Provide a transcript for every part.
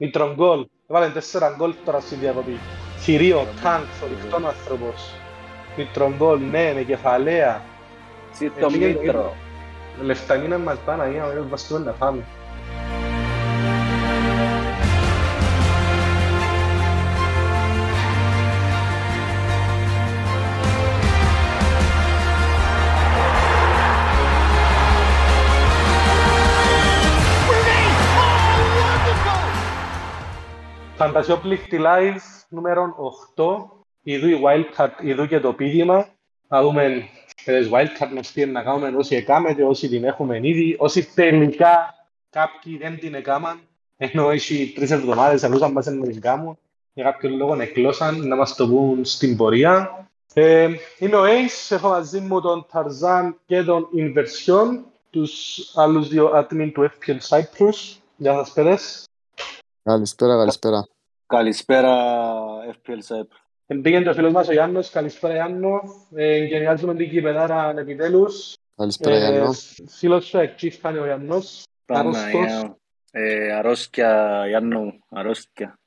Μητρον γκολ. Έβαλε τέσσερα γκολ τώρα στη διακοπή. Θηρίο, τάγκ, θορυκτόν άνθρωπος. Μητρον γκολ, ναι, με κεφαλαία. Τι το μήτρο. Λεφτανίνα μας πάνε, για να βαστούμε να φάμε. Φαντασιόπληκτη live νούμερο 8. Ιδού η wildcard, ιδού και το πίδημα. Θα δούμε τις wildcard μας τι είναι να κάνουμε όσοι εκάμετε, όσοι την έχουμε ήδη, όσοι τελικά κάποιοι δεν την έκαναν, ενώ έχει τρεις εβδομάδες αλλούσαν μας να την κάνουν, για κάποιον λόγο εκλώσαν να μας το πούν στην πορεία. Ε, είμαι ο Ace, έχω μαζί μου τον Tarzan και τον Inversion, τους άλλους δύο admin του FPL Cyprus. Γεια σας παιδες. Καλησπέρα, καλησπέρα. Καλησπέρα, FPL Cyprus. Πήγαινε το φίλος μας ο Γιάννος, καλησπέρα Γιάννο. Ε, γενιάζουμε την κυπεδάρα επιτέλους. Καλησπέρα, Γιάννο. Φίλος σου εκκίς κάνει ο Γιάννος. Παναγία. Ε, αρρώσκια, Γιάννο, αρρώσκια.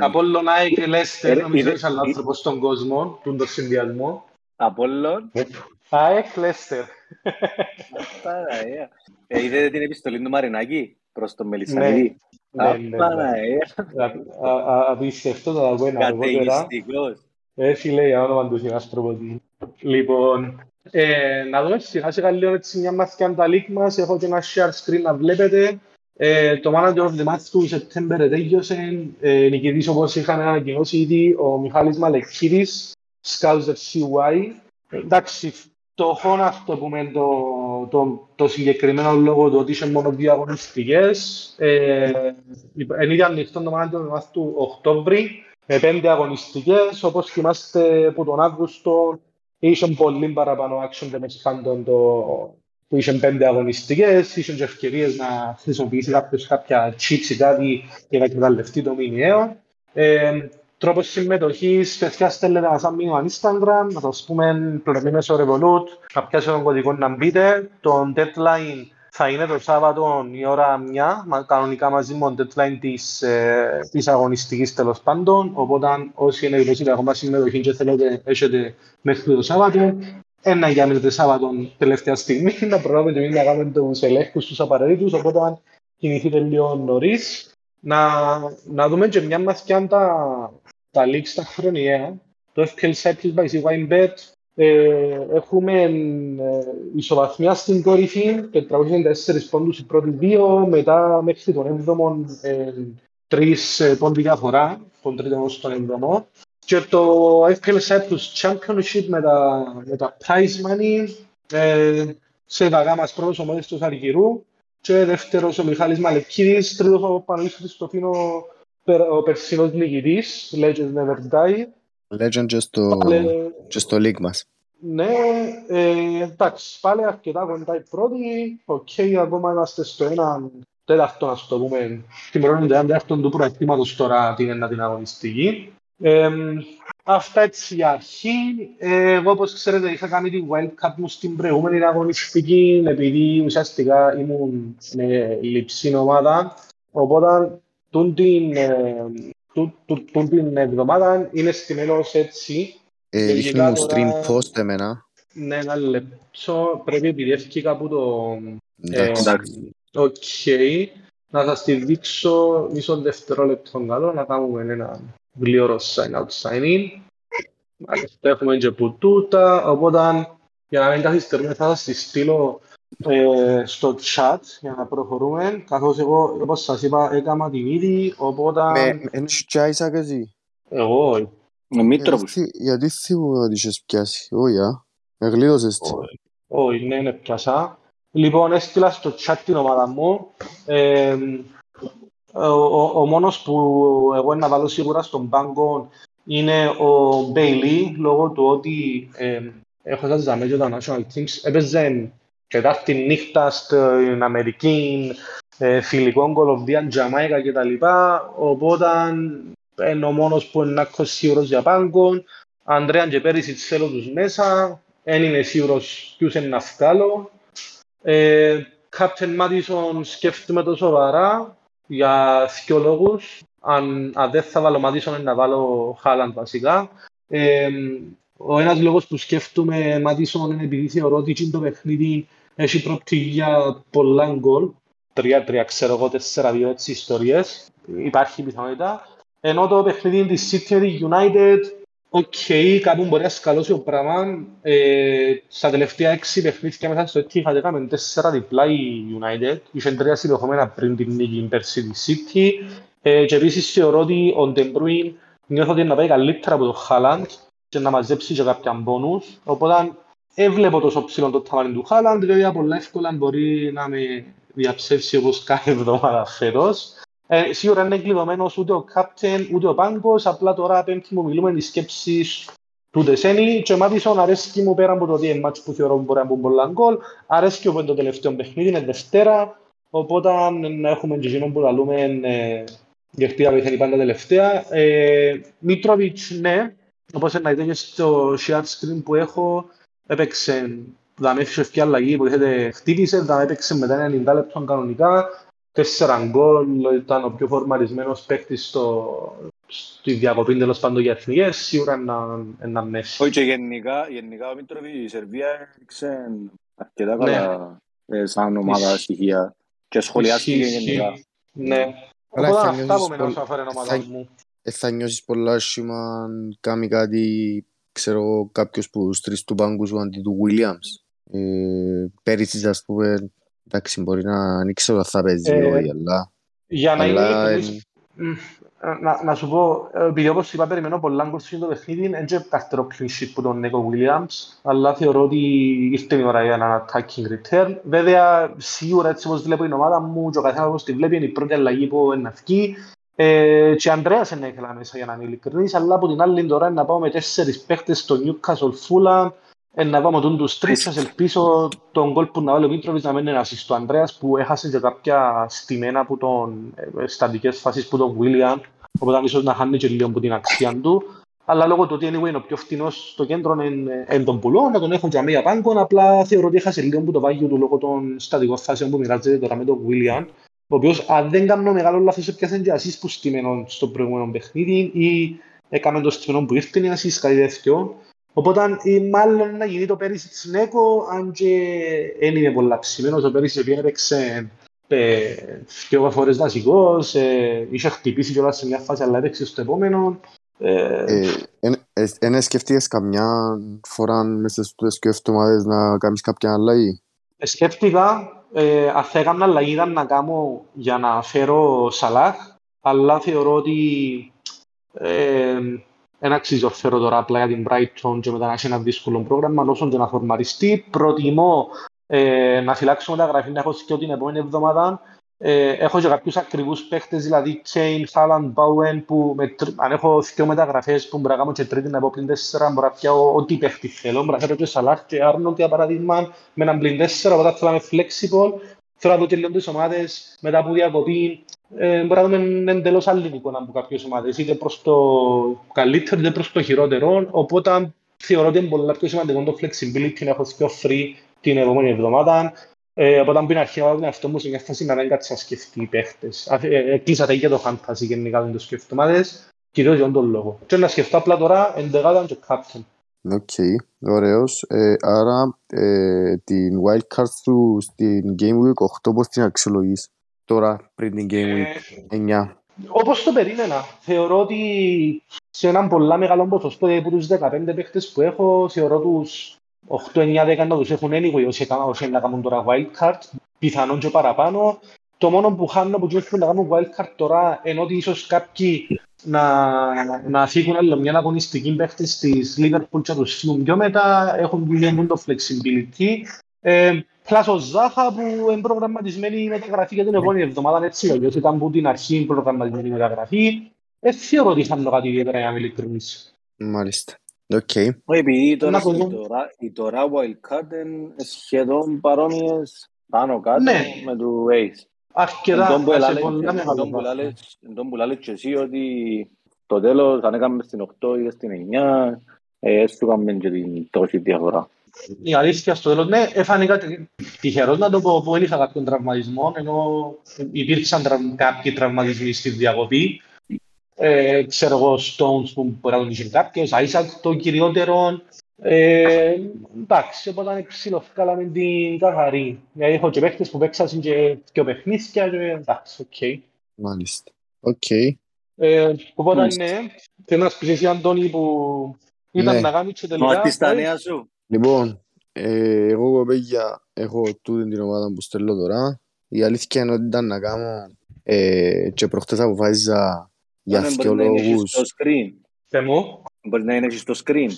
Απόλλων ΑΕΚ και Λέστερ, νομίζω είσαι άλλο άνθρωπος στον κόσμο, του το συνδυασμό. Απόλλων. ΑΕΚ, Λέστερ. Παναγία. Ε, είδατε την επιστολή του Μαρινάκη προς τον Μελισσανίδη. Ναι, ναι, Απίστευτο το αγώνα αργότερα. Καταιγιστικός. Έτσι λέει για όνομα του συνάστροπο. Λοιπόν, ε, να δούμε σιγά σιγά λίγο έτσι μια μαθηκιά τα leak μας. Έχω και ένα share screen να βλέπετε. Ε, το Manager of the Match του Σεπτέμβερ τέλειωσε. Ε, νικητής όπως είχαν ανακοινώσει ήδη ο Μιχάλης Μαλεκίδης, Scouser CY. Εντάξει, φτωχό να το πούμε το, το, το συγκεκριμένο λόγο του ότι είχε μόνο δύο αγωνιστικές. Ε, εν είδε ανοιχτό το Manager του Οκτώβρη με πέντε αγωνιστικές. Όπως θυμάστε από τον Αύγουστο είχε πολύ παραπάνω action και μέσα πάντων το, που είχε πέντε αγωνιστικές, είχε και ευκαιρίες να χρησιμοποιήσεις κάποιος κάποια chips ή κάτι για να εκμεταλλευτεί το μηνιαίο. Ε, Τρόπος συμμετοχής, παιδιά στέλνετε μας ένα μήνυμα Instagram, να σας πούμε πληρωμή μέσω Revolut, να πιάσετε τον κωδικό να μπείτε. Το deadline θα είναι το Σάββατο η ώρα 1, κανονικά μαζί με το deadline της, ε, της αγωνιστικής τέλος πάντων. Οπότε όσοι είναι γνωστοί ακόμα συμμετοχή και θέλετε έχετε μέχρι το Σάββατο, ένα για μείνετε Σάββατο τελευταία στιγμή, να προλάβετε μην να κάνετε τους ελέγχους τους απαραίτητους, οπότε αν κινηθείτε λίγο νωρίς. Να, να δούμε και μια μαθηκιά τα, τα leaks τα χρονιαία. Το FPL Cyprus by CYBet ε, έχουμε ε, ισοβαθμιά στην κορυφή, 494 πόντους οι πρώτοι δύο, μετά μέχρι τον 7ο ε, τρεις ε, πόντοι διαφορά, τον τρίτο ως τον έβδομο. Και το FPL Cyprus Championship με τα, με τα prize money ε, σε βαγά μας πρώτος ο Μόδιστος Αργυρού και δεύτερος ο Μιχάλης Μαλεκίδης, τρίτος ο Παναγής Χριστοφίνο ο περσινός νικητής, Legends Never Die. Legend και στο, Πάλι- και στο league μας. Ναι, ε, εντάξει, πάλι αρκετά κοντά οι πρώτοι. Οκ, ακόμα είμαστε στο έναν τέταρτο, ας το πούμε, τιμωρώνει το έναν τέταρτο του προεκτήματος τώρα την ένα την αγωνιστική. Ε, αυτά έτσι για αρχή. Ε, εγώ, όπως ξέρετε, είχα κάνει την wildcard μου στην προηγούμενη αγωνιστική, επειδή ουσιαστικά ήμουν με λειψή ομάδα. Οπότε, τούν την, ε, τούν- τούν- τούν την εβδομάδα είναι στημένος έτσι. Ε, Και δείχνει γενικά μου stream τώρα- post εμένα. Ναι, ένα λεπτό. Πρέπει επειδή έφυγε κάπου το... Εντάξει. εντάξει. Οκ. Να σας τη δείξω μισό δευτερόλεπτο καλό, να κάνουμε ένα γλυόρο sign out sign in. Μάλιστα, έχουμε και που τούτα, οπότε για να μην καθυστερούμε θα σας τη στείλω ε, στο chat για να προχωρούμε. Καθώς εγώ, όπως σας είπα, έκανα την ήδη, οπότε... Με, εν έχει και Isaac εσύ. Εγώ, όχι. Με Μήτροπους. Γιατί- Γιατί θυμούμαι ότι είχες πιάσει. Όχι, α. Με γλίδωσες τι. Όχι, όχι, ναι, ναι, πιάσα. Λοιπόν, έστειλα στο chat την ομάδα μου. Ε, ο, ο, ο μόνος που εγώ να βάλω σίγουρα στον πάγκο είναι ο Μπέιλι, λόγω του ότι ε, έχω σας ζαμε και τα National Teams. Έπαιζε τετάρτη νύχτα στην Αμερική, ε, φιλικό Κολομβία, Τζαμάικα κτλ. Οπότε είναι ο μόνος που είναι άκρος σίγουρος για πάγκο. Ανδρέα και πέρυσι θέλω τους μέσα. Δεν είμαι σίγουρος ποιους είναι να βγάλω. Ε, Captain Maddison σκέφτομαι το σοβαρά. για δύο λόγους. Αν, αν δεν θα βάλω Μάντισον, να βάλω Χάλαντ βασικά. Ε, ο ένας λόγος που σκέφτομαι Μάντισον είναι επειδή θεωρώ ότι το παιχνίδι έχει προοπτική για πολλά γκολ. Τρία-τρία, ξέρω εγώ, τέσσερα-δύο έτσι ιστορίες. Υπάρχει πιθανότητα. Ενώ το παιχνίδι της City United Οκ, okay, κάπου μπορεί να σκαλώσει το πράγμα. Ε, στα τελευταία έξι παιχνίδια μέσα στο Etihad έκαμε τέσσερα διπλά η United. Είχε τρία συνεχόμενα πριν την νίκη πέρσι της City. Ε, και επίσης θεωρώ ότι ο De Bruyne νιώθω ότι να πάει καλύτερα από το Haaland και να μαζέψει και κάποια μπόνους. Οπότε έβλεπω τόσο ψηλό το ταμάνι του Haaland, δηλαδή πολύ εύκολα μπορεί να με διαψεύσει όπως κάθε εβδομάδα φέτος. Ε, σίγουρα είναι εγκλειδωμένος ούτε ο κάπτεν ούτε ο πάγκος, απλά τώρα πέμπτη μου μιλούμε τις σκέψεις του Τεσένη και Μάτισον αρέσκει μου πέρα από το ότι είναι μάτς που θεωρώ μπορεί να μπουν πολλά γκολ, αρέσκει μου το τελευταίο παιχνίδι, είναι Δευτέρα, οπότε να έχουμε και εκείνον που λαλούμε ε, γιατί θα είναι πάντα τελευταία. Ε, Μίτροβιτς, ναι, όπως να δείτε και στο share screen που έχω, έπαιξε, θα με έφυγε ευκαιρία αλλαγή που είχατε χτύπησε, θα έπαιξε μετά 90 λεπτών κανονικά, τέσσερα γκολ, ήταν ο πιο φορμαρισμένος παίκτης στο, στη διακοπή τέλος πάντων για εθνικές, σίγουρα ένα, ένα μέση. Όχι και γενικά, γενικά ο Μήτροβι, η Σερβία έδειξε αρκετά καλά ναι. ε, σαν ομάδα στοιχεία και σχολιάστηκε γενικά. Ναι. Οπότε αυτά από μένα όσο αφορά ομάδα μου. Ε, θα νιώσεις πολλά άσχημα αν κάνει κάτι, ξέρω, κάποιος που στρεις του πάγκου σου αντί του Williams. Ε, πέρυσι, ας πούμε, Εντάξει, μπορεί να ανοίξει όταν θα παίζει ε, όχι, αλλά... Για να αλλά, είναι... Να, να σου πω, επειδή όπως είπα περιμένω πολλά γκολ το παιχνίδι, δεν και καρτερό clean sheet που τον Νίκο Williams, αλλά θεωρώ ότι ήρθε η ώρα για ένα attacking return. Βέβαια, σίγουρα έτσι όπως βλέπω η ομάδα μου και ο καθένας όπως τη βλέπει είναι η πρώτη αλλαγή που είναι αυκή. Ε, και ο Ανδρέας είναι ήθελα μέσα για να είναι ειλικρινής, αλλά από την άλλη τώρα να πάω με τέσσερις παίχτες στο Newcastle Fulham, να πάμε τον τους τρεις, ελπίσω τον γκολ που να βάλει ο Μίτροβιτς να μένει ένα στο Ανδρέας που έχασε και κάποια στημένα από τον ε, στατικές φάσεις που τον Βίλιαν οπότε ίσως να χάνει και λίγο από την αξία του. Αλλά λόγω του ότι anyway, είναι ο πιο φτηνός στο κέντρο είναι τον πουλό, να τον έχουν και αμία πάγκον, απλά θεωρώ ότι έχασε λίγο από το βάγιο του λόγω των στατικών φάσεων που μοιράζεται τώρα με τον Βίλιαν ο οποίος αν δεν κάνω μεγάλο λάθος έπιασε και ασύς που στημένο στο προηγούμενο παιχνίδι ή έκαμε το στημένο που ήρθε η ασύς κάτι δεύτερο Οπότε μάλλον να γίνει το πέρυσι της Νέκο, αν και δεν είναι πολλά ψημένος, ο πέρυσι επειδή έπαιξε ε, δύο φορές βασικός, ε, είχε χτυπήσει κιόλας σε μια φάση, αλλά έπαιξε στο επόμενο. Εν σκεφτείες καμιά φορά μέσα στις δύο εβδομάδες να κάνεις κάποια αλλαγή. Σκέφτηκα, αν θα έκανα αλλαγή ήταν να κάνω για να φέρω Σαλάχ, αλλά θεωρώ ότι δεν αξίζει φέρω τώρα απλά για την Brighton και μετά να έχει ένα δύσκολο πρόγραμμα, όσο και να φορμαριστεί. Προτιμώ ε, να φυλάξω μεταγραφή, να έχω και την επόμενη εβδομάδα. Ε, έχω και κάποιους ακριβούς παίχτες, δηλαδή Chain, Haaland, Bowen, που με, αν έχω δύο μεταγραφές που μπορώ να κάνω και τρίτη να πω πλήν τέσσερα, μπορώ να πιάω ό,τι παίχτη θέλω. Μπορώ να φέρω και Σαλάχ και Άρνοντ, για παράδειγμα, με έναν πλήν τέσσερα, οπότε θέλω να είμαι flexible. Θέλω να δω και λίγο τις ομάδες μετά από διακοπή ε, μπορεί να δούμε εντελώς άλλη εικόνα από κάποιες ομάδες, είτε προς το καλύτερο είτε προς το χειρότερο, οπότε θεωρώ ότι είναι πολύ πιο σημαντικό το flexibility να έχω πιο free την επόμενη εβδομάδα. Ε, οπότε αν πει να αρχίσω να αυτό μου σε μια φάση να μην κάτσει να σκεφτεί οι παίχτες. Ε, κλείσατε για το fantasy γενικά δεν το σκεφτώ ομάδες, κυρίως για τον λόγο. Και να σκεφτώ απλά τώρα εντεκάδα και captain. Οκ, okay, ωραίος. Ε, άρα ε, την wildcard του στην Game Week 8 πώς την αξιολογείς; Τώρα πριν την Game Week 9. Ε, όπως το περίμενα. Θεωρώ ότι σε έναν πολλά μεγάλο ποσοστό από τους 15 παίχτες που έχω, θεωρώ τους 8-9-10 να τους έχουν anyway όσοι, όσοι να κάνουν τώρα wildcard, πιθανόν και παραπάνω. Το μόνο που χάνω από τους που να κάνουν wildcard τώρα, ενώ ότι ίσως κάποιοι να, να φύγουν άλλο μια αγωνιστική παίχτης της Liverpool και τους φύγουν πιο μετά, έχουν δουλειά το flexibility. Ε, Πλάσο Ζάχα που είναι προγραμματισμένη η μεταγραφή για την επόμενη εβδομάδα, έτσι αλλιώς ήταν που την αρχή προγραμματισμένη η μεταγραφή. Δεν θεωρώ ότι είχαν κάτι ιδιαίτερα για να είμαι ειλικρινής. Μάλιστα. Οκ. Επειδή τώρα, η τώρα wildcard είναι σχεδόν παρόμοιες πάνω κάτω ναι. με το Ace. Αρκετά, σε πολλά μεγάλο Τον που λάλες και εσύ ότι το τέλος αν έκαμε στην 8 ή στην 9, έτσι έκαμε και την τόση διαφορά. η αλήθεια στο τέλος, ναι, έφανηκα τυχερός να το πω που δεν είχα κάποιον τραυματισμό, ενώ υπήρξαν τραυ- κάποιοι τραυματισμοί στη διακοπή. Ε, ξέρω εγώ, Stones που μπορεί να τον είχε κάποιος, Isaac το κυριότερο. Ε, εντάξει, οπότε ψιλοφκάλαμε την καθαρή. Δηλαδή έχω και παίχτες που παίξαν και δύο παιχνίδια και εντάξει, οκ. Μάλιστα. Οκ. Ε, οπότε Μάλιστα. ναι, θέλω να σου πεις εσύ Αντώνη που ήταν Ναι. να κάνεις και Μα τελικά. τι στα ε, νέα σου. Λοιπόν, ε, εγώ κοπέγια έχω τούτη την ομάδα που στέλνω τώρα. Η αλήθεια είναι ότι ήταν να κάνω ε, και προχτές αποφάσισα για Ναι, δύο μπορεί να είναι λόγους. στο screen. Θε μου, Μπορεί να είναι στο screen.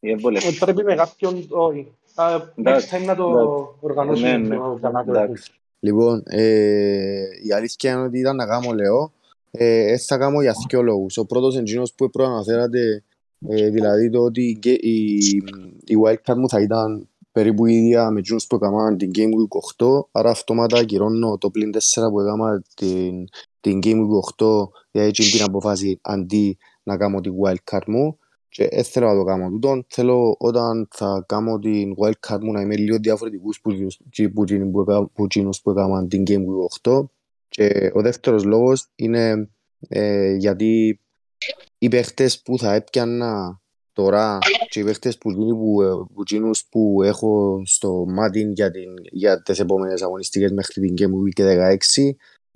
Ή έβολε. ότι πρέπει με κάποιον, όχι. Α, Next Εντάξει, time να το εντάξει. οργανώσουμε. Ναι, ναι. το κανάλι. Εντάξει. Λοιπόν, ε, η αλήθεια είναι ότι ήταν να κάνω, λέω, ε, ε, θα κάνω για δύο λόγους. Ο πρώτος είναι εκείνος που προαναφέρατε, ε, δηλαδή το ότι η, γκε- η, η wildcard μου θα ήταν περίπου η ίδια με εκείνους που έκαναν την Game Week 8, άρα αυτόματα ακυρώνω το πλήν 4 που έκανα την, την Game Week 8 για έτσι την αποφάση αντί να κάνω την wildcard μου και δεν θέλω να το κάνω τούτον. Θέλω όταν θα κάνω την wildcard μου να είμαι λίγο διαφορετικούς που, εκείνους- και που, εκείνοι που, έκα- που εκείνους που έκαναν την Game Week 8 και ο δεύτερος λόγος είναι ε, γιατί οι παίχτες που θα έπιανα τώρα και οι παίχτες που, εκείνοι που, ε, που, εκείνους που έχω στο μάτι για, την, για τις επόμενες αγωνιστικές μέχρι την Game Week 16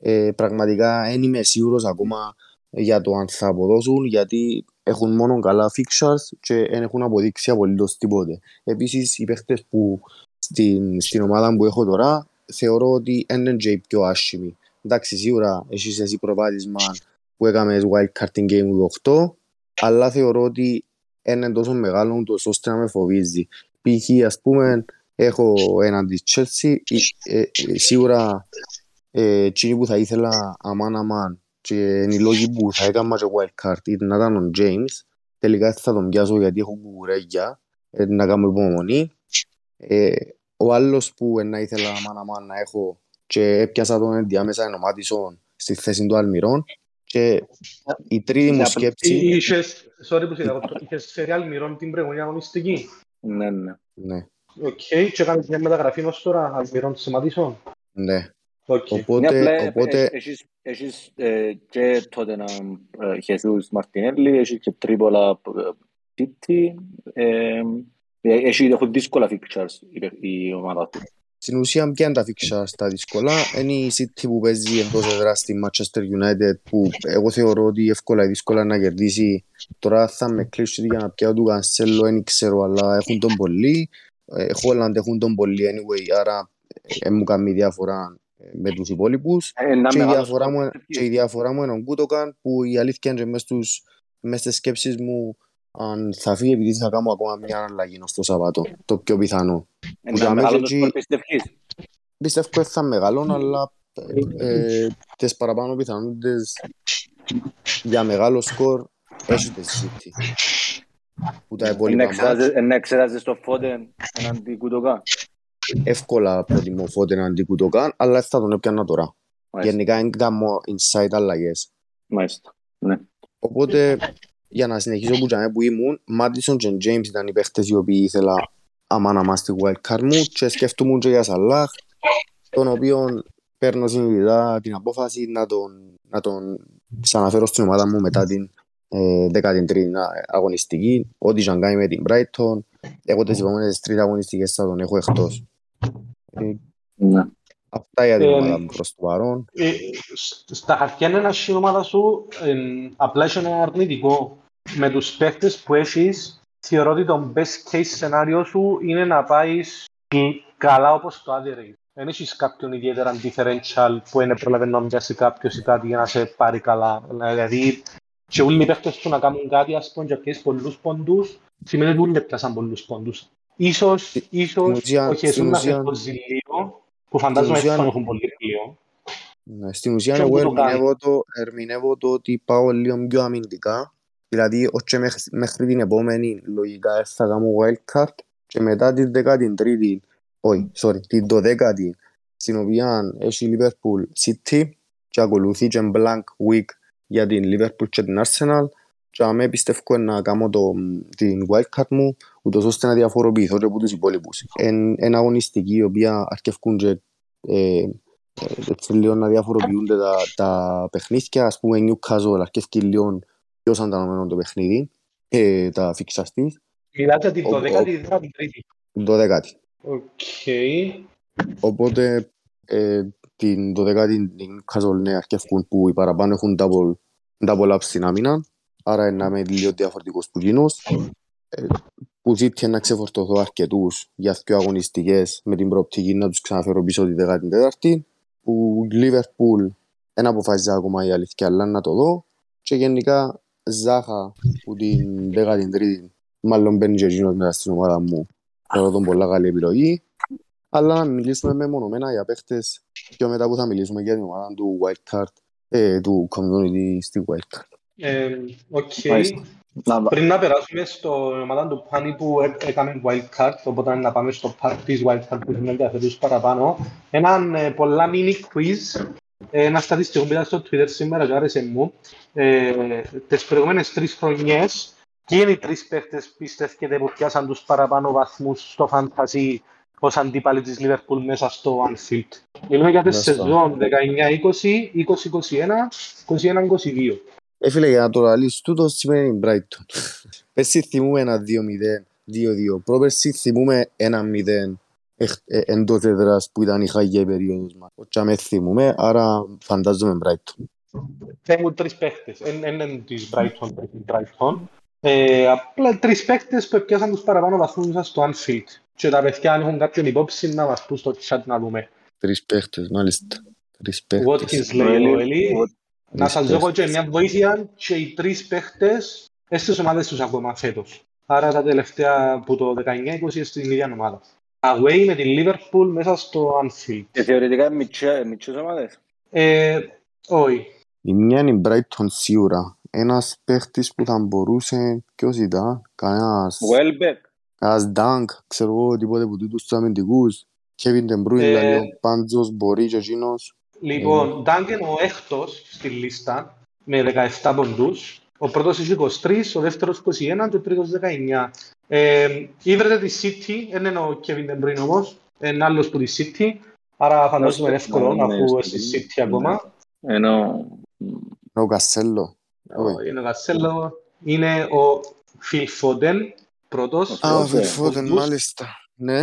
ε, πραγματικά δεν είμαι σίγουρος ακόμα για το αν θα αποδώσουν γιατί έχουν μόνο καλά fixtures και δεν έχουν αποδείξει απολύτως τίποτε. Επίσης οι παίχτες που στην, στην ομάδα που έχω τώρα θεωρώ ότι δεν είναι και οι πιο άσχημοι. Εντάξει, σίγουρα έχεις εσύ προβάδισμα που έκαμες wildcard την Game Week 8 αλλά θεωρώ ότι δεν είναι τόσο μεγάλο ούτως ώστε να με φοβίζει. Π.χ. ας πούμε έχω έναν της Chelsea ε, ε, ε, σίγουρα ε, εκείνοι που θα ήθελα αμάν αμάν και είναι οι λόγοι που θα έκανα και wildcard ήταν να ήταν ο James τελικά θα τον πιάσω γιατί έχω κουκουρέγια ε, να κάνω υπομονή ε, ο άλλος που ε, να ήθελα αμάν αμάν να έχω και έπιασα τον ενδιάμεσα είναι ο Μάτισον στη θέση του Αλμυρών και η τρίτη μου Για- σκέψη Είχες, sorry που σε διακόπτω, είχες σε Real Μυρών την προηγούμενη αγωνιστική; Ναι, ναι. ναι, Οκ, και έκανες μια μεταγραφή ως τώρα, Αλμυρών σε Ματίσον. ναι. Οκ. Ναι, Οπότε, απλά, ε, οπότε ε, έχεις- έχεις ε, και τότε να Χεσούς Μαρτινέλη, έχεις και Τρίπολα ε, City. ε, ε, έχει- Έχουν δύσκολα fixtures η παί- η ομάδα του. στην ουσία ποια είναι τα φίξα στα δύσκολα; Είναι η City που παίζει εντός έδρας στη Manchester United που εγώ θεωρώ ότι εύκολα ή δύσκολα να κερδίσει. Τώρα θα με κλείσει για να πιάω του Κανσέλο, δεν ξέρω, αλλά έχουν τον πολύ. Ε, Holland έχουν τον πολύ anyway, άρα δεν μου κάνει διαφορά ε, με τους υπόλοιπους. Ε, ένα Και η, μεγάλος διαφορά μου, σκορ. και η διαφορά μου είναι ο Γκούτοκαν που η αλήθεια είναι και μες, στους, μες στις σκέψεις μου αν θα φύγει επειδή θα κάνω ακόμα μια αλλαγή ως το Σαββάτο, το πιο πιθανό. Ένα για μεγάλο μέσα το εκεί- σκορ πιστεύεις; Πιστεύω ότι θα μεγαλώνω, αλλά ε, τις παραπάνω πιθανότητες για μεγάλο σκορ έχει τη City. Που τα Να υπόλοιπα εξετάζεις- μάτς Να εξετάζεις το Φώτεν εναντί Κουτοκά. Εύκολα προτιμώ φώτε να αντικουτοκάν, αλλά θα τον έπιανα τώρα. Μάλιστα. Γενικά είναι κάνω inside αλλαγές. Μάλιστα. Ναι. Οπότε, για να συνεχίσω που, τζάμε που ήμουν, Μάτισον και James ήταν οι παίχτες οι οποίοι ήθελα άμα να είμαστε wildcard μου και σκέφτομαι και για Σαλάχ, τον οποίο παίρνω συνειδητά την απόφαση να τον, να τον ξαναφέρω στην ομάδα μου μετά την ε, 13η αγωνιστική, ό,τι και αν κάνει με την Brighton, εγώ τις επόμενες τρεις αγωνιστικές θα τον έχω εκτός. Ε, Ναι. αυτά για την Ε, ομάδα μου προς το παρόν. Ε, σ- Στα χαρτιά είναι ένας η ομάδα σου, ε, απλά έχει ένα αρνητικό. Με τους παίχτες που έχεις, θεωρώ ότι το best case σενάριο σου είναι να πάεις καλά όπως το average. Δεν έχεις κάποιον ιδιαίτερα differential που είναι προλαβαίνει να πιάσει κάποιος ή κάτι για να σε πάρει καλά. Δηλαδή, και όλοι οι παίχτες του να κάνουν κάτι, ας πούμε, και πιέσεις πολλούς πόντους, σημαίνει ότι όλοι πιάσαν πολλούς πόντους. Ίσως, ίσως, ουσία- όχι, στην εσύ να ουσία- σε λίγο, που φαντάζομαι ουσία- έτσι έχουν πολύ λίγο. Ναι, στην ουσία Και εγώ αυτό το κάνει. ερμηνεύω το, ερμηνεύω το ότι πάω λίγο πιο αμυντικά. Δηλαδή, όχι μέχρι, μέχρι την επόμενη λογικά ε, θα κάνω wildcard και μετά την 13η, όχι, sorry, την 12η, στην οποία έχει Liverpool City και ακολουθεί και blank week για την Liverpool και την Arsenal. Και αμέ πιστεύω να κάνω το, την wildcard μου ούτως ώστε να διαφοροποιηθώ και από τους υπόλοιπους. Εν, εν αγωνιστική η οποία αρκευκούν και ε, ε, έτσι λίγο να διαφοροποιούνται τα, τα παιχνίδια. Ας πούμε Newcastle αρκευκεί λίγο πιο σαντανωμένο το παιχνίδι, ε, τα fixtures της. Μιλάτε την Ο- 12η ή την 13η. 12η. Οκ. Οπότε ε, την 12η την Newcastle ναι, αρκευκούν που οι παραπάνω έχουν double, double up στην άμυνα. Άρα είναι να είμαι λίγο διαφορετικός που γίνος. Ε, που ζήτησε να ξεφορτωθώ αρκετούς για δύο αγωνιστικές με την προοπτική να τους ξαναφέρω πίσω τη 14η. Που Liverpool δεν αποφάσισα ακόμα η αλήθεια, αλλά να το δω. Και γενικά Ζάχα που την 13η μάλλον μπαίνει και εκείνος μέσα στην ομάδα μου. Θεωρώ τον πολλά καλή επιλογή. Αλλά να μιλήσουμε μεμονωμένα για παίχτες πιο μετά που θα μιλήσουμε για την ομάδα του Wildcard, ε, του community στη Wildcard. Ε, Οκ. Μάλιστα. Να, Πριν να περάσουμε στο ομάδα του Πάνη που έ- έκαμε wildcard, οπότε να πάμε στο part της wildcard που έχουμε ενδιαφέρους παραπάνω. Έναν ε, πολλά mini quiz, ε, ένα στατιστικό που είδα στο Twitter σήμερα και άρεσε μου. Ε, τις προηγούμενες τρεις χρονιές, ποιοι είναι οι τρεις παίχτες πιστεύετε που πιάσαν τους παραπάνω βαθμούς στο fantasy ως αντίπαλοι της Liverpool μέσα στο Anfield; Μιλούμε για τη Μάλιστα. σεζόν 19-20, 20-21, 21-22. Ε, φίλε, για να το λαλείς τούτο σημαίνει Brighton. Πέρσι θυμούμε ένα 2-0, 2-2. Πρόπερσι θυμούμε ένα 0 εκ- ε, εντός έδρας που ήταν η χαγιά περίοδος μας. Όχι με θυμούμε, άρα φαντάζομαι Brighton. Έχουν τρεις παίχτες. Δεν είναι της Brighton, της Brighton. Ε, απλά τρεις παίχτες που πιάσαν τους παραπάνω βαθμούς μέσα στο Anfield. Και τα παιδιά αν έχουν κάποιον υπόψη να μας πούν στο chat να δούμε. Τρεις παίχτες, μάλιστα. Τρεις παίχτες. Watkins λέει ο Ελί. Να Τρεις σας δω εγώ και παίχτες. μια βοήθεια και οι τρεις παίχτες στις ομάδες τους ακόμα φέτος. Άρα τα τελευταία που το 19-20 στην ίδια ομάδα. Away με τη Liverpool μέσα στο Anfield. Και θεωρητικά είναι μητσέ- μητσές ομάδες. Ε, όχι. Η μια είναι η Brighton σίγουρα. Ένας παίχτης που θα μπορούσε, ποιος ήταν, κανένας, Welbeck. κανένας Dunk, ξέρω εγώ, τίποτε που τούτους τους αμυντικούς. Kevin De Bruyne, Ε, δηλαδή ο Πάντζος, μπορεί και εκείνος. Λοιπόν, Ντάγκεν ο έκτος στη λίστα με 17 ποντούς. Ο πρώτος έχει 23, ο δεύτερος 21 και ο τρίτος 19. Ε, ήβρεται τη City, δεν είναι ο Kevin De Bruyne όμως, είναι άλλος που τη City. Άρα φαντάζομαι είναι εύκολο Ναι, αφού ναι, στη ναι. City ακόμα. Ενώ Ο Κασέλο. Ο- Είναι ο Κασέλο, είναι ο Phil Foden, πρώτος. Α, ο Foden. Φερφόδεν, Ποντούς. μάλιστα. Ναι.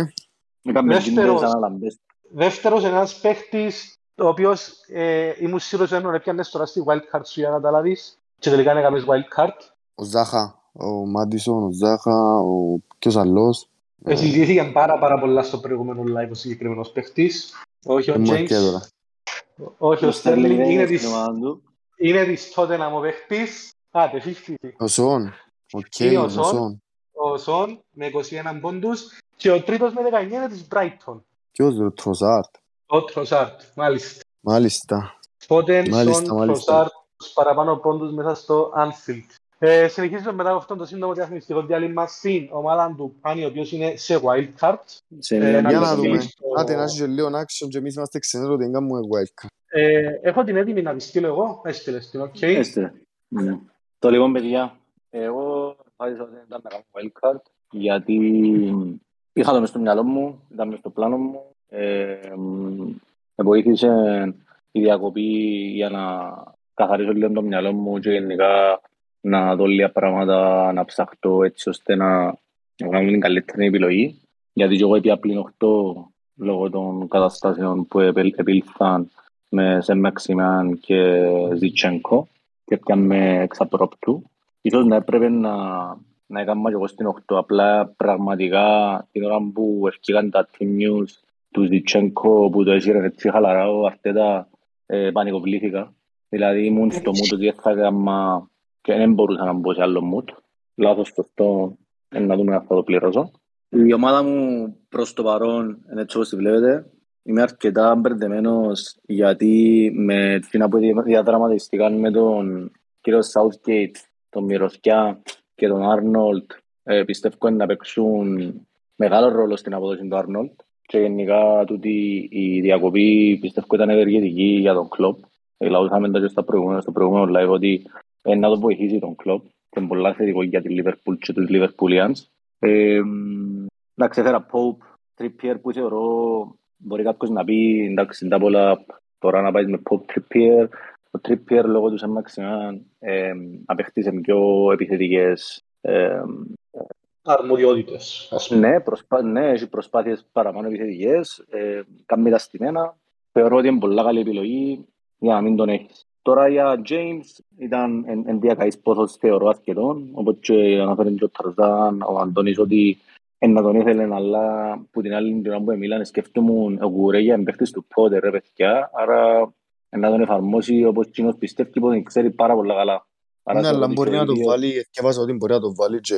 είχαμε Δεύτερος. κίνητες αναλαμπές. Δεύτερος είναι ένας παίχτης ο οποίος ε, ήμουν σίγουρος ότι έπιανες τώρα στη wildcard σου για να τα λάβεις και τελικά είναι κάποιος wildcard. Ο Ζάχα, ο Μάντισον, ο Ζάχα, ο ποιος άλλος. Ε, Συζητήθηκε πάρα, πάρα πολλά στο προηγούμενο live ο συγκεκριμένος παίχτης. Όχι ο Δεν μου έρχεται James, τώρα. όχι ο Ο Sterling Sterling, δεν είναι είναι της, στην ομάδα του. είναι της Tottenham ο παίχτης. Α, τε 50. Ο Σον, ο Είναι Κέιν, ο ο Σον. Σον. Ο Σον με 21 πόντους και ο τρίτος με 19 είναι της Brighton. Ποιος, ο Τροσάρτ. Ο Τροσάρτ, μάλιστα. Μάλιστα. Foden, Μάλιστα, Son, μάλιστα. Trossard, τους παραπάνω πόντους μέσα στο Anfield. Ε, συνεχίζουμε μετά από αυτό το σύντομο διαφημιστικό διάλειμμα στην ομάδα του Πάνη, ο οποίος είναι σε wildcard. Σε Ε, μια να Για το να δούμε. δούμε. στο- Άντε να έχει και λίγο action και εμείς είμαστε ξενέρωτοι ότι δεν κάνουμε wildcard. Ε, έχω την έτοιμη να τη στείλω εγώ. Έστειλες την, οκ. Έστε. Ναι. Το λοιπόν, παιδιά, εγώ αποφάσισα ότι ήταν να κάνω wildcard γιατί είχα το μες στο μυαλό μου, ήταν μες στο πλάνο μου. Ε, μ, με βοήθησε η διακοπή για να καθαρίσω λίγο το μυαλό μου και γενικά να δω λίγα πράγματα, να ψαχτώ έτσι ώστε να, να κάνω την καλύτερη επιλογή. Γιατί και εγώ έπια πλήν 8 λόγω των καταστάσεων που επελ- επήλθαν με σε Μαξιμάν και Ζιτσένκο και πιάμε εξ απρόπτου. Ίσως να έπρεπε να, να έκανα και εγώ στην 8. Απλά πραγματικά την ώρα που ευκήγαν τα team news του Ζιτσένκο που το έσυρε έτσι χαλαρά ο Αρτέτα ε, πανικοβλήθηκα. Δηλαδή ήμουν στο mood ότι θα έκανα και δεν μπορούσα να μπω σε άλλο mood. Λάθος σωστό ε, να δούμε αν θα το πληρώσω. Η ομάδα μου προς το παρόν είναι έτσι όπως τη βλέπετε. Είμαι αρκετά μπερδεμένος γιατί με την που διαδραματιστήκαν με τον κύριο Southgate, τον Μυρωθιά και τον Άρνολτ ε, πιστεύω να παίξουν μεγάλο ρόλο στην αποδόση του Άρνολτ και γενικά τούτη η διακοπή πιστεύω ήταν ευεργετική για τον κλόπ. Λαούσαμε τα και στα προηγούμενα, στο προηγούμενο live ότι ε, να το βοηθήσει τον κλόπ και είναι πολλά θετικό για τη Liverpool και τους Liverpoolians. Ε, εντάξει, έφερα Pope, Trippier που θεωρώ μπορεί κάποιος να πει εντάξει, είναι τα πολλά τώρα να πάει με Pope Trippier. Ο Trippier λόγω του Σαμαξινά ε, απέκτησε πιο επιθετικές ε, αρμοδιότητες. ας πούμε. ναι, προσπά, ναι, έχει προσπάθειες παραπάνω επιθετικές, ε, κάνει τα στημένα. Θεωρώ ότι είναι πολλά καλή επιλογή για να μην τον έχεις. Τώρα για James ήταν εν, εν διακαής πόσος θεωρώ αρκετόν, όπως και αναφέρει και ο Ταρζάν, ο Αντώνης ότι εν να τον ήθελε, αλλά που την άλλη την ώρα που μίλανε σκέφτομουν ο Κουρέγια εμπαίχτης του πότε ρε παιδιά, άρα εν να τον εφαρμόσει όπως κοινός πιστεύει πως ξέρει πάρα πολλά καλά. Άρα Ναι, θεωρώ αλλά ότι μπορεί και να οι το δύο- βάλει, διάβαζα ότι μπορεί να το βάλει και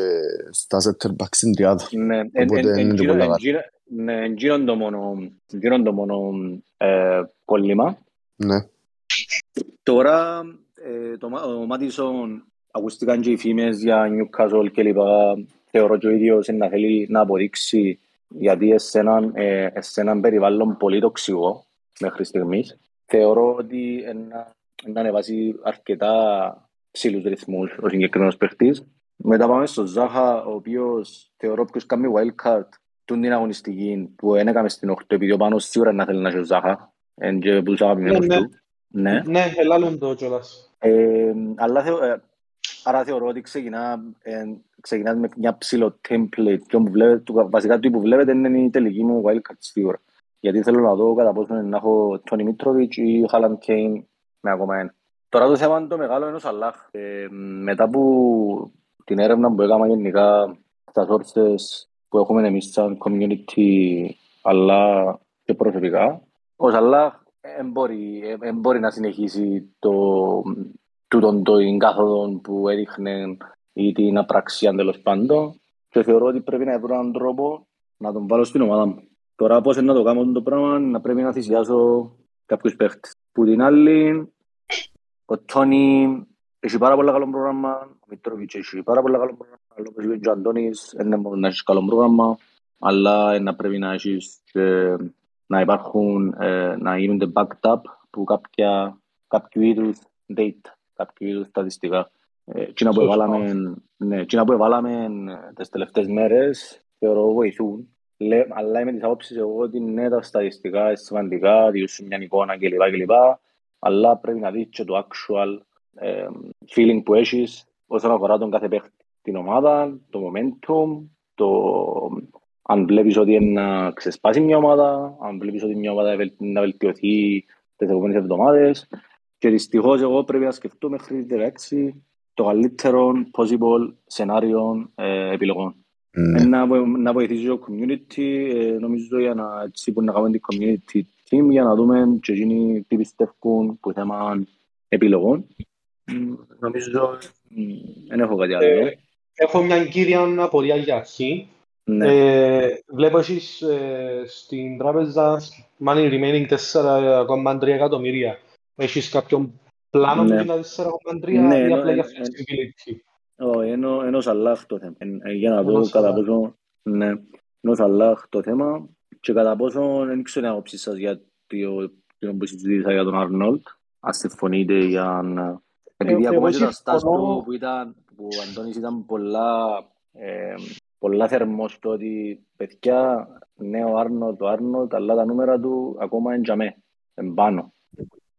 στα center back στην τριάδα. Ναι, εν- εν- Οπότε εν- είναι και γύρω- πολλά εν- καλά. γύρω- ναι, εν γύρω το μόνο, γύρω το μόνο ε, κόλλημα. Ναι. Τώρα ε, το, Μα- ο Μάτισον ακούστηκαν και οι φήμες για Newcastle και λοιπά. Θεωρώ και ο ίδιος είναι να θέλει να αποδείξει γιατί σε έναν, ε, σε έναν περιβάλλον πολύ τοξικό μέχρι στιγμής. Θεωρώ ότι ένα, να ανεβάσει αρκετά ψηλούς ρυθμούς ο συγκεκριμένος παίχτης. Μετά πάμε στο Ζάχα, ο οποίος θεωρώ ποιος κάνει wildcard του την αγωνιστική που δεν έκαμε στην 8 επειδή ο Πάνος σίγουρα να θέλει να έχει ο Ζάχα. Είναι και που τους αγαπημένους Ναι, ναι. του. Ναι. Ναι, ελάλουν το κιόλας. Ε, αλλά θεω, ε, άρα θεωρώ ότι ξεκινά, ε, ξεκινάς με μια ψηλό template και όπου βλέπετε, το, βασικά το που βλέπετε είναι η τελική μου wildcard σίγουρα. Γιατί θέλω να δω κατά πόσο είναι να έχω Τόνι Μίτροβιτς ή Χάλαν Κέιν με ακόμα ένα. Τώρα το θέμα είναι το μεγάλο είναι ο Σαλάχ. Ε, μετά που την έρευνα που έκανα γενικά στα sources που έχουμε εμείς σαν community αλλά και προσωπικά, ο Σαλάχ δεν μπορεί, εν μπορεί να συνεχίσει το, τούτον το εγκάθοδο που έδειχνε ή την απραξία τέλος πάντων και θεωρώ ότι πρέπει να βρω έναν τρόπο να τον βάλω στην ομάδα μου. Τώρα πώς είναι να το κάνω το πράγμα, να πρέπει να θυσιάσω κάποιους παίχτες. Που την άλλη, ο Τόνι έχει πάρα πολύ καλό πρόγραμμα, ο Μητρόβιτς έχει πάρα πολύ καλό πρόγραμμα, αλλά όπως είπε και ο Αντώνης, δεν είναι μόνο να έχεις καλό πρόγραμμα, αλλά να πρέπει να έχεις και να υπάρχουν, ε, να γίνονται backed up που κάποια, κάποιου είδους data, κάποιου είδους στατιστικά. Ε, εκείνα που Σωστά. εβάλαμε, ναι, εκείνα που εβάλαμε ε, τις τελευταίες μέρες θεωρώ βοηθούν. Λέ, αλλά είμαι της άποψης εγώ ότι ναι, τα στατιστικά είναι σημαντικά, διούσουν μια εικόνα κλπ. Κλπ. Αλλά πρέπει να δεις και το actual ε, feeling που έχεις όσον αφορά τον κάθε παίχτη. Την ομάδα, το momentum, το αν βλέπεις ότι είναι να ξεσπάσει μια ομάδα, αν βλέπεις ότι μια ομάδα βελ- να βελτιωθεί τις επόμενες εβδομάδες. Και δυστυχώς εγώ πρέπει να σκεφτώ μέχρι τις 16 το καλύτερο possible σενάριο ε, επιλογών. Ναι. Ε, να, βο- να βοηθήσει το community, ε, νομίζω για να, έτσι που να κάνουμε την community team για να δούμε και εκείνοι τι πιστεύουν που θέμα επιλογών. Μ, Νομίζω μ, δεν έχω κάτι άλλο. Ε, Έχω μια κύρια απορία για αρχή. Ναι. Ε, βλέπω εσείς ε, στην τράπεζα money remaining 4,3 εκατομμύρια. Έχεις κάποιον πλάνο Ναι. με τα 4,3 Ναι, ή ενώ- απλά για εν- εν- flexibility; Όχι, ενώ, ενώ Σαλάχ το θέμα. Εν- ε, για να δω Ενώ κατά Σαλάχ. πόσο... Ναι, ενώ Σαλάχ το θέμα και κατά πόσο δεν ξέρω την άποψη σας για το το που συζήτησα για τον Αρνόλτ. Αν συμφωνείτε για να... Επειδή εγώ ακόμα και τα συμφωνώ. στάς του που ήταν, που ο Αντώνης ήταν πολλά, ε, πολλά θερμός στο ότι παιδιά, ναι ο Άρνολτ, ο Άρνολτ, αλλά τα νούμερα του ακόμα είναι για μέ, εν πάνω.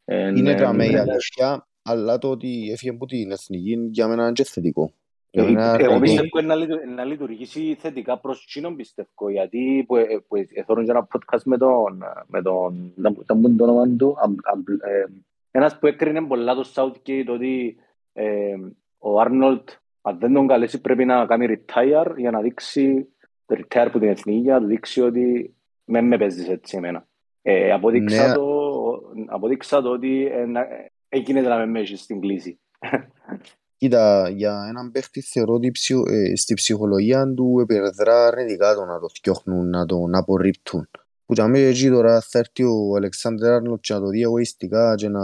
Εν- Είναι εν- γραμμέ η εν- αλήθεια, αλλά το ότι έφυγε από την εθνική για μένα είναι και θετικό. Για Ε, μένα Εγώ αρκετό. πιστεύω να, λειτου- να λειτουργήσει θετικά προς εκείνον πιστεύω, γιατί που, ε, που εθώρουν και ένα podcast με τον, με τον, να μου- να μου το όνομα του, αμ- αμ- ε, ένας που έκρινε πολλά το Southgate ότι ε, ο Άρνολτ αν δεν τον καλέσει πρέπει να κάνει retire για να δείξει retire από την εθνική για να του δείξει ότι με με παίζεις έτσι εμένα. Ε, αποδείξα, Ναι. το, αποδείξα το ότι ε, να- ε, έγινε να με με έχεις στην κλίση. Κοίτα, για έναν παίχτη θεωρώ ότι ψυχο- ε, στη ψυχολογία του επιδρά αρνητικά το να το φτιάχνουν, να τον απορρίπτουν. Που για μένα εκεί τώρα θα έρθει ο Αλεξάνδρ Άρνολτ και να το δει εγωιστικά και να,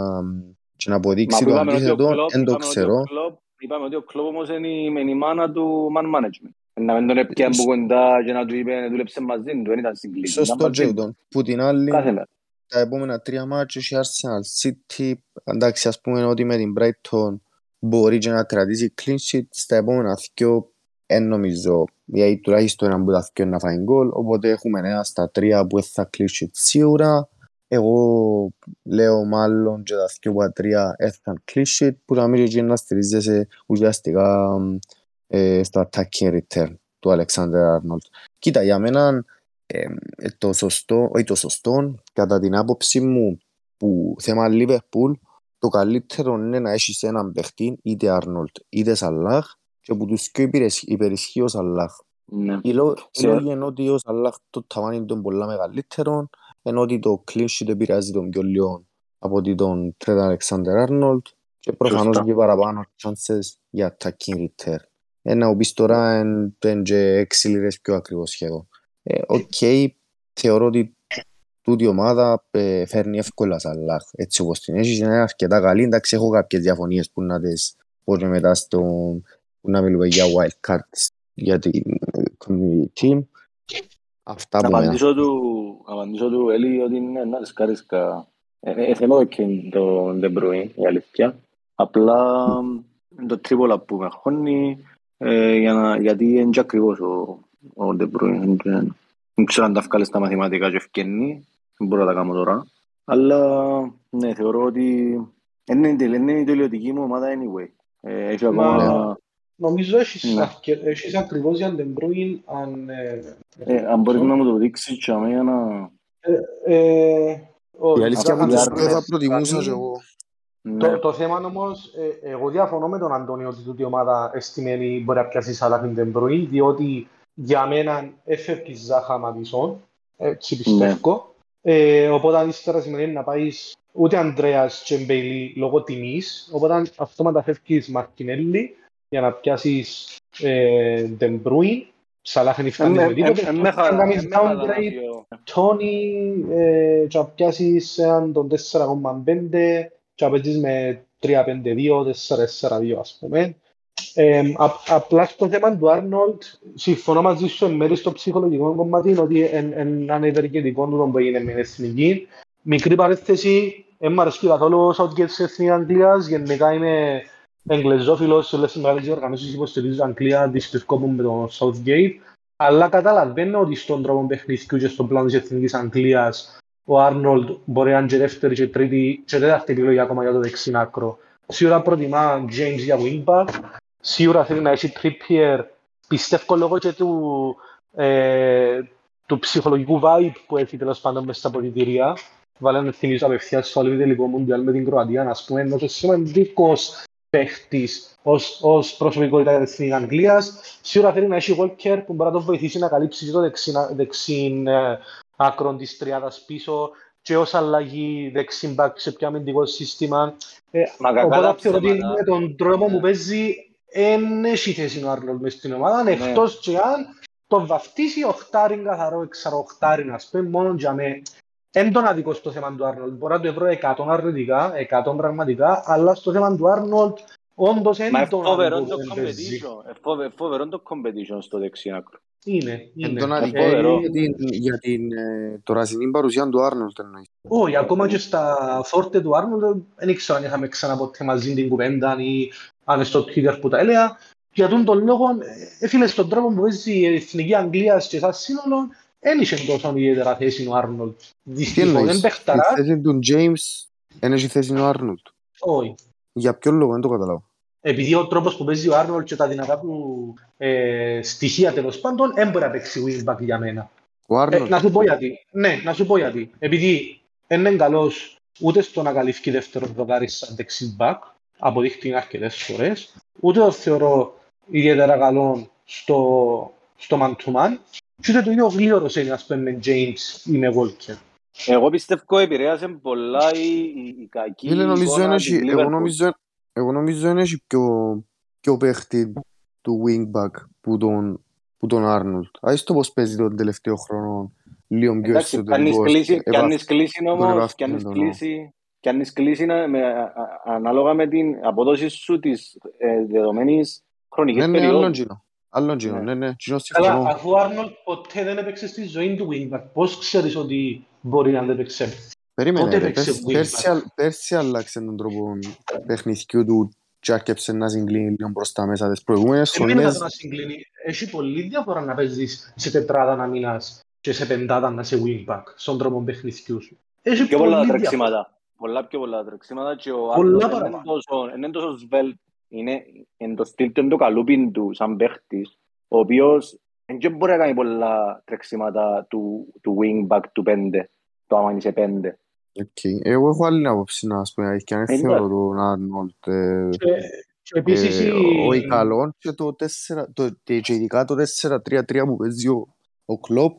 και να αποδείξει Μα το είπαμε ότι ο αντίθετο, Klopp- δεν το είπαμε ότι ο ξέρω. Klopp- Είπαμε ότι ο Κλόπ όμως είναι η, είναι η μάνα του man management. Να μην τον έπιαν που κοντά και να του είπε δούλεψε μαζί του, δεν ήταν στην κλίση. ήταν Σωστό μαζί του. Τζέιτον. Που την άλλη, Κάθε μέρα. τα επόμενα τρία μάτια έχει Arsenal City. Εντάξει, ας πούμε ότι με την Brighton μπορεί και να κρατήσει clean sheet στα επόμενα δυο εν νομίζω, γιατί τουλάχιστον ένα από τα δυο να φάει γκολ, οπότε έχουμε ένα στα τρία που θα clean sheet σίγουρα. Εγώ λέω μάλλον και τα δυο από τα τρία έθαν clean sheet που θα μην και να στηρίζεσαι ουσιαστικά ε, στο attacking return του Alexander Arnold. Κοίτα, για μένα ε, ε, το σωστό, όχι το σωστό, κατά την άποψη μου που θέμα Liverpool, το καλύτερο είναι να έχεις έναν παιχτή είτε Αρνόλτ είτε Σαλάχ και που τους και υπερισχύει ο Σαλάχ. Ναι. Οι λό- οι Σε- λόγοι είναι ότι ο Σαλάχ το ταβάνι είναι τον πολλά μεγαλύτερο, ενώ ότι το clean sheet επηρεάζει τον πιο λίγο από ότι τον Τρεντ Αλεξάντερ Άρνολντ και προφανώς Σωστά. και παραπάνω chances για attacking return. Ένα που πεις τώρα εν- εν και έξι λίρες πιο ακριβός σχεδόν. Ε, Οκ, θεωρώ ότι τούτη η ομάδα ε, φέρνει εύκολα Σαλάχ, έτσι όπως την έχεις, είναι αρκετά καλή. Εντάξει, έχω κάποιες διαφωνίες που να τις πω και μετάς στο, που να μιλούμε για wild cards για την ε, community team. Αυτά Να που μένα. απαντήσω του, να απαντήσω του Έλλη ότι είναι ένα ρισκάρεις κα... Ε, ε, θέλω και το De Bruyne, η αλήθεια. Απλά ε, το τρίπολα που με χώνει, ε, για να, γιατί είναι και ακριβώς ο, ο De Bruyne. Δεν- Δεν δεν ξέρω αν τα βγάλει στα μαθηματικά και ευκαινεί, δεν μπορώ να τα κάνω τώρα. Αλλά ναι, θεωρώ ότι είναι, τελε- είναι η τελειωτική μου ομάδα anyway. Ε, έχει Μα- ακόμα... Νομίζω έχεις, Ναι. αρκε- έχεις ακριβώς για Den Bruyne αν... ε, Ε, αν μπορείς να μου το δείξεις και αμένα... ε, ο- Η αλήθεια Αυτά μου οι τους Άρνες πιο θα προτιμούσα δηλαδή, και εγώ. Ναι. Το, το θέμα όμως, ε, εγώ διαφωνώ με τον Αντώνιο ότι τούτη η ομάδα εστιμένη μπορεί να πιάσει Σαλάχ την Bruyne, διότι για μένα έφευκε Ζάχα Μαδισόν, έτσι πιστεύω. Ε, οπότε αν ύστερα σημαίνει να πάει ούτε Ανδρέας και Μπέιλι λόγω τιμής, οπότε αυτόματα φεύγεις Μαρκινέλli για να πιάσεις ε, Den Bruyne, Σαλάχ δεν φτάνει με τίποτε, Ε, με και να κάνεις downgrade χαρά. Τόνι ε, και να πιάσεις έναν τον 4,5 και να παίζεις με 3-5-2, 4-4-2 ας πούμε. Ε, απ- απλά στο θέμα του Άρνολτ, συμφωνώ μαζί σου εν μέρει στο ψυχολογικό κομμάτι είναι ότι είναι ευεργετικό του τον που έγινε με την εθνική. Μικρή παρέθεση, δεν μου αρέσει καθόλου ο Southgate της Εθνικής Αγγλίας, γενικά είμαι εγγλεζόφιλος σε όλες τις μεγάλες οργανώσεις υποστηρίζεις της Αγγλία, δυστυχώς με τον Southgate. Αλλά καταλαβαίνω ότι στον τρόπο παιχνιδιού και στον πλάνο της Εθνικής Αγγλίας ο Άρνολντ μπορεί να είναι και δεύτερη και τρίτη και τέταρτη επιλογή ακόμα για το δεξί άκρο. Σίγουρα προτιμά James για wingback, σίγουρα θέλει να έχει Trippier, πιστεύω λόγω και του, ε, του ψυχολογικού vibe που έχει τέλος πάντων μες στα ποδητήρια. Βάλε να θυμίζω απευθείας στο άλλο τελικό Μουντιάλ με την Κροατία, να πούμε, ενώ και σημαντικός παίχτης ως, ως προσωπικότητα της Εθνικής Αγγλίας. Σίγουρα θέλει να έχει Walker που μπορεί να τον βοηθήσει να καλύψει και το δεξί, δεξί ε, άκρο της τριάδας πίσω και ως αλλαγή δεξί back σε πιο αμυντικό σύστημα. Ε, Μα κακά οπότε τα θεωρώ ότι ψέματα. με τον τρόπο που Ναι. παίζει δεν έχει θέση ο Άρνολ μες στην ομάδα, Ναι. εκτός και αν τον βαφτίσει οχτάριν καθαρό, εξαροχτάριν, ας πούμε, μόνο για με. Εν τον αδικό στο θέμα του Άρνολτ. Μπορεί να το βρω 100 αρνητικά, 100 πραγματικά, αλλά στο θέμα του Άρνολτ όντως Μα εν είναι τον φοβερό αδικό το που δεν παίζει. competition. Ε, φοβε- Φοβερό το competition στο δεξί άκρο. Είναι, Εν είναι. τον Ε, αδικό φοβερό. για την, για την ε, τωρασινή παρουσία του Άρνολτ εννοείς. Όχι, ακόμα και στα φόρτε του Άρνολτ δεν ήξερα αν είχαμε ξανά ποτέ μαζί την κουβέντα ή αν στο Twitter που τα έλεγα. Για τον τον λόγο, ε, φίλε, στον τρόπο που παίζει η Εθνική Αγγλία και σαν σύνολο, δεν είχε τόσο ιδιαίτερα θέση ο Άρνολτ. Τι Δυστυχώς, δεν εννοείς, στη παιχταρά, θέση του James δεν έχει θέση ο Άρνολτ. όχι. Για ποιο λόγο, δεν το καταλάβω. Επειδή ο τρόπος που παίζει ο Άρνολτ και τα δυνατά του ε, στοιχεία τέλος πάντων, δεν μπορεί να παίξει wingback για μένα. Ο Ε, Άρνολτ, να σου πω γιατί. Ναι, να σου πω γιατί. Επειδή δεν είναι καλός ούτε στο να καλύφει δεύτερο δοκάρι σαν δεξί back, αποδείχτηκε αρκετές φορές, ούτε το θεωρώ ιδιαίτερα καλό στο, στο man to man, και ούτε το ίδιο γλύωρος είναι, ας πούμε, με James ή με Walker. Εγώ πιστεύω επηρέασε πολλά η, η, η κακή Φίλε, νομίζω εικόνα δεν της έχει- εγώ Liverpool. νομίζω- εγώ νομίζω δεν έχει πιο, πιο παίχτη του wingback που τον, που τον Άρνολτ. Άις το πώς παίζει τον τελευταίο χρόνο λίγο πιο Εντάξει, κάνεις εσωτερικός. κλίση, Επα- κάνεις κλίση όμως, επαφή κάνεις με τον κλίση, κάνεις κλίση να- με, α- α- ανάλογα με την απόδοση σου της ε, δεδομένης χρονικής Ναι, ναι, άλλον περίοδου. τζίνο. Άλλον τζίνο, Ναι. ναι, ναι, τζίνο Αλλά συμφωνώ. αφού ο Άρνολτ ποτέ δεν έπαιξε στη ζωή του wingback, πώς ξέρεις ότι μπορεί να δεν έπαιξε; Περίμενε, πότε ρε, έπαιξε πέρσι- wingback; πέρσι, αλ- πέρσι άλλαξε τον τρόπο παιχνιδιού του και άρχισε να συγκλίνει λίγο προς τα μέσα τις προηγούμενες Δεν είναι χρονιές. να συγκλίνει. Έχει πολύ διαφορά να παίζεις σε τετράδα να μείνας και σε πεντάδα να σε wingback στον τρόπο παιχνιδιού σου. Έχει Πιο πολλά πολύ διαφορά. τρεξίματα. Πολλά πιο πολλά τρεξίματα και ο Πολλά Άρνολτ είναι παραπάνω. τόσο- είναι τόσο σβέλ. Είναι εν το στυλ του, εν το καλούπιν του σαν παίχτης, ο οποίος δεν μπορεί να κάνει πολλά τρεξίματα του, του wingback του 5, το άμα είναι σε 5. Οκ. Εγώ έχω άλλη άποψη να ας πούμε, και αν Εντάξει. θεωρώ τον Άρνολτ ε, Και, και επίσης ε, η- ο Ικαλόν και το 4, το, και ειδικά το 4-3-3 που παίζει ο, ο Κλόπ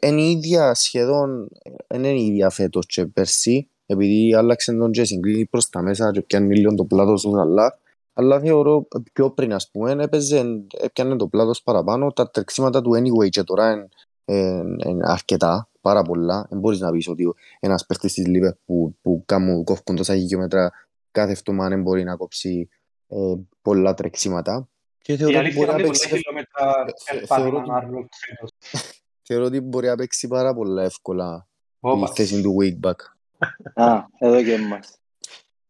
είναι η ίδια σχεδόν, δεν είναι η ίδια φέτος και πέρσι επειδή άλλαξε τον και συγκλίνει προς τα μέσα και πιάνει λίγο το πλάτος τους αλλά αλλά θεωρώ πιο πριν ας πούμε έπαιζε, έπιανε το πλάτος παραπάνω τα τρεξίματα του anyway και τώρα είναι είναι αρκετά, πάρα πολλά δεν μπορείς να πεις ότι ένας παίχτης της Λίβερ που, που κάνουν κόφκουν τόσα χιλιόμετρα κάθε εβδομάδα μπορεί να κόψει ε, πολλά τρεξίματα και η θεωρώ ότι αλήθεια μπορεί να είναι πολλά παίξει χιλιόμετρα Θε- περπάτημα θεωρώ ότι- Άρνολτ φέτος. Θεωρώ ότι μπορεί να παίξει πάρα πολλά εύκολα Όπα. η θέση του wingback. Α, εδώ και εμάς.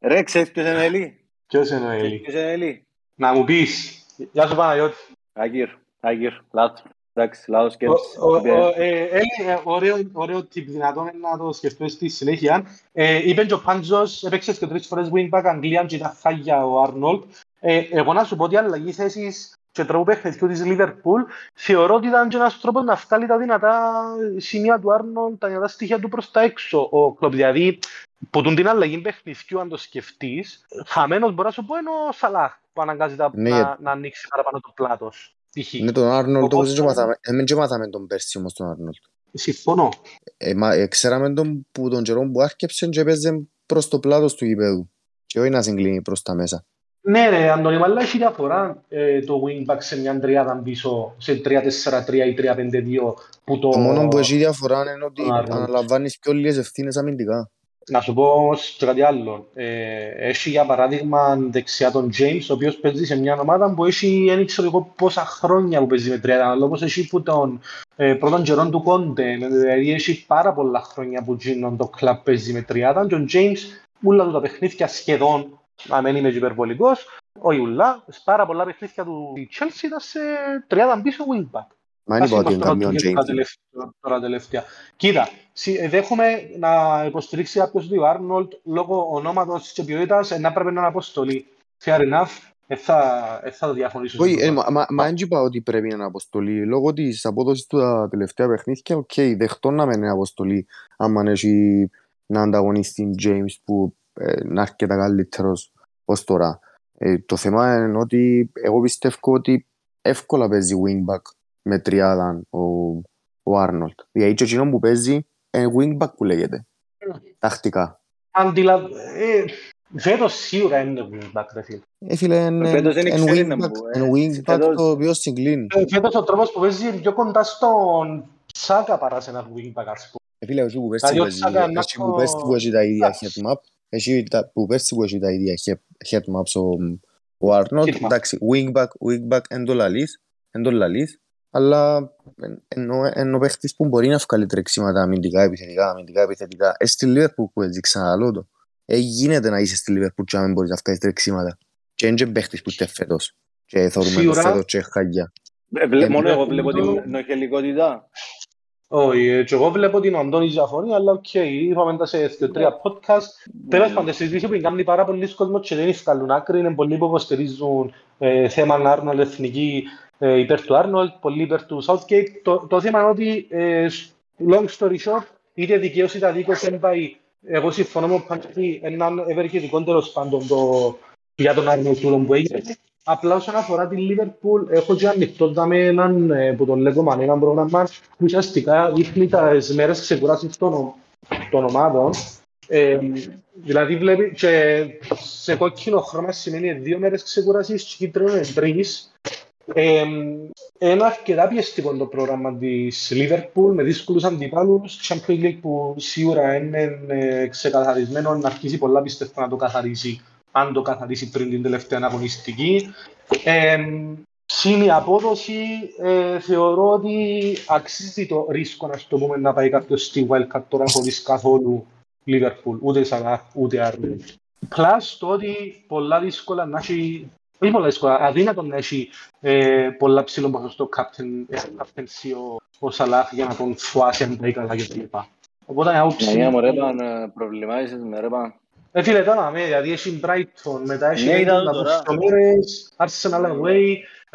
Ρε, ξέρεις ποιος είναι ο Ελί; Ποιος είναι ο Ξέρεις Έλλη. ποιος είναι ο Ελί; Να μου πεις. Γεια σου Παναγιώτη. Άγγιρ, Άγγιρ, λάθος. Εντάξει, λάθος Ο- σκέψη. ο- ο- ε, Έλλη, ε, ωραίο- Ωραίο tip, δυνατόν είναι να το σκεφτώ στη συνέχεια. Ε, Είπε και ο Πάντζος, έπαιξες και τρεις φορές wingback Αγγλία και ήταν χάγια ο Άρνολτ. Ε, Εγώ να σου πω ότι η αλλαγή θέσης και τρόπου παιχνιδιού της Λίβερπουλ θεωρώ ότι ήταν και ένας τρόπος να βγάλει τα δυνατά σημεία του Άρνολτ, τα δυνατά στοιχεία του προς τα έξω. Ο Κλοπ, δηλαδή, που τον την αλλαγή παιχνιδιού, αν το σκεφτείς, χαμένος μπορεί να σου πω είναι ο Σαλάχ, που αναγκάζεται Ναι, να, γιατί- να ανοίξει παραπάνω το πλάτος. π.χ. Ναι, τον Άρνολτ Ο όπως και Κώστα- μάθαμε, εμείς και μάθαμε τον πέρσι όμως τον Άρνολτ. Συμφωνώ. Ε, μα, ε, ξέραμε τον που τον καιρό που άρχιψε και παίζε προς το πλάτος του γηπέδου και όχι να συγκλίνει προς τα μέσα. Ναι ρε, Αντώνη, αλλά έχει διαφορά ε, το wingback σε μια τριάδα πίσω, σε 3-4-3 ή 3-5-2 που το... Το μόνο που έχει διαφορά είναι ότι τον Άρνολτ. αναλαμβάνεις πιο λίγες ευθύνες αμυντικά. Να σου πω όμως και κάτι άλλο. Ε, έχει για παράδειγμα δεξιά τον James, ο οποίος παίζει σε μια ομάδα που έχει δεν ξέρω εγώ πόσα χρόνια που παίζει με τριάδα, αλλά όπως έχει που τον ε, πρώτον καιρό του Κόντε, δηλαδή έχει πάρα πολλά χρόνια που γίνον το κλαμπ παίζει με τριάδα και ο James όλα του τα παιχνίδια σχεδόν, να μην είμαι και υπερβολικός, όχι ούλα, πάρα πολλά παιχνίδια του η Chelsea ήταν σε τριάδα πίσω wingback. Μα δεν είπα ότι είναι καμιόν Τώρα James. τελευταία- Τώρα τελευταία. Κοίτα, συ- δέχομαι να υποστηρίξει κάποιος ότι ο Άρνολτ λόγω ονόματος και ποιότητας ε, να πρέπει να είναι αποστολή. Fair enough. Ε, θα, ε, θα το διαφωνήσω. Όχι, σε ε, αυτό. μα- μα μα δεν είπα ότι πρέπει να είναι αποστολή. Λόγω της απόδοσης του τα τελευταία παιχνίδια, οκ, δεχτώ να μην είναι αποστολή άμα έχει να ανταγωνίσει τον James που ε, να είναι αρκετά καλύτερος ως τώρα. Ε, το θέμα είναι ότι εγώ πιστεύω ότι εύκολα παίζει wingback με τριάδαν ο, ο Άρνολντ. Δηλαδή και εκείνο που παίζει είναι wingback που λέγεται. Τακτικά. Αντιλα... Ε, φέτος σίγουρα είναι wingback, ρε φίλε. Ε, φίλε, είναι Φέτος δεν είναι ξέρει να wingback, μου, ε. είναι wingback Φέτος- το οποίο συγκλίνει. Ε, Φέτος ο τρόπος που παίζει είναι πιο κοντά στον Σάκα παρά σε ένα wingback, ας πούμε. Ε, Φίλε, εσύ που πέρσι Δηλαδή, που ο έχει- Τσάκα να εσύ το- που πέρσι που έχει τα ίδια Εντάξει. head map, εσύ τα- που πέρσι που έχει τα ίδια head- head maps ο, ο Arnold, Heat map. εντάξει, wingback, wingback εν το λαλείς, εν το λαλείς, αλλά εν- ενώ, ενώ παίχτης που μπορεί να βγάλει τρεξίματα αμυντικά, επιθετικά, αμυντικά, επιθετικά, ε, στη Liverpool που έτσι ξαναλώ το, ε, γίνεται να είσαι στη Liverpool και να μην μπορείς να βγάλεις τρεξίματα. Και είναι και παίχτης που είστε φέτος. Και θεωρούμε το Σίγουρα. φέτος και χάγια. Ε, βλέ- Ε, Μόνο εγώ βλέπουμε βλέπω το- την νοχελικότητα. Όχι, ε, και εγώ βλέπω ότι ο Αντώνης διαφωνεί, αλλά οκ, είπαμε τα σε δύο τρία podcast. Τέλος πάντων, συζήτηση που κάνει πάρα πολλοί κόσμος και δεν ευκαλούν άκρη, είναι πολλοί που υποστηρίζουν ε, θέμα Άρνολ εθνική ε, υπέρ του Άρνολ, πολλοί υπέρ του Southgate. Το, το θέμα είναι ότι, ε, long story short, είτε δικαίως είτε αδίκως δεν πάει. Εγώ συμφωνώ με ότι έναν ευεργετικό τέλος πάντων το, για τον Άρνολ του που έγινε. Απλά όσον αφορά τη Liverpool, έχω και ανοιχτό δάμε έναν, ε, που τον λέγω έναν πρόγραμμα που ουσιαστικά δείχνει τις μέρες ξεκουράσης των, ο- των ομάδων. Ε, δηλαδή βλέπει και σε κόκκινο χρώμα σημαίνει δύο μέρες ξεκουράσης και κίτρινο είναι τρεις. Ε, ένα αρκετά πιεστικό το πρόγραμμα της Liverpool με δύσκολους αντιπάλους. Champions League που σίγουρα είναι ε, ξεκαθαρισμένο να αρχίσει πολλά πιστεύω να το καθαρίσει αν το καθαρίσει πριν την τελευταία αγωνιστική. Ε, Συν η απόδοση, ε, θεωρώ ότι αξίζει το ρίσκο να το πούμε να πάει κάποιος στη Wildcard τώρα χωρίς καθόλου Liverpool, ούτε Σαλάχ, ούτε Άρνελ. Plus το ότι πολλά δύσκολα να έχει, όχι πολλά δύσκολα, αδύνατο να έχει ε, πολλά ψηλό ποσοστό captain, ε, captaincy ο, ο Σαλάχ για να τον φουάσει αν πάει καλά και τα λοιπά. Οπότε η άποψη... Ναι, μωρέ, παν, ε, προβλημάζεσαι με ρε παν. Ε, φίλε, τώρα, με, δηλαδή έχει Brighton, μετά έχει Ναι, είδα το τα τώρα. Stomeres, Arsenal away,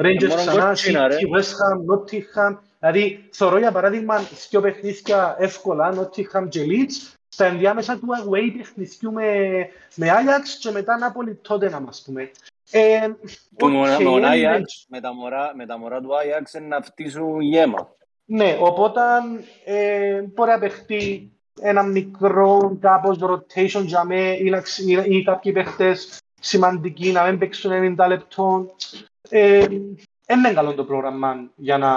Rangers μόνο ξανά, κότσινα, ρε. City, West Ham, Nottingham. Δηλαδή, θεωρώ για παράδειγμα δύο παιχνίδια εύκολα, Nottingham και Leeds, στα ενδιάμεσα του away παιχνιδιού με, με Ajax και μετά Napoli Tottenham, ας πούμε. Ε, Που με οκ, με τον είναι- Άγιαξ, με τα μωρά- με τα μωρά του Άγιαξ είναι να φτύσουν γέμα. Ναι, οπότε ε, μπορεί να παιχτεί ένα μικρό κάπως rotation για με ή, να ξ- ή, ή κάποιοι παίχτες σημαντικοί να μην παίξουν 90 λεπτών. Ε, δεν είναι καλό το πρόγραμμα για να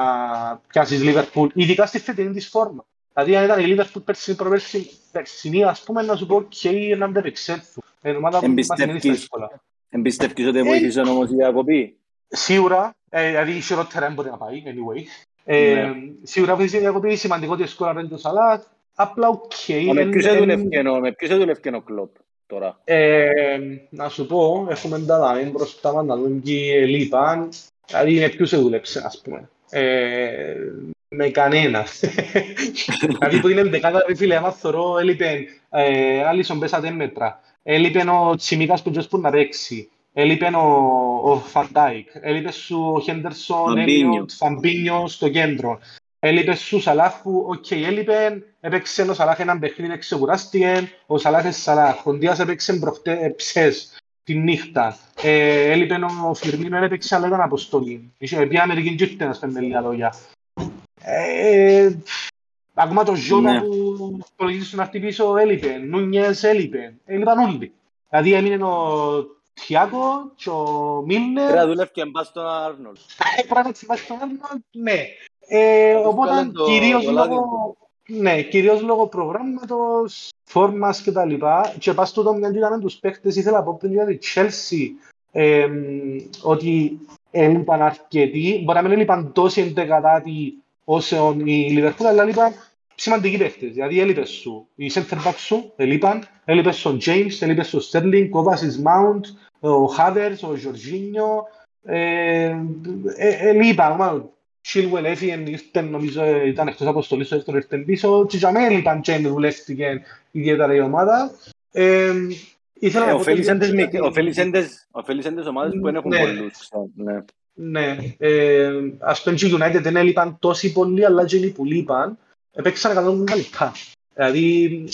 πιάσεις Liverpool, ειδικά στη φετινή της φόρμα. Δηλαδή αν ήταν η Liverpool περσινή προπέρσι, περσινή ας πούμε να σου πω ok να αντεπεξέλθουν. Ε, ομάδα που μας είναι στα Εμπιστεύκεις. δύσκολα. Εμπιστεύκεις ότι βοήθησε όμως η διακοπή; Σίγουρα, ε, δηλαδή η χειρότερα δεν μπορεί να πάει, anyway. Ε, Ναι. Σίγουρα αυτή τη διακοπή σημαντικό ότι σκόραρε το Σαλάχ. Απλά οκ. Μα Με εν- ποιους εν- εδούλευκε ο- με ποιους εδούλευκε ο Κλοπ τώρα; ε, να σου πω, έχουμε τα δάμε μπροστά μας να δούμε και λείπαν. Δηλαδή με ποιους έδουλεψε, ας πούμε. Ε, με κανένα. δηλαδή που είναι δεκάδα, ρε φίλε, άμα θωρώ, έλειπε ε, Άλισον πέσατε μέτρα. Έλειπε ο Τσιμίκας που τζες να παίξει. Έλειπε ο, ο Φαντάικ. Έλειπε σου ο Χέντερσον, Φαμπίνιο. Έλιοτ, Φαμπίνιο στο κέντρο. Έλειπε σου Σαλάχ που, οκ, έλειπε, έπαιξε ο Σαλάχ έναν παιχνίδι, ξεκουράστηκε, ο Σαλάχ είναι Σαλάχ. Ο Ντίας έπαιξε προχτέ, ε, ψες τη νύχτα. Ε, έλειπε ο Φιρμίνο, έπαιξε αλλά ήταν αποστολή. Είχε πει Αμερική και ήρθε να σπέμε λίγα λόγια. Ε, ακόμα το Ζώτα Ναι. που υπολογίζεις να χτυπήσω έλειπε, Νούνιες έλειπε, έλειπαν όλοι. Δηλαδή έμεινε ο Τιάκο και ο Μίλνερ, Πρέπει να δουλεύκε μπας στον Άρνολ. ε, πράγματι μας τον άλλο, ναι. Ε, Όπως οπότε κάλεν το- κυρίως το λόγω, Λάδι. ναι, κυρίως λόγω προγράμματος, φόρμας και τα λοιπά και πας τούτο μια και είδαμε τους παίχτες ήθελα να πω πριν για τη Chelsea ε, ότι έλειπαν αρκετοί, μπορεί να μην έλειπαν τόσοι εντεκατάτοι όσο η Liverpool, αλλά έλειπαν σημαντικοί παίχτες. Δηλαδή έλειπες σου η center back σου, έλειπαν, έλειπες στον James, έλειπες στον Sterling, ο Vasis Mount, ο Havertz, ο Jorginho, ε, ε, ε, λείπαν, μάλλον. Chilwell έφυγε, ήρθε, νομίζω ε, ήταν εκτός αποστολής, το δεύτερο ήρθε πίσω και για μένα λείπαν και δουλεύτηκε ιδιαίτερα η ομάδα. Ε, ήθελα να Ε, πω το ωφέλησαν τις ίδιο μικ- γιατί- ωφέλησαν τις- ωφέλησαν τις ομάδες που δεν έχουν Ναι. πολλούς. ξέρω, ναι. Ναι, ε, ας πούμε και η United δεν έλειπαν τόσοι πολλοί, αλλά και οι που λείπαν, έπαιξαν 150 λεπτά. Δηλαδή,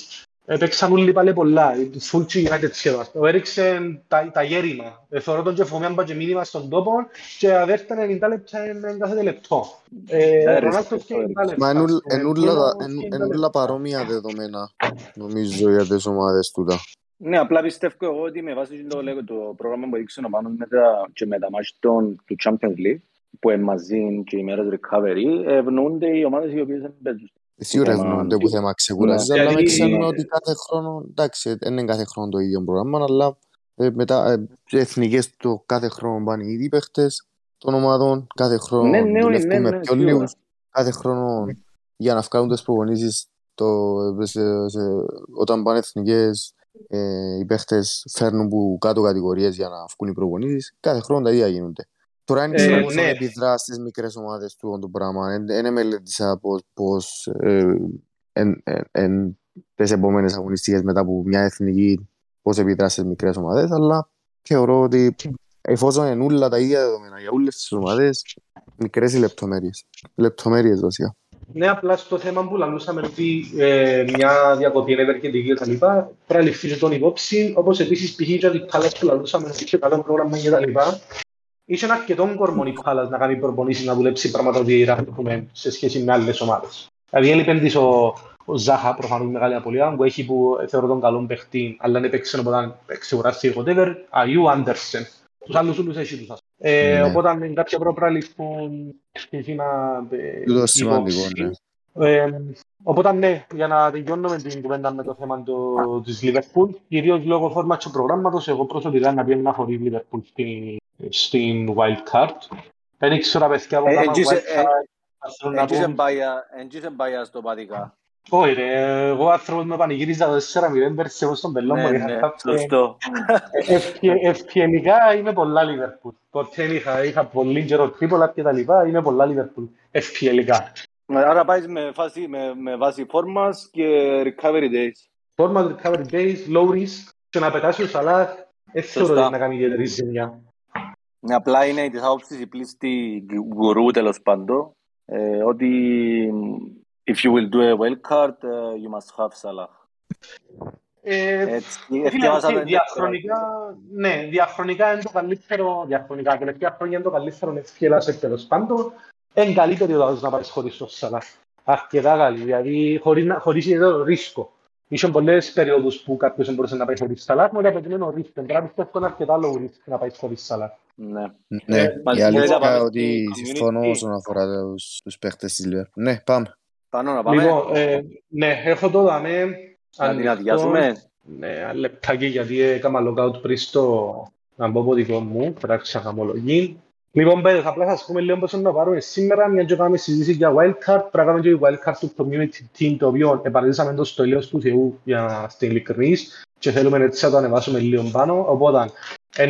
έπαιξαν όλοι πάλι πολλά, full και η United σχεδόν. Ο Έριξεν τα, τα γέρημα. Ε, θεωρώ τον και φοβιάν πάει και μήνυμα στον τόπο και αδέρτα 90 λεπτά είναι κάθε λεπτό. Ε, Ε, Ρονάλτος respect και το 90 λεπτά. Μα ενούλ- ας πούμε. ενούλα τα- Bruno εν- 90 ενούλα λεπτά. παρόμοια δεδομένα, νομίζω, για τις ομάδες τούτα. Ναι, απλά πιστεύω εγώ ότι με βάση το, λέγω, το πρόγραμμα που έδειξε ο Μάνος με τα, και με τα μάτια των- του Champions League, που είναι μαζί και οι μέρες recovery, ευνοούνται οι ομάδες οι οποίες δεν παίζουν. Σίγουρα θέμα- ευνοούνται που θέμα ξεκουράζεις, Ναι. αλλά μην Γιατί- ξέρουμε ότι κάθε χρόνο, εντάξει, δεν είναι κάθε χρόνο το ίδιο πρόγραμμα, αλλά ε, μετά ε, εθνικές το κάθε χρόνο πάνε οι ίδιοι παίχτες των ομάδων, κάθε χρόνο Ναι, ναι, δουλεύουν ναι, με ναι, πιο σίγουρα. λίγους, κάθε χρόνο για να βγάλουν τις προπονήσεις το, σε, σε, όταν πάνε εθνικές ε, οι παίχτες φέρνουν που κάτω κατηγορίες για να βγουν οι προπονήσεις, κάθε χρόνο τα ίδια γίνονται. Τώρα δεν Ε, ξέρω ναι. πώς θα επιδρά στις μικρές ομάδες του το πράγμα. Δεν μελέτησα πώς, πώς ε, εν, εν, εν, τις επόμενες αγωνιστικές μετά από μια εθνική πώς επιδρά στις μικρές ομάδες, αλλά θεωρώ ότι εφόσον είναι όλα τα ίδια δεδομένα για όλες τις ομάδες, μικρές οι λεπτομέρειες. Λεπτομέρειες βασικά. Ναι, απλά στο θέμα που λαλούσαμε ότι ε, μια διακοπή είναι ευεργετική και τα λοιπά, πρέπει να ληφθεί και τον υπόψη, όπως επίσης π.χ. για την Πάλας που λαλούσαμε ότι είχε καλό πρόγραμμα και τα λοιπά. Είχε αρκετό κορμό η Πάλας να κάνεις προπονήσεις, να δουλέψεις πράγματα ότι έχουμε σε σχέση με άλλες ομάδες. Δηλαδή έλειπε της ο, ο Ζάχα, προφανώς μεγάλη απολύα, που έχει που θεωρώ τον καλό παίχτη, αλλά δεν έπαιξε οπότε ξεκουράστηκε whatever, Αγιού Άντερσεν. Τους άλλους όλους έχει τους. ας πούμε. Ε, Ναι. Οπότε με κάποια πρόπρα λοιπόν έχει να ε, Τούτο σημαντικό, υπόψη. ναι. Ε, οπότε ναι, για να τελειώνουμε την κουβέντα με το θέμα του, της Liverpool, κυρίως λόγω φόρμα του προγράμματος, εγώ προσωπικά να πιένω να χωρεί η Liverpool στην, στην Wild Card. Δεν ξέρω παιδιά από Ε, κάμα εγγύησε- Wild ε, Card, θα θέλουν να Εγγύησε πούν- μπάια- εγγύησε μπάια στο παδικά. Όχι ρε, εγώ άνθρωπος με πανηγύριζα το 4-0 πέρσι εγώ στον πελό μου. Ναι, ναι, σωστό. Ευκαινικά είμαι πολλά Λίβερπουλ. Ποτέ είχα, είχα πολύ καιρό τρίπολα και τα λοιπά, είμαι πολλά Λίβερπουλ. Ευκαινικά. Άρα πάεις με, φάση, με, με βάση φόρμας και recovery days. Φόρμας, recovery days, low risk και να πετάσεις ο Σαλάχ, έτσι θεωρώ ότι να κάνει ιδιαίτερη ζημιά. Απλά είναι της άποψης η πλήστη γκουρού τέλος πάντων, ε, ότι if you will do a wild card, uh, you must have Salah. Ε, διαχρονικά, ναι, διαχρονικά είναι το καλύτερο, διαχρονικά, τελευταία χρόνια είναι το καλύτερο ευκαιρία τέλος πάντων, είναι καλή περίοδος να πάρεις χωρίς το Σαλάχ. Αρκετά καλή, δηλαδή χωρίς, χωρίς ιδιαίτερο ρίσκο. Είχαν πολλές περίοδους που κάποιος μπορούσε να πάει χωρίς Σαλάχ, μόνο ότι είναι ο ρίσκο. Τώρα πιστεύω είναι αρκετά λόγω ρίσκο να πάεις χωρίς Σαλάχ. Ναι, ναι η αλήθεια ότι συμφωνώ όσον αφορά τους παίχτες της Λιβέρπουλ. Ναι, πάμε. Πάνω να πάμε. Λοιπόν, ε, ναι, έχω το δαμε. Να την αδειάσουμε. Ναι, λεπτάκι γιατί έκανα lockout πριν στο να μπω από δικό μου, πράξη αγαμολογή. Λοιπόν, πέντε, θα απλά σας πούμε λίγο πώς να πάρουμε σήμερα, μια και κάνουμε συζήτηση για wildcard, πρέπει να κάνουμε και wildcard του community team, το οποίο επαραδείσαμε το στολίος του Θεού για στην ειλικρινής και θέλουμε έτσι να το ανεβάσουμε λίγο πάνω, οπότε,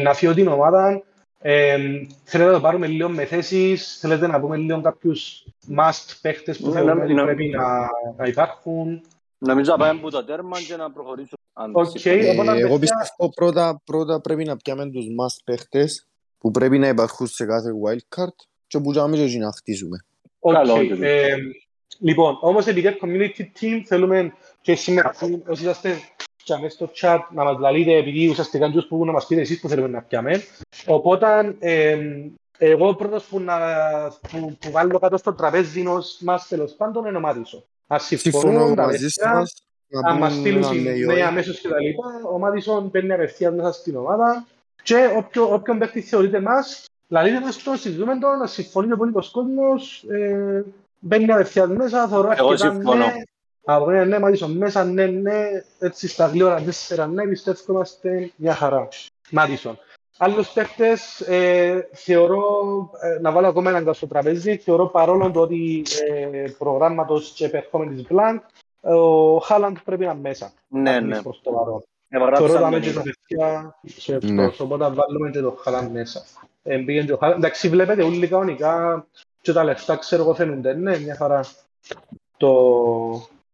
να φύγω την ομάδα, ε, θέλετε να το πάρουμε λίγο με θέσεις, θέλετε να πούμε λίγο κάποιους must παίχτες που θέλουμε ότι πρέπει να, να υπάρχουν. Νομίζω να πάμε από το τέρμα και να προχωρήσουμε. Okay, ε, εγώ πιστεύω πρώτα, πρώτα πρέπει να πιάμε τους must παίχτες που πρέπει να υπάρχουν σε κάθε wildcard και που κάνουμε και να χτίσουμε. Okay. Ε, λοιπόν, όμως επειδή community team θέλουμε και σήμερα όσοι είσαστε και μέσα στο chat να μας λαλείτε επειδή ουσιαστικά τους που να μας πείτε εσείς που θέλουμε να πιάμε. Οπότε ε, εγώ πρώτος που, να, που, που βάλω κάτω στο τραπέζι μας τέλος πάντων είναι ο Μάδισο. Ας συμφωνώ μαζί σας. Αν μας στείλουν ναι αμέσως και τα λοιπά, ο Μάδισον παίρνει απευθείας μέσα στην ομάδα και όποιο, όποιον παίχτη θεωρείται μας, λαλείτε μας το, συζητούμε το, να συμφωνεί με πολύ κόσμος, ε, μπαίνει απευθείας μέσα, θεωρώ αρκετά ναι, από ναι, ναι, Μάτισον μέσα, ναι, ναι, έτσι στα γλύωρα τέσσερα, ναι, πιστεύω είμαστε μια χαρά. Μάτισον. Άλλους παίχτες ε, θεωρώ, ε, να βάλω ακόμα έναν στο τραπέζι, θεωρώ παρόλο το ότι ε, προγράμματος και επερχόμενης Μπλάνκ, ο Χάλαντ πρέπει να είναι μέσα. Ναι, ναι. Προς το παρόν. Θεωρώ ότι και τα παιδιά σε αυτός, οπότε βάλουμε και το Χάλαντ μέσα. Ε, πήγαινε ο Χάλαντ. Εντάξει, βλέπετε όλοι κανονικά και τα λεφτά ξέρω εγώ φαίνονται, ναι, μια χαρά. Το,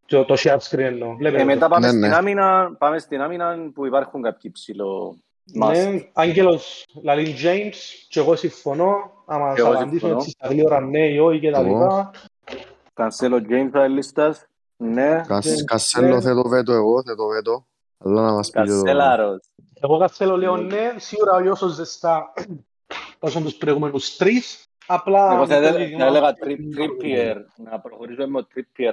το, το share screen εννοώ. Ε, μετά πάμε, ναι, στην ναι. Άμυνα, πάμε στην άμυνα που υπάρχουν κάποιοι ψηλό ναι, Άγγελος Λαλίν James και εγώ συμφωνώ. Άμα θα απαντήσουμε έτσι στα γλύωρα ναι ή όχι και τα λοιπά. Κανσέλο James θα λίστας. Ναι. Κασέλο θα το βέτω εγώ, θα το βέτω. Αλλά να μας πεις το... Κασέλαρος. Εγώ Κασέλο λέω ναι, σίγουρα όχι όσο ζεστά όσο τους προηγούμενους τρεις. Απλά... Εγώ θα έλεγα Trippier, να προχωρήσουμε με Trippier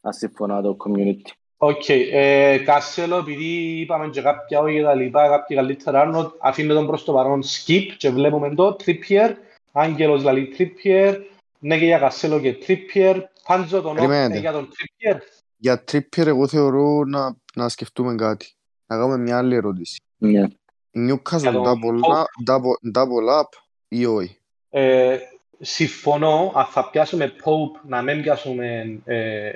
αν συμφωνώ το community. Οκ, ε, Κανσέλο, επειδή είπαμε και κάποια όχι και τα λοιπά, κάποια καλύτερα άνω, αφήνουμε τον προς το παρόν skip και βλέπουμε το Trippier, Άγγελος δηλαδή Trippier, ναι και για Κανσέλο και Trippier, Πάντζο τον ναι, για τον Trippier. Για Trippier εγώ θεωρώ να, να σκεφτούμε κάτι, να κάνουμε μια άλλη ερώτηση. Ναι. Newcastle double, double, double up ή όχι; Ε, συμφωνώ, αν θα πιάσουμε Pope, να μην πιάσουμε ε,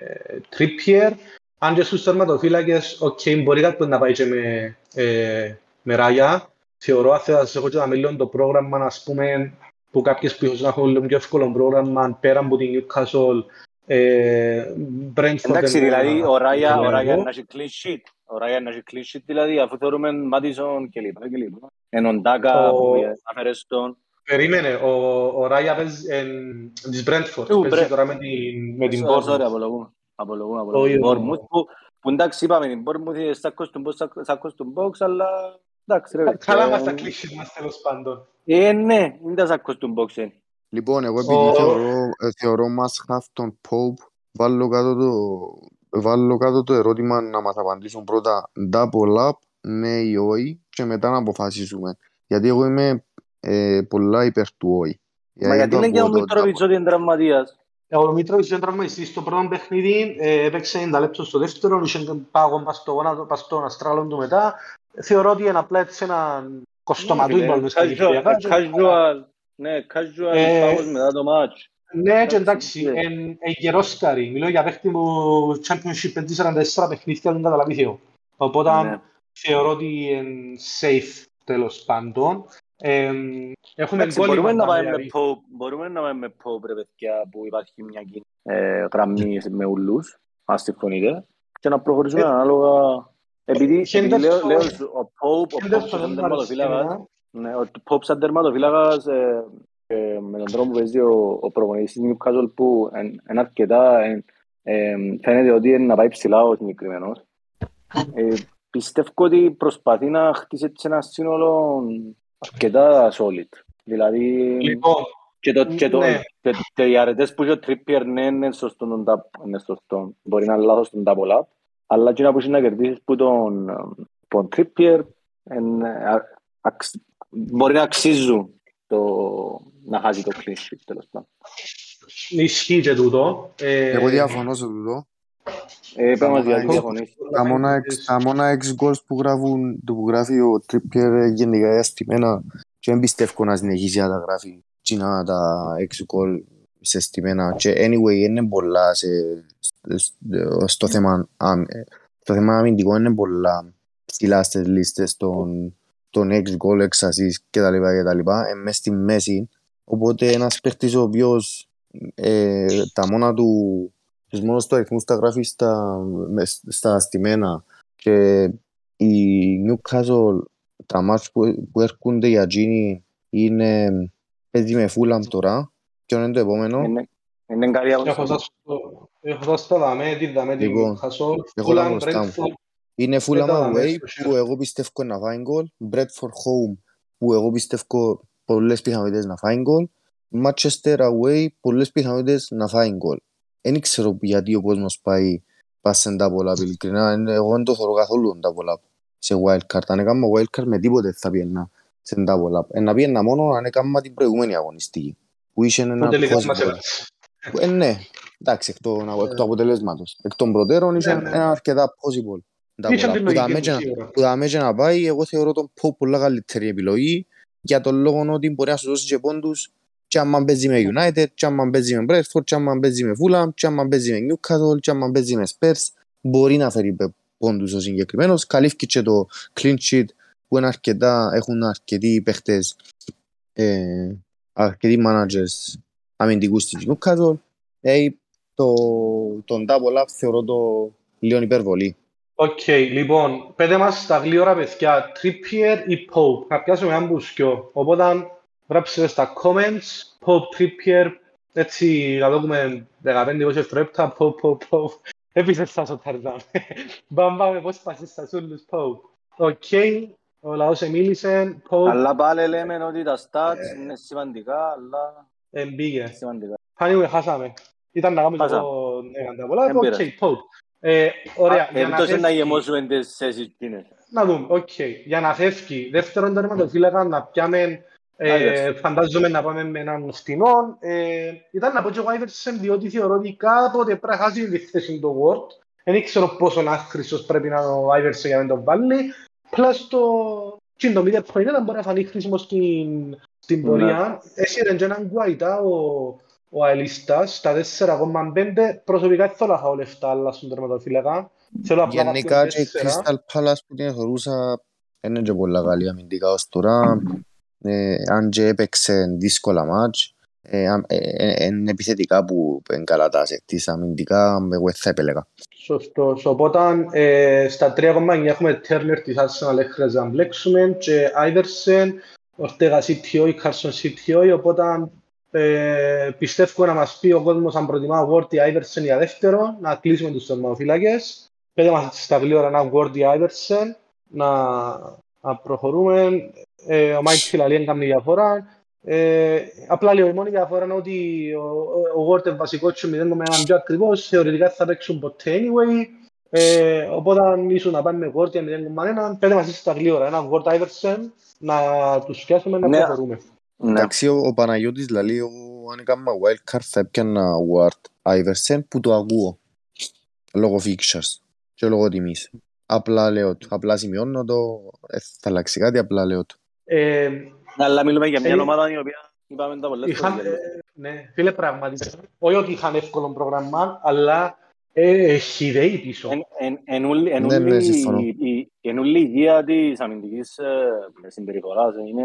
Trippier, αν και στους τερματοφύλακες, οκ, okay, μπορεί κάποιος να πάει και με, ε, με Ράγια. Θεωρώ, αν σας έχω και να μιλήσω το πρόγραμμα, ας πούμε, που κάποιες που να έχουν λίγο πιο εύκολο πρόγραμμα, πέρα από την Newcastle, ε, Brentford... Εντάξει, δηλαδή, ο Ράγια, ο Ράγια να έχει clean sheet. Ο Ράγια να έχει clean sheet, δηλαδή, αφού θεωρούμε Μάτισον και λοιπά και λοιπά. Εν Ντάκα που έφερες τον... Περίμενε, ο, ο Ράγια παίζει της Brentford, παίζει τώρα με την Bournemouth. Sorry, απολογούμε. Απολογούμε, απολογούμε. Που εντάξει είπαμε την Bournemouth σάκος του box, αλλά εντάξει ρε. Καλά μας τα κλείσει μας τέλος πάντων. Ε, ναι, είναι τα σάκος του box. Λοιπόν, εγώ επειδή θεωρώ, θεωρώ μας have τον Pope, βάλω κάτω το, βάλω κάτω το ερώτημα να μας απαντήσουν πρώτα double up, ναι ή όχι, και μετά να αποφασίσουμε. Γιατί εγώ είμαι ε, πολλά υπέρ του όχι. Μα γιατί είναι και ο Μήτροβιτς ότι είναι τραυματίας; Ο Μήτροβιτς είναι τραυματιστής στο πρώτο παιχνίδι, ε, έπαιξε 90 λεπτό στο δεύτερο, είχε πάγο πας στον αστράλον του μετά. Θεωρώ ότι είναι απλά έτσι ένα κοστοματούι Casual, ναι, casual ε, πάγος μετά το μάτς. Ναι, και εντάξει, ναι. εν εν γερόσκαρη. Μιλώ για παίχτη που Championship 44 παιχνίδια δεν καταλαβεί θεό. Οπότε Ναι. θεωρώ ότι είναι safe τέλος πάντων. Ε, έχουμε Εντάξει, κόλλημα μπορούμε να τα πάμε με δηλαδή. Pope, μπορούμε να πάμε με Pope, ρε παιδιά, που υπάρχει μια κοινή ε, γραμμή με ουλούς, αν συμφωνείτε, και να προχωρήσουμε Ε, ανάλογα. Επειδή, επειδή Henderson- λέω, λέω, ο Pope, ο Pope Henderson σαν δεν μου αρέσει τερματοφύλακας, εμένα. ναι, ο Pope σαν τερματοφύλακας, ε, ε, με τον τρόπο που παίζει ο, ο προπονητής της Newcastle που είναι αρκετά, εν- ε, φαίνεται ότι είναι να πάει ψηλά ο συγκεκριμένος. Ε, πιστεύω ότι προσπαθεί να χτίσει έτσι ένα σύνολο αρκετά solid. Δηλαδή, Λοιπόν, και, το, και, το, Ναι. και, και οι αρετές που είχε ο Trippier ναι, είναι σωστό, τον tap- είναι σωστό. Μπορεί να είναι λάθος τον double up. Αλλά και να που έχει να κερδίσεις που τον, ε, που τον Trippier είναι, α- αξ- μπορεί να αξίζουν το, να χάσει το clean sheet τέλος πάντων. ισχύει και τούτο. Ε, Εγώ διαφωνώ σε τούτο. Ε, πες μας γιατί Έχω- διαφωνείς. Τα μόνα, εξ- τα μόνα εξ goals που, γράφουν, το που γράφει ο Trippier γενικά διαστημένα και δεν πιστεύω να συνεχίσει να τα γράφει κοινά τα εξ goal σε στημένα και anyway είναι πολλά σε, στο, στο θέμα αμ- ε, το θέμα αμυντικό είναι πολλά ψηλά στις λίστες των, των εξ goal, εξ assist κτλ. κτλ. Ε, μες στη μέση οπότε ένας παίχτης ο οποίος ε, τα μόνα του τους μόνος του αριθμούς τα γράφει στα, μες- στα στημένα και η Newcastle τα μάτς που, που έρχονται για εκείνη είναι παίζει με Fulham τώρα και είναι το επόμενο; Είναι, είναι καλή Έχω αγωνιστική. σας το- έχω σας το δαμέ, τι δαμέ, την Λοιπόν, Χασόλ, έχω τα Fulham, μπροστά μου. Brentford. Είναι Fulham Μετά να away μέσα στο που χέρι. εγώ πιστεύω να φάει γκολ Bradford home που εγώ πιστεύω πολλές πιθανότητες να φάει γκολ Manchester away πολλές πιθανότητες να φάει γκολ δεν ξέρω γιατί ο κόσμος πάει πας τα πολλά ειλικρινά Είναι- εγώ δεν το θεωρώ καθόλου τα πολλά σε wildcard αν έκανα wildcard με τίποτε θα πιένα σε τα πολλά Ε, να πιένα μόνο αν έκανα την προηγούμενη αγωνιστική που είχε Που ένα τελικά μας possible έβαλες. ε, ναι, εντάξει, εκ των, εκ του αποτελέσματος. Εκ των προτέρων είχε Ναι, ναι. ένα αρκετά possible. Τα Είχε πολλά. την Που τα λογική μέτια- του σίγουρα. που τα μέτια να πάει, εγώ θεωρώ τον Pope πολλά καλύτερη επιλογή για τον λόγο ότι μπορεί να σου δώσει και πόντους και άμα παίζει με United, και άμα παίζει με Bradford, και άμα παίζει με Fulham, και άμα παίζει με Newcastle, και άμα παίζει με Spurs, μπορεί να φέρει πε- πόντους ο συγκεκριμένος. Καλύφθηκε και το clean sheet που είναι αρκετά, έχουν αρκετοί παίχτες, ε, αρκετοί managers αμυντικούς της Newcastle. Ε, το, τον double up θεωρώ το λίγο υπερβολή. Οκ, λοιπόν, πέτε μας στα γλύωρα παιδιά, Trippier ή Pope, να πιάσουμε έναν μπουσκιό. Οπότε γράψτε στα comments, Pope, Trippier, έτσι να δούμε 15-20 δευτερόλεπτα, Pope, Pope, Pope. Επίσης θα σοτάρδαμε. Μπαμ, πάμε, πώς πάσεις στα σούλους, Pope. Οκ, ο λαός εμίλησε, Pope, Αλλά πάλι λέμε ότι τα stats είναι σημαντικά, αλλά εμπήγε. σημαντικά. Anyway, χάσαμε. Ήταν να κάνουμε Χάσαμε. το έκανα πολλά. Εν Οκ, πειράζει. Pope. Ε, ωραία, για να Επιπτώσει να φεύγει- γεμώσουμε τις θέσεις εκείνες. Να δούμε, οκ. Για να φεύγει δεύτερον τερματοφύλακα να πιάμε, ε, Iverson. φαντάζομαι να πάμε με έναν φτηνό. Ε, ήταν να πω και ο Iverson διότι θεωρώ ότι κάποτε πρέπει να χάσει τη θέση του Word. Δεν ξέρω πόσο άχρηστος πρέπει να είναι ο Iverson για να τον βάλει. Πλάς το... Και το media point ήταν μπορεί να φανεί χρήσιμος στην, στην Ναι. πορεία. Έσυρε και έναν Guaita ο, ο Αελίστας στα 4,5. Προσωπικά δεν θέλω να φάω λεφτά αλλά στον τερματοφύλακα. Θέλω απλά Γενικά κάποιον και η τέσσερα. Crystal Palace που την θεωρούσα είναι και πολλά καλή αμυντικά ως τώρα. Ε, αν και έπαιξε δύσκολα μάτς, ε, αν- ε, ε, είναι επιθετικά που είναι καλά τα asset της αμυντικά, εγώ δεν θα επέλεγα. Σωστός. Οπότε ε, στα 3,9 έχουμε Turner της Arsenal έχετε να μπλέξουμε και Iverson, Ortega CTO, Carson CTO, οπότε ε, πιστεύω να μας πει ο κόσμος αν προτιμά Ward ή Iverson για δεύτερο, να κλείσουμε τους τερμαφύλακες. Πέντε μας στα γλύωρα ένα Ward ή Iverson, να, να προχωρούμε. Ε, ο Mike Φιλαλή δεν κάνει διαφορά. Ε, απλά λέω, η μόνη διαφορά είναι ότι ο, ο, ο Ward είναι βασικός και 0,1 πιο ακριβώς, θεωρητικά θα παίξουν ποτέ anyway. Ε, οπότε αν ήσουν να πάμε με Word για 0,1, πέντε μας στα γλύωρα, ένα Ward Iverson, να τους πιάσουμε να Ναι. προχωρούμε. Ναι. Εντάξει, ο, ο Παναγιώτης λέει, εγώ αν έκανα wildcard θα έπιανα Ward Iverson που το ακούω. Λόγω fixtures και λόγω τιμής. Απλά λέω του, απλά σημειώνω το, ε, θα αλλάξει κάτι, απλά λέω του. Ε, Αλλά μιλούμε για μια Ε, ομάδα η οποία είπαμε τα πολλές είχαμε, φορές. Ναι, φίλε, πραγματικά. Όχι ότι είχαν εύκολο πρόγραμμα, αλλά ε, έχει ιδέοι πίσω. Εν- εν- εν ούλη- εν Ναι, ναι, ούλη συμφωνώ. η- η- εν ούλη η υγεία της αμυντικής ε, συμπεριφοράς είναι...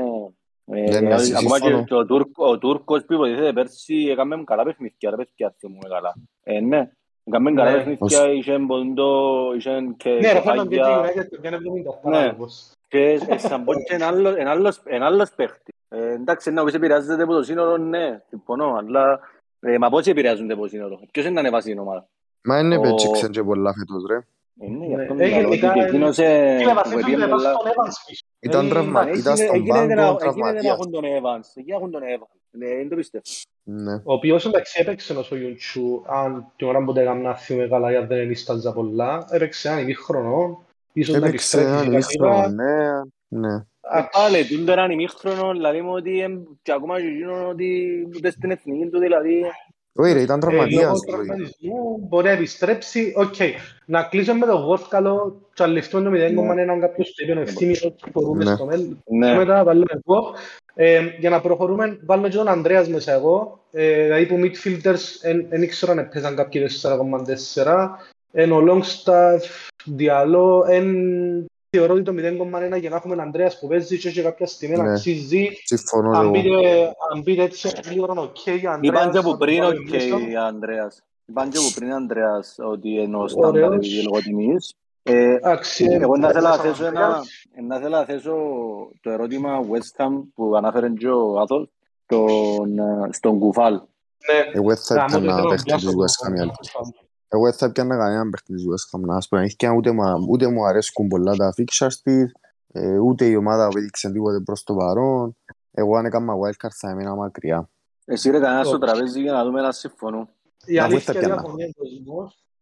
ε, Ναι, ναι, ακόμα συμφωνώ. και ο Τούρκ- ο Τούρκος που υποτίθεται πέρσι έκαμε καλά παιχνίδια, ρε παιδιά, θυμούμαι καλά. Ε, ναι, έκαμε καλά Ναι. παιχνίδια, είχε ποντό, είχε και Ναι, ρε, φαίνον και κεφάγια. έτσι, United, πιάνε 78 Ναι. άνθρωπος. Και ε, σαν πω και εν άλλος- εν άλλος- εν άλλος παίχτης. Ε, εντάξει, να πεις επηρεάζεται από το σύνολο, ναι, συμφωνώ, αλλά ε, μα πώς επηρεάζονται από το σύνολο. Ποιος είναι να ανεβάσει την ομάδα. Μα είναι Ο- παίξεξαν και πολλά φέτος ρε. Ε, ναι, γι' Ναι, αυτό ε, μιλάω, γενικά, ότι εκείνος, ε, Φίλε, που βασίζονται επήγαινε πάνω πολλά- στον Evans πίσω. Ήταν Ε, τραυμα- εντάξει, ήταν Εκεί- στον εκεί δεν πάγκο έχουν- εκεί δεν τραυματίας. έχουν τον Evans. Εκεί έχουν τον Evans. Ναι, δεν το πιστεύω. Ναι. Ο οποίος εντάξει έπαιξε ως ο Ιουντσού, αν την ώρα που δεν έκανα να θυμούμε καλά γιατί δεν ενίσταζα πολλά, έπαιξε έναν ημίχρονο, ίσως να Έπαιξε επιστρέψει έναν σιγά ημίχρονο, σιγά. ναι, ναι. Ε, Πάλι, τούν τώρα είναι ημίχρονο, δηλαδή μου ότι εμ, και ακόμα και εκείνο ότι ούτε στην εθνική του, δηλαδή. Όχι ρε, ήταν Ε, λόγω τραυματίας. λόγω. τραυματισμού μπορεί να επιστρέψει. Οκ. Να κλείσω με το Γόρκαλο και αληθούν το 0,1 κάποιος το είπε ο ευθύμης ότι μπορούμε Ναι. στο μέλλον. Ναι. Μετά βάλουμε εγώ. Ε, για να προχωρούμε, βάλουμε και τον Ανδρέας μέσα εγώ. Ε, δηλαδή που midfielders δεν ήξερα αν έπαιζαν κάποιοι 4,4. Εν ο Longstaff, Διαλό, εν θεωρώ ότι το 0,1 για να έχουμε έναν Ανδρέας που παίζει και σε κάποια στιγμή να Ναι. αξίζει. Συμφωνώ Αν εγώ. πείτε, αν πείτε έτσι λίγο οκ για Ανδρέας. Είπαν και από να το πριν, βάλουμε οκ, μέσα. Ανδρέας. Είπαν και από πριν, Ανδρέας, ότι είναι ο Ωραίος. στάνταρ επειδή λόγω τιμής. Ε, Εντάξει, Εγώ να θέλω να Ανδρέας, θέσω ένα, να θέλω να θέσω το ερώτημα West Ham που ανάφερε και ο Άθος τον, ε, στον Κουφάλ. Ναι. Εγώ θα Γάμος το έπιανα ήθελα να παίχτη της πιάσω West Ham η το- αλήθεια. Εγώ δεν θα έπιανα κανέναν παίχτη της West Ham, να σου πω αλήθεια, ούτε, μα- ούτε μου αρέσκουν πολλά τα fixtures της, ε, ούτε η ομάδα που έδειξε τίποτε προς το παρόν. Εγώ αν έκανα wildcard θα έμεινα μακριά. Εσύ ρε κανένας στο Όχι. τραπέζι για να δούμε να συμφωνούν. Η Να αλήθεια βοήθεια πιάνω.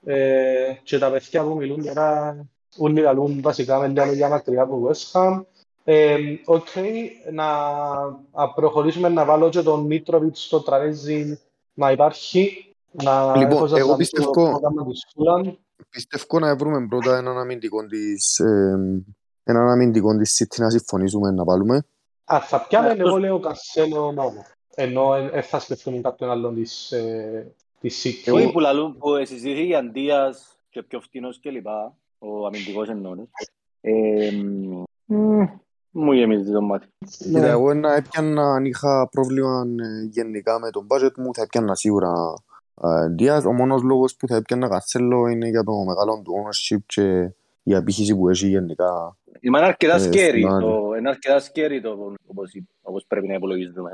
Διαφωνεί ο κόσμος ε, και τα παιδιά που μιλούν τώρα όλοι λαλούν βασικά με λίγα λόγια μακριά από West Ham. Ε, Οκ, να να προχωρήσουμε να βάλω και τον Μίτροβιτς στο τραπέζι να υπάρχει. Να Λοιπόν, έχω σας εγώ να δείξω πιστεύω- το πρόγραμμα της Fulham. Πιστεύω να βρούμε πρώτα έναν αμυντικό της, ε, έναν αμυντικό της City να συμφωνήσουμε να βάλουμε. Α, θα πιάμε, αυτός- εγώ λέω Κασέλο μόνο. Ενώ δεν θα σκεφτούμε κάποιον άλλον της, ε, της City. Όχι που λαλούν που συζητήθηκε για Αντίας και πιο φτηνός και λοιπά, ο αμυντικός εννοώ. Ε, μ, Μου γεμίζει το μάτι. Κοίτα, Ναι. εγώ να έπιανα αν είχα πρόβλημα ε, γενικά με τον budget μου, θα έπιανα σίγουρα ε, Diaz. Ο μόνος λόγος που θα έπιανα Cancelo είναι για το μεγάλο του ownership και η απήχηση που έχει γενικά. Είναι αρκετά Ε, scary στην το- είναι αρκετά scary το όπως, όπως πρέπει να υπολογίζουμε.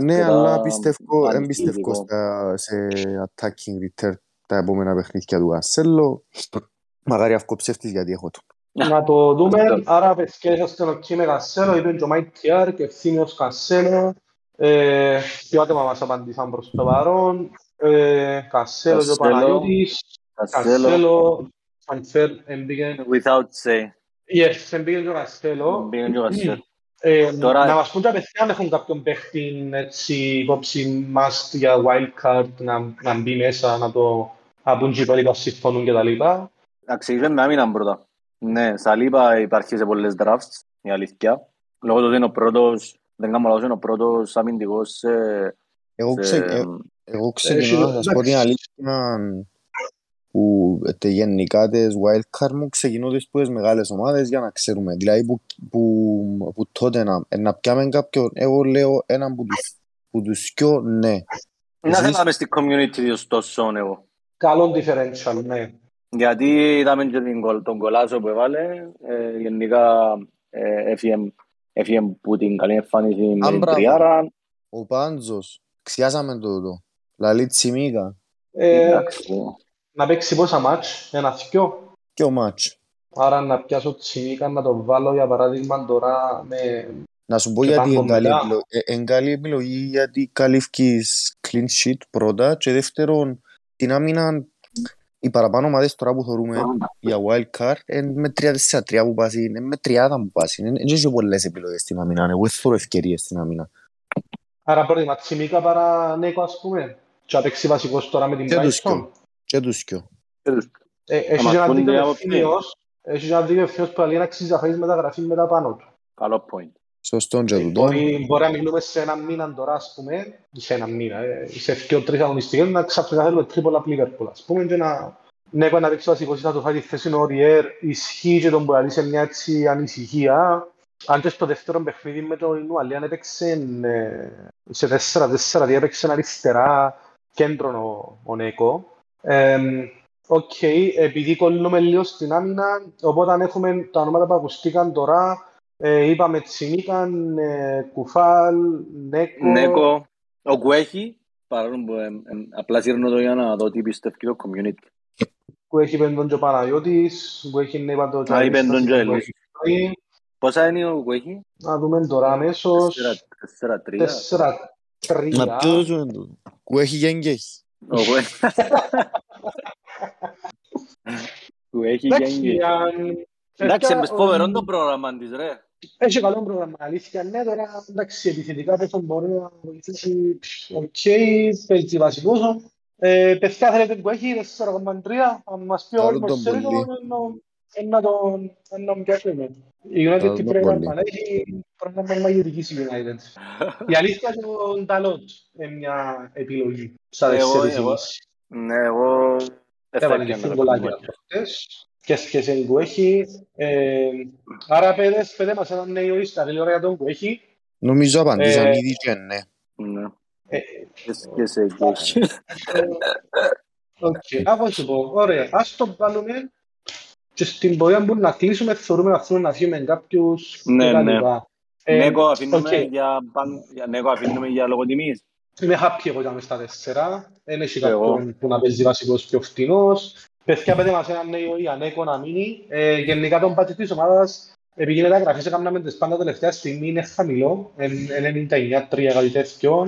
Ναι, Είναι Ναι, αρκετά αλλά πιστεύω, δεν πιστεύω ανησυχητικό. στα, σε attacking return τα επόμενα παιχνίδια του Cancelo. Μακάρι να φκω ψεύτης γιατί έχω τον. Να το δούμε, άρα παιδιά είσαστε οκ με Cancelo, είπε και ο Μάικ Κιάρ και Ευθύμιος Cancelo. Ε, Δύο άτομα μας απαντήσαν προς το παρόν. Ε, Κασέλο και ο Κασέλο. Παναγιώτης. Κασέλο, Κασέλο, Φανφέρ, εμπήγε. without say. Yes, εμπήγε και ο Κασέλο. Μπήκαν και ο Κασέλο. Ε, Τώρα- Να μας πούν τα παιδιά αν έχουν κάποιον παίχτη έτσι υπόψη μας για wildcard να, να μπει μέσα, να το να πούν και οι υπόλοιπα συμφωνούν και τα λοιπά. Να ξεκινήσουμε με άμυναν πρώτα. Ναι, Σαλίπα υπάρχει σε πολλές drafts, η αλήθεια. Λόγω του ότι είναι ο πρώτος, δεν κάνω λάθος, είναι ο πρώτος αμυντικός σε... Εγώ, ξε, σε- ε, εγώ ξεκινώ να σας πω την εντάξει. αλήθεια που τε, γενικά τις wildcard μου ξεκινώ τις που τις μεγάλες ομάδες για να ξέρουμε. Δηλαδή που, που, που τότε να, ε, να πιάμε κάποιον, εγώ λέω έναν που τους, που τους δυο, ναι. Να Εσείς- θέλαμε στην community ωστόσο εγώ. Καλό differential, ναι. Γιατί είδαμε και την κολ- τον κολάσο που έβαλε, ε, γενικά ε, έφυγε, έφυγε που την καλή εμφάνιση με την μπράβο. τριάρα. Ο Πάντζος, ξιάσαμε το εδώ. Λαλή Τσιμίκα Ε, Εντάξει. Να παίξει πόσα μάτς, ένα δυο. και ο Μάτς; Άρα να πιάσω τσιμίκα να το βάλω για παράδειγμα τώρα με... Να σου πω Και γιατί πάγκο είναι καλή, μετά. επιλογή. Ε, είναι καλή επιλογή γιατί καλύφκεις clean sheet πρώτα και δεύτερον την άμυνα οι παραπάνω ομάδες τώρα που θεωρούμε για wildcard είναι με 3-4-3 που πάσει, είναι με τριάδα που πάσει. Είναι δεν έχει πολλές επιλογές στην άμυνα, εγώ δεν θέλω ευκαιρίες στην άμυνα. Άρα παράδειγμα τσιμίκα παρά Νέκο ας πούμε. Και να παίξει βασικός τώρα με την Και τους Brighton. Δυο. Και τους δυο. Ε, Έχεις μας και ένα πούν δίκιο την άποψη. ευθύνιος. Έχεις και ένα δίκιο ευθύνιος που λέει να αξίζει να φέρεις μεταγραφή μετά πάνω του. Καλό point. Σωστόν και τούτο. Μπορεί, μπορεί να μιλούμε σε ένα μήνα τώρα, ας πούμε, ή σε ένα μήνα, ε, σε δύο-τρεις αγωνιστικές, να ξαφνικά θέλουμε τρίπολα από Λίβερπουλ, ας πούμε, και να ναι, να παίξει βασικός θα το φάει τη θέση ο Ριέρ, ισχύει και τον μπορεί σε μια έτσι ανησυχία. Αν και στο δεύτερο παιχνίδι με τον Ινουαλίαν έπαιξε ε, σε 4-4, έπαιξε αριστερά κέντρο ο, ο Νέκο. Οκ, okay, επειδή κολλούμε λίγο στην άμυνα, οπότε αν έχουμε τα ονόματα που ακουστήκαν τώρα, ε, είπαμε Τσιμίκαν, ε, Κουφάλ, Νέκο... Νέκο, ο Κουέχη, παρόλο που ε, ε, απλά σύρνω το για να δω τι πιστεύει το community. Που έχει πέντον και ο Παναγιώτης, που έχει νεύα το Α, είπε τον και Ελής. Πόσα είναι ο Κουέχη; Να δούμε τώρα αμέσως. 4-3. 4-3. Μα ποιος είναι το. Κουέχη γέγγες. Ο Κουέχη. Κουέχη Εντάξει, γέγγες. αν- Εντάξει, Παιδιά, μες φοβερό ο- το πρόγραμμα της ρε. Έχει καλό πρόγραμμα, αλήθεια. Ναι, τώρα εντάξει, επιθετικά πόσο μπορεί να βοηθήσει. Οκ, παίζει βασικός. Ε, παιδιά θέλετε που έχει 4,3. Αν μας πει ο Καλό Όλμος τον Σέριτον, πολύ. Να τον να τον πιάσουμε. Η Καλό United τον τι πρόγραμμα πολύ. έχει, πρόγραμμα μαγειρικής η United. Η αλήθεια είναι ο Νταλότ είναι μια επιλογή. Στα Εγώ- τέσσερις εγώ- ημίσεις. Ναι, εγώ... δεν θα Έβαλε και έπιανα το φιγκολάκια κομμάτι. προχτές. Και σχέση που έχει. Ε, άρα παιδες, πέτε μας έναν νέο ίστα, λέει ωραία τον που έχει. Νομίζω απαντήσαν Ε, ήδη και ναι. Ναι. Ε, Και- Και σε Κουέχη. Οκ, αφού σου πω, ωραία, ας το βάλουμε και στην πορεία που να κλείσουμε θεωρούμε να θέλουμε να φύγουμε κάποιους Ναι, και τα ναι. λοιπά. Ε, Νέκο, αφήνουμε οκ. για παν- για- Νέκο, αφήνουμε για λόγω τιμής. Είμαι happy εγώ ήταν μες στα τέσσερα. Δεν έχει Και εγώ. κάποιον που να παίζει βασικός πιο φτηνός. Παιδιά πέτε μας έναν νέο ή ανέκο να μείνει. Ε, γενικά τον πάτη της ομάδας επειδή γίνεται αγραφές έκαναμε τις πάντα τελευταία στιγμή είναι χαμηλό. εν- εν 99-3 κάτι τέτοιο.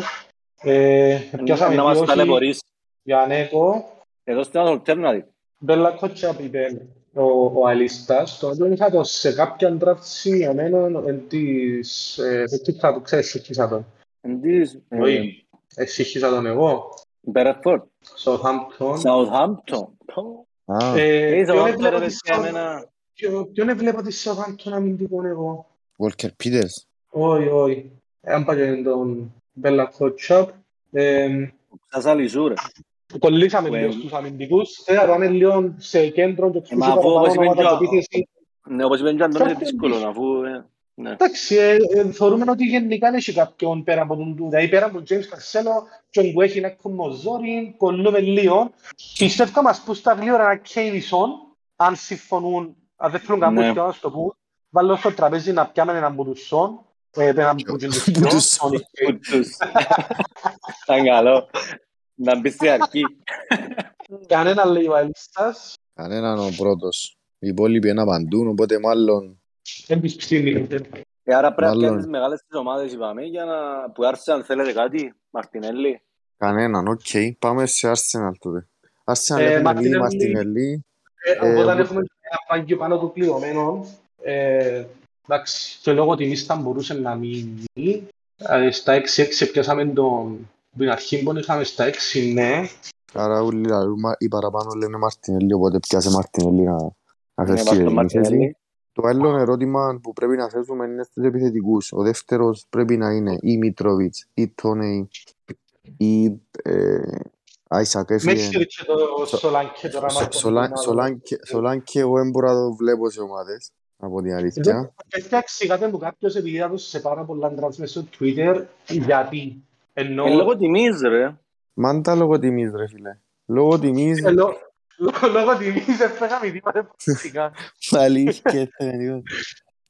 Ε, πιάσαμε Να μας δύο όχι ταλαιπωρείς. για ανέκο. Εδώ στην alternative. Μπέλα κότσα είπε ο, ο Αλίστας. Το οποίο είχα το σε κάποια draft σημειωμένο εν της... Ε, δεν τι θα το ξέρεις, συγχύσα τον. Εντείς, ε, Όχι, εσύχησα τον εγώ. Beresford. Southampton. Southampton. Πω. Α, Ε, Είδα ποιον ο έβλεπα Άντορε τη παιδιά South- εμένα. ποιο- Ποιον έβλεπα τη Southampton αμυντικό εγώ; Walker Peters. Όχι, όχι. Αν πάει τον Μπέλα Κότσαπ. Ε, Σας αλυσού ρε. Κολλήσαμε Well. λίγο στους αμυντικούς. Θέλω να πάμε λίγο σε κέντρο και Ε, τους μα αφού παραπάνω όπως είπε ονόματα και ο- και επίθεση. Ναι, όπως είπε και ο Αντώνης, είναι Κάποιον δύσκολο δι- αφού... ε, Ναι. Εντάξει, ε, ε, θεωρούμε ότι γενικά δεν έχει κάποιον πέρα από τον του. Δηλαδή πέρα από τον James Cancelo, τον που έχει ένα κομμοζόρι, κολλούμε λίγο. Πιστεύω μας που στα γλύωρα ένα Κέινισον, αν συμφωνούν, αν δεν θέλουν Ναι. καμπούς και να το πούν, βάλω στο τραπέζι να πιάμε έναν από τους Σον, ε, έναν από τους Που δυο, τους- τον Ικέι. Ούτως. Ήταν καλό. Να μπεις στην αρχή. Κανένα λέει ο Αελίστας, Κανέναν ο πρώτος. Οι υπόλοιποι είναι απαντούν, οπότε μάλλον δεν τους ψήνει. Ε, άρα πρέπει να Μάλλον. πιάνεις μεγάλες τις ομάδες, είπαμε, για να... που άρχισε αν θέλετε κάτι, Μαρτινέλli. κανέναν. Οκ, πάμε σε Arsenal τότε. Arsenal Ε, έχουμε ήδη Martinelli. Μαρτινελli. Ε, Ε, Οπότε εγώ- έχουμε ένα πάγκιο πάνω του κλειωμένο. Ε, εντάξει, και λόγω τιμής θα μπορούσε να μείνει. Ε, στα 6-6 πιάσαμε τον... Την αρχή που είχαμε στα 6, ναι. Άρα όλοι λαλούμε, οι παραπάνω λένε Μαρτινέλli, οπότε πιάσε Μαρτινέλli να, να Ναι, φέρει βάζω τον την Μαρτινέλli. θέση. Το άλλο ερώτημα που πρέπει να θέσουμε είναι στους επιθετικούς. Ο δεύτερος πρέπει να είναι ή Μίτροβιτς, ή Τόνεϊ, ή ε, Άισακ Με έφυγε. στήριξε το Σο- Σολάνκε τώρα. Σο- Μάρκο, Σολάν- μάλλον. Σολάνκε- Σολάνκε εγώ δεν μπορώ να το βλέπω σε ομάδες, από την αλήθεια. Δεν- Παιδιά, εξηγάτε μου κάποιος επειδή έδωσε σε πάρα πολλά γράφεις μέσα στο Twitter γιατί. Ενώ... Ε, λόγω τιμής, ρε. Μάντα λόγω τιμής ρε φίλε. Λόγω τιμής, Ε, λό- λό- Λόγω τιμής έφεγαμε τίποτα φυσικά. αλήθεια. είναι.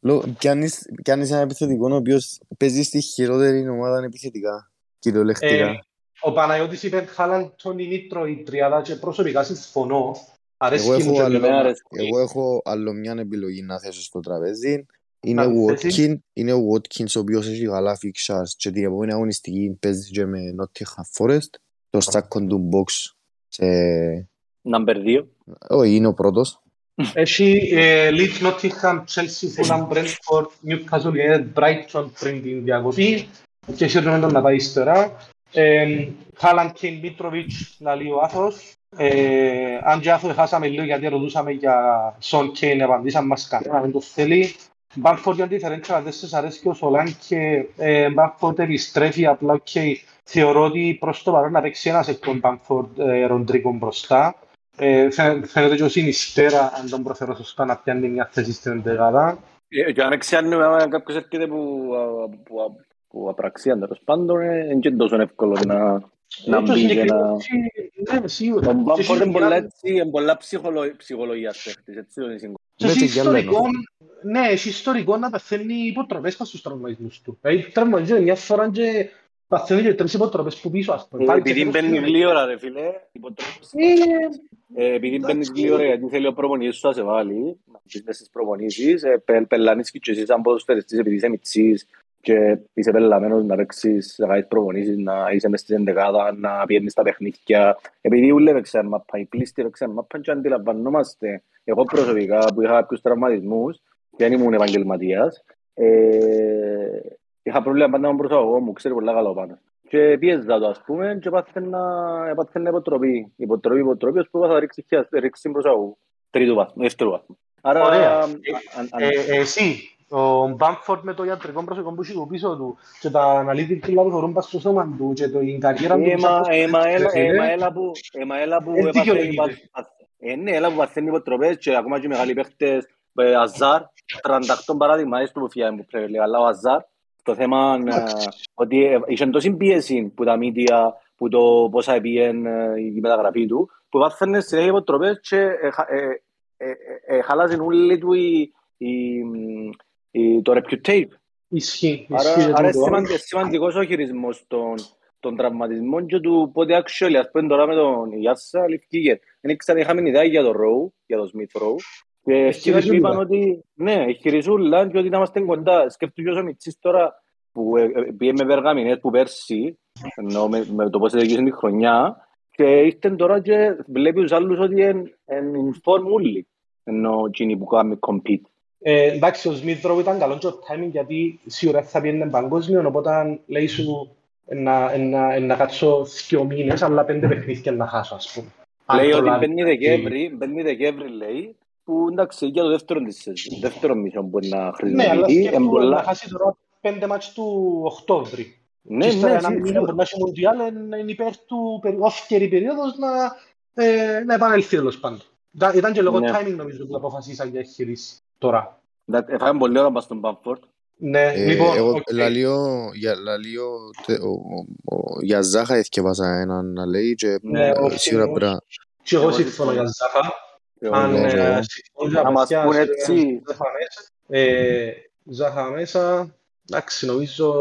Λό- Πιάνεις πιάνεις ένα επιθετικό ο οποίος παίζεις στη χειρότερη ομάδα επιθετικά, κυριολεκτικά. Ε, Ο Παναγιώτης είπε Χάλαν τον Ιμήτρο η τριάδα και προσωπικά συμφωνώ. Αρέσκει Εγώ μου έχω, και άλλο, εμένα εμένα. αρέσκει. εγώ έχω άλλο μια επιλογή να θέσω στο τραπέζι. Είναι Να ο θέσεις. Watkins, είναι ο Watkins ο οποίος έχει καλά fixtures και την επόμενη αγωνιστική παίζει και με Nottingham Forest. Το στάκον του box σε... Number 2. Όχι, είναι ο πρώτος. Έχει ε, Leeds, Nottingham, Chelsea, Fulham, Brentford, Newcastle United, Brighton πριν την διακοπή και σύρνουμε τον να πάει ύστερα. Ε, Χάαλαντ και Μίτροβιτς να λέει ο Άθος. Ε, αν και Άθος χάσαμε λίγο γιατί ρωτούσαμε για Σον Κέιν, απαντήσαμε μας κανένα, δεν το θέλει. Μπάμφορντ για differential δεν σας αρέσει και ο Σολάνκε, ε, Μπάμφορντ επιστρέφει απλά, οκ, θεωρώ ότι προς το παρόν να παίξει ένας εκ των Μπάμφορντ ε, Ροντρίκο μπροστά. Ε, φαι- φαίνεται και ο Σινιστέρα, αν τον προφέρω σωστά, να πιάνει μια θέση στην εντεκάδα. Ε, Και αν εξιάνουμε, άμα κάποιος έρχεται που, α, που, α, που απραξία, τέλος πάντων, ε, δεν είναι τόσο εύκολο να, να Ε, το μπει και συγκεκριμένος, να... Ναι, σίγουρα. Τον Και Μπάμφορντ είναι πολλά σίγουρα- έτσι, είναι πολλά ψυχολο- ψυχολογίας παίχτης, έτσι είναι σίγουρα. Και Ναι, έχει και για ιστορικό, λένε. ναι, έχει ιστορικό να παθαίνει υποτροπές πας στους τραυματισμούς του. Δηλαδή, τραυματίζεται μια φορά και παθαίνει και τρεις υποτροπές που πίσω, ας πούμε. Ε, Πάλι Επειδή και μπαίνεις φέτος- γλύωρα ρε φίλε, υποτρέψεις. Ε, Ε, επειδή μπαίνεις Εντάξει. γλύωρα γιατί θέλει ο προπονητής σου να σε βάλει, να μπεις μες στις προπονήσεις, ε, πε- πελάνεις και εσύ σαν ποδοσφαιριστής επειδή είσαι μητσής και είσαι πελαμένος να παίξεις, να κάνεις προπονήσεις, να είσαι μες στην εντεκάδα, να πιένεις τα παιχνίδια. Επειδή ούλες παίξαν μαπά, οι πλήστοι παίξαν μαπά και αντιλαμβανόμαστε. Εγώ προσωπικά που είχα κάποιους τραυματισμούς, δεν ήμουν επαγγελματίας, ε, είχα πρόβλημα πάντα με τον προσωπικό μου, ξέρει πολλά καλά ο Πάνος. Και πίεζα το, ας πούμε, και πάθαινα, πάθαινα υποτροπή. Υποτροπή, υποτροπή, ως που θα ρίξει, χιά- ρίξει προσωπικού. Τρίτου βάθμου, δεύτερου βάθμου. Άρα, Ωραία. αν- αν- ε, εσύ, ο Μπάμφορντ με το ιατρικό προσωπικό που έχει από πίσω του και τα αναλύτικα που φορούν πας στο σώμα του και το, η καριέρα του Ε, που μα- σαν ε, μα έλα- ρε ε, φίλε, μα έλα που- ε, μα έλα που Δεν έπαθε- δικαιολογείται. πα- Ε, ναι, έλα που παθαίνει υποτροπές και ακόμα και οι μεγάλοι παίχτες, ε, Αζάρ, 38 παράδειγμα, έστω που φιάει μου πρέπει, λέει, αλλά ο Αζάρ, το θέμα ε, ότι ε, είχε τόση πίεση που τα μίδια, που το πόσα επίεν ε, η μεταγραφή του, που πάθαινε συνέχεια υποτροπές και ε, χα- ε, ε, ε, ε, χάλαζε όλη του η- η- η- το reputation. Ισχύει, Άρα, ισχύει άρα τούτο. είναι σημαντικός ο χειρισμός των, των τραυματισμών και του πότε actually, ας πούμε τώρα με τον Ιάσσα ληφθήκε. Δεν ήξερα, είχαμε ιδέα για τον Ρόου, για τον Σμιθ Ρόου. Και Έχει εκείνοι χειριζούλα. είπαν ότι ναι, χειριζούλα και ότι να είμαστε κοντά. Σκέφτομαι ο Μιτσής τώρα που ε, ε, πήγε με Βεργαμινές που πέρσι, ενώ με, με το πώς έγινε τη χρονιά, και ήρθε τώρα και βλέπεις τους άλλους ότι είναι in form όλοι, ενώ εκείνοι που κάνουν compete. Ε, εντάξει, ο Σμιθ Ρόου ήταν καλό και ο timing γιατί σίγουρα θα πήγαινε παγκόσμιο, οπότε λέει σου ε, να, ε, να, ε, να κάτσω δύο μήνες, αλλά πέντε παιχνίδια να χάσω, ας πούμε. Αν Λέει το ότι λάβει. μπαίνει Δεκέμβρη, μπαίνει Δεκέμβρη λέει, που εντάξει για το δεύτερο της σεζόν, δεύτερο μισό μπορεί να Ναι, αλλά χρησιμοποιηθεί. σκέφτομαι να εμπολά... χάσει τώρα πέντε μάτς του Οκτώβρη. Ναι, Και ύστερα ναι, ένα μήνα σίγουρα. που να έχει Μουντιάλ είναι είναι υπέρ του περι- όφκερη περίοδος να, ε, να επανέλθει τέλος πάντων. Ήταν, ήταν και λόγω Ναι. timing νομίζω που αποφασίσαν για χειρίσει τώρα. Εντάξει, Έφαγε πολύ ώρα πας στον Μπαμφόρτ. Ναι, Ε, λοιπόν, εγώ οκ. λαλείο, για, λαλείο, τε- ο, ο, ο, για Ζάχα έθιεβασα έναν να λέει και Ναι, ε, ο σίγουρα Σίμος. πρέπει να- Και εγώ Εγώ συμφωνώ συμφωνώ. για Ζάχα. Εγώ Αν ναι, ε, και εγώ. συμφωνείς Να μας απευθείας, πούν ε, έτσι. Ζάχα μέσα. Ε, Ζάχα μέσα. Εντάξει, νομίζω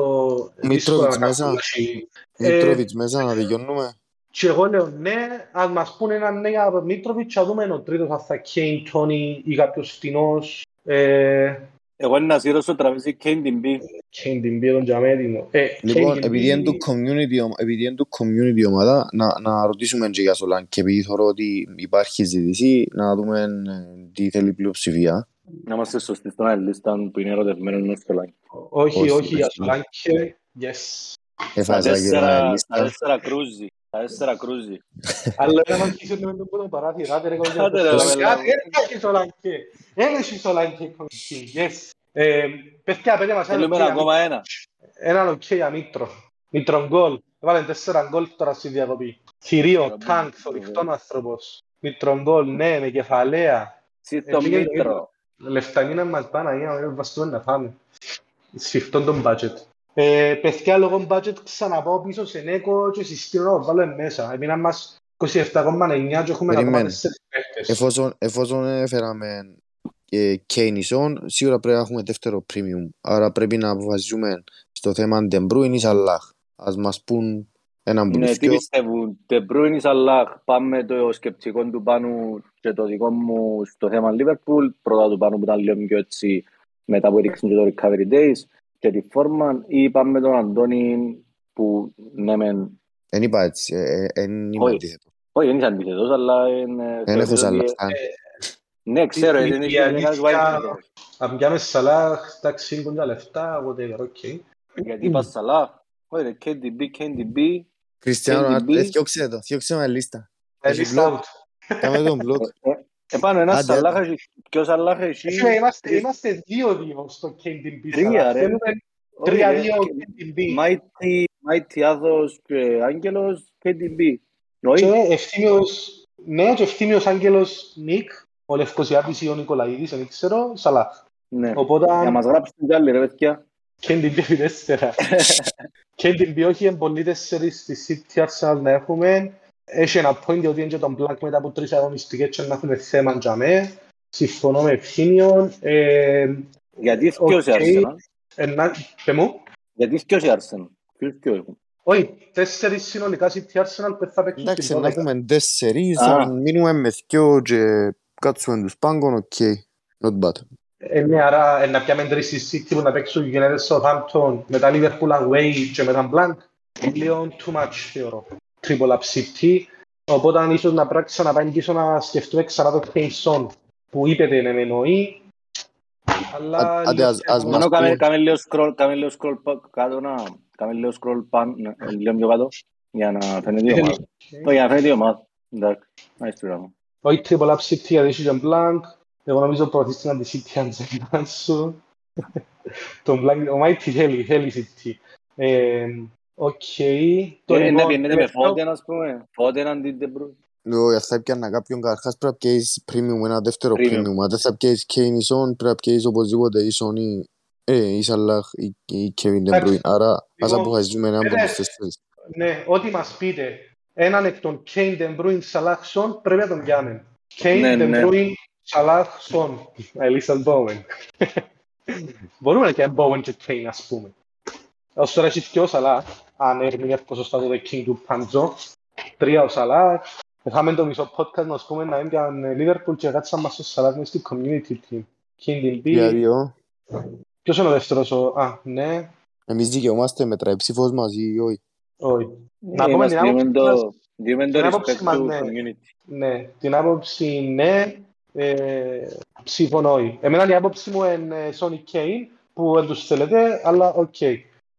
Μήτροβιτς δύσκολα να μέσα. κάνουμε συ- Ε, Μήτροβιτς μέσα να δικαιώνουμε. Και εγώ λέω ναι, αν μας πούνε ένα ναι από Μίτροβιτς, θα δούμε ο τρίτος αν θα Κέιν, Τόνι ή κάποιος φτηνός. Ε, Εγώ είναι να σύρω στο τραπέζι Κέιν την πει. Κέιν την πει τον Τζαμέτινο. Ε, Λοιπόν, Kane επειδή είναι την του πει- community, ομα- επειδή είναι του community ομάδα, να, να ρωτήσουμε και για Σολάν και επειδή θεωρώ ότι υπάρχει ζήτηση, να δούμε ε, τι θέλει η πλειοψηφία. Να είμαστε σωστοί στον άλλη λίστα που είναι ερωτευμένος μες στο λάκι. Όχι, Όχι, όχι, για όχι. Σολάνκε, yes. Τα Έφαζα και τέσσερα, ένα τα λίστα. τέσσερα κρούζι. Τα τέσσερα κρούζι. Αλλά να μας αρχίσουν με τον πρώτο παράθυρο, άντε ρε κόλλο. Άντε, ρε, Κάτι, λαβέλα. Έχει Σολάνκε, έχει Σολάνκε, κολλητή, yes. Ε, Παιδιά, πέντε μας ένα Θέλουμε οκ, ακόμα ένα. έναν οκ για Μήτρο. Μήτρον γκολ. Έβαλε τέσσερα γκολ τώρα στη διακοπή. Θηρίο, τάγκ, θορυκτόν άνθρωπος. Μήτρον γκολ, ναι, με κεφαλαία. Σύστο Ε, πήγε- Μήτρο. Λεφτά μήνα μας πάνε, για να βαστούμε να φάμε. Σφιχτών τον budget. Ε, παιδιά, λόγω budget ξαναπάω πίσω σε Νέκο και συστήνω να το βάλω μέσα. Εμείνα μας 27,9 και έχουμε Περιμένε. ακόμα τέσσερις παίχτες. Εφόσον, εφόσον έφεραμε ε, Kane Ison, σίγουρα πρέπει να έχουμε δεύτερο premium. Άρα πρέπει να αποφασίσουμε στο θέμα De Bruyne ή Salah. Ας μας πούν έναν που Ναι, τους τι δυο. πιστεύουν; De Bruyne ή Salah. Πάμε το σκεπτικό του Πάνου και το δικό μου στο θέμα Liverpool. Πρώτα του Πάνου που ήταν λίγο πιο έτσι μετά που έδειξαν και το Recovery Days και τη φόρμα ή πάμε τον Αντώνη που ναι μεν Δεν είπα έτσι, ε, ε, εν είμαι Όχι. αντίθετος. όχι δεν είσαι αντίθετος αλλά είναι Δεν έχω θεωρείς ότι- Salah. Ναι ξέρω Η- δεν η έχει δεν έχει αλήθεια- βάλει Αν πιάμε Σαλάχ, εντάξει, είναι τα λεφτά, whatever, οκ. γιατί είπα Salah όχι ρε KDB KDB Κριστιανό, KDB. ε, θιώξε το, θιώξε με λίστα. Ε, Έχει λίστα blog. out. Κάμε τον blog. Ε, Επάνω ένας Άντε, Σαλάχ έχει, ποιος Σαλάχ έχει, Φίλε, είμαστε, είμαστε δύο-δύο στο KDB. Τρία, ρε. Θέλουμε Όχι, τρία-δύο ρε, KDB. Mighty, Mighty Άδος και Άγγελος KDB. Όχι, Και ευθύμιος, ναι, και ευθύμιος Άγγελος Νίκ, ο Λευκοσιάτης ή ο Νικολαίδης, δεν ξέρω, Σαλάχ. ναι. Οπότε, Για να μας γράψουν κι άλλοι ρε παιδιά. KDB επί τέσσερα. KDB όχι, είναι πολλοί τέσσερις στη City Arsenal να έχουμε. Έχει ένα point ότι είναι και τον Black μετά από τρεις αγωνιστικές και να έχουμε θέμα για μέ. Συμφωνώ με ευθύμιον. Ε, Γιατί Οκ. θκυο σε Arsenal. ένα, πε μου; Γιατί θκυο σε Arsenal. Ποιους θκυο έχουν. Όχι, τέσσερις συνολικά City Arsenal που θα παίξουν Εντάξει, στην να 12. έχουμε τέσσερις, Α. αν μείνουμε με δυο και κάτσουμε τους πάγκων, οκ. Not bad. Ε, ναι, άρα ε, να πιάμε τρεις στη City που να παίξουν United Southampton με τα Liverpool away και με τα Blank. Είναι λίγο too much θεωρώ. Triple up City. Οπότε αν ίσως να πράξει να πάει πίσω να σκεφτούμε ξανά το Kane Son που είπετε ναι με εννοεί. Αλλά Α- άντε, λίγο ας- ας πιο- μας Μόνο κάμε, πει. κάμε λίγο scroll, κάμε λίγο scroll πα- κάτω να... Κάμε λίγο scroll πάνω, ναι, λίγο πιο κάτω. Για να φαίνεται η ομάδα. Όχι, για να φαίνεται η ομάδα. Εντάξει, nice πράγμα. Όχι Triple up City γιατί έχει τον Blank. Εγώ νομίζω προωθείς την City αν δεν σου. Τον Blank, ο Mighty θέλει, θέλει City. Ε, Οκ. Το Ε, Να λοιπόν, πιάνετε με τελευταίο- Φόντεν, ας πούμε. Φόντεν αντί De Bruyne. Εγώ θα έπιανα κάποιον καταρχάς πρέπει να πιάσεις premium, ένα δεύτερο Premium. premium. Αν δεν θα πιάσεις Kane ή Son, πρέπει να πιάσεις οπωσδήποτε ή Son ή ε, ή Salah ή- ή Kevin De Εντάξει. Bruyne. Άρα ας Λοιπόν, αποφασίζουμε έναν από ε, τους τέσσερις. Ναι, ό,τι μας πείτε. Έναν εκ των Kane, De Bruyne, Salah, Son πρέπει να τον πιάμε. Kane, Ναι, De ναι. Bruyne, Salah, Son. Ελίσαν Bowen. Μπορούμε να κάνουμε Bowen και Kane, ας πούμε. Ως τώρα έχει και ο Salah, αν ερμηνεύω σωστά το The King του Παντζό. Τρία ο Salah. Είχαμε το μισό podcast να πούμε να έμπιαν Liverpool και κάτσαν μας ο Salah μες στη community team. King Για DB. δύο. Ποιος είναι ο δεύτερος, ο... Α, ναι. Εμείς δικαιούμαστε με η ψήφος μας ή όχι. Όχι. Να Ε, πούμε είμαστε- την άποψη διούμε μας. το- διούμε το την άποψη respect μας, του ναι. community. Ναι, την άποψη ναι, ε, συμφωνώ. όχι. Εμένα η άποψη μου είναι ε, Sonic Kane, που δεν τους θέλετε, αλλά οκ.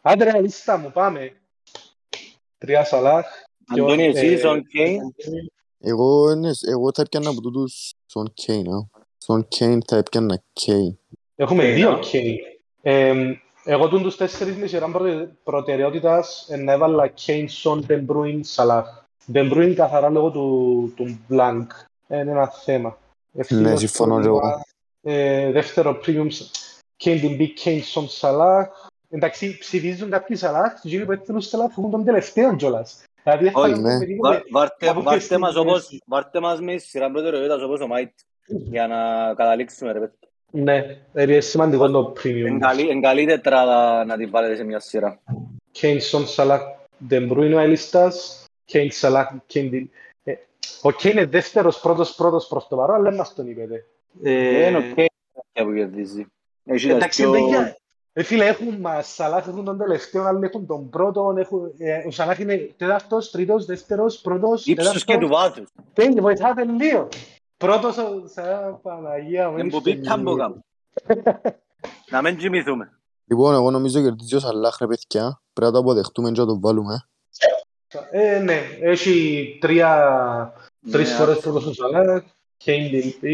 Άντε ρε, λίστα μου, πάμε. Τρία Σαλάχ. και ο- Αντώνη, εσύ, ε, Son Kane. Εγώ, ναι, εγώ θα έπιανα από τούτους Son Kane. α. Son Kane θα έπιανα Kane. Έχουμε Kane, δύο α. Kane. Ε, εγώ τούν τους τέσσερις με σειρά προτε- προτεραιότητας ε, να έβαλα Kane, Son, De Bruyne, Salah. De Bruyne καθαρά λόγω του, του Blank. Ε, Είναι ένα θέμα. Ευθύμιος Ναι, συμφωνώ πρόβλημα. και εγώ. Ε, δεύτερο premium, Kane, De Bruyne, Kane, Son, Salah. Εντάξει, ψηφίζουν κάποιοι Salah, τους γίνουν που έθελουν Salah που έχουν τον τελευταίο κιόλας. Δηλαδή, Όχι, θα- ναι. με τίποτε- Βα- Βάρτε από βάρτε ποιες μας στιγμές. όπως- βάρτε μας με σειρά προτεραιότητας όπως ο Μάιτ. Για να καταλήξουμε ρε παιδιά. Ναι, είναι σημαντικό το premium. Είναι καλή- Είναι καλή τετράδα να την βάλετε σε μια σειρά. Kane, Son, Salah, De Bruyne ο Ελίστας, Kane, Salah, Kane, Di- ε, Ο Kane είναι δεύτερος, πρώτος, πρώτος προς το παρόν, αλλά δεν μας τον είπετε. Ε, Είναι οκ για που κερδίζει. Έχει τα Εντάξει, πιο- δεν για- Ε, φίλε, έχουν μας, Σαλάχ έχουν τον τελευταίο, άλλοι έχουν τον πρώτο, έχουν, ε, ο Σαλάχ είναι τέταρτος, τρίτος, δεύτερος, πρώτος, ύψος και του βάθους. Τέλει, βοηθάτε λίγο. Πρώτος, ο Σα- Παναγία μου, Είναι που είστε πήκαν που λίγοι. κάνουν. Να μην κοιμηθούμε. Λοιπόν, εγώ νομίζω κερδίζει ο Σαλάχ ρε παιδιά. Πρέπει να το αποδεχτούμε και να το βάλουμε. Ε, ναι, έχει τρία, τρεις Ναι, φορές πρώτος ο Σαλάχ, Kane, DP,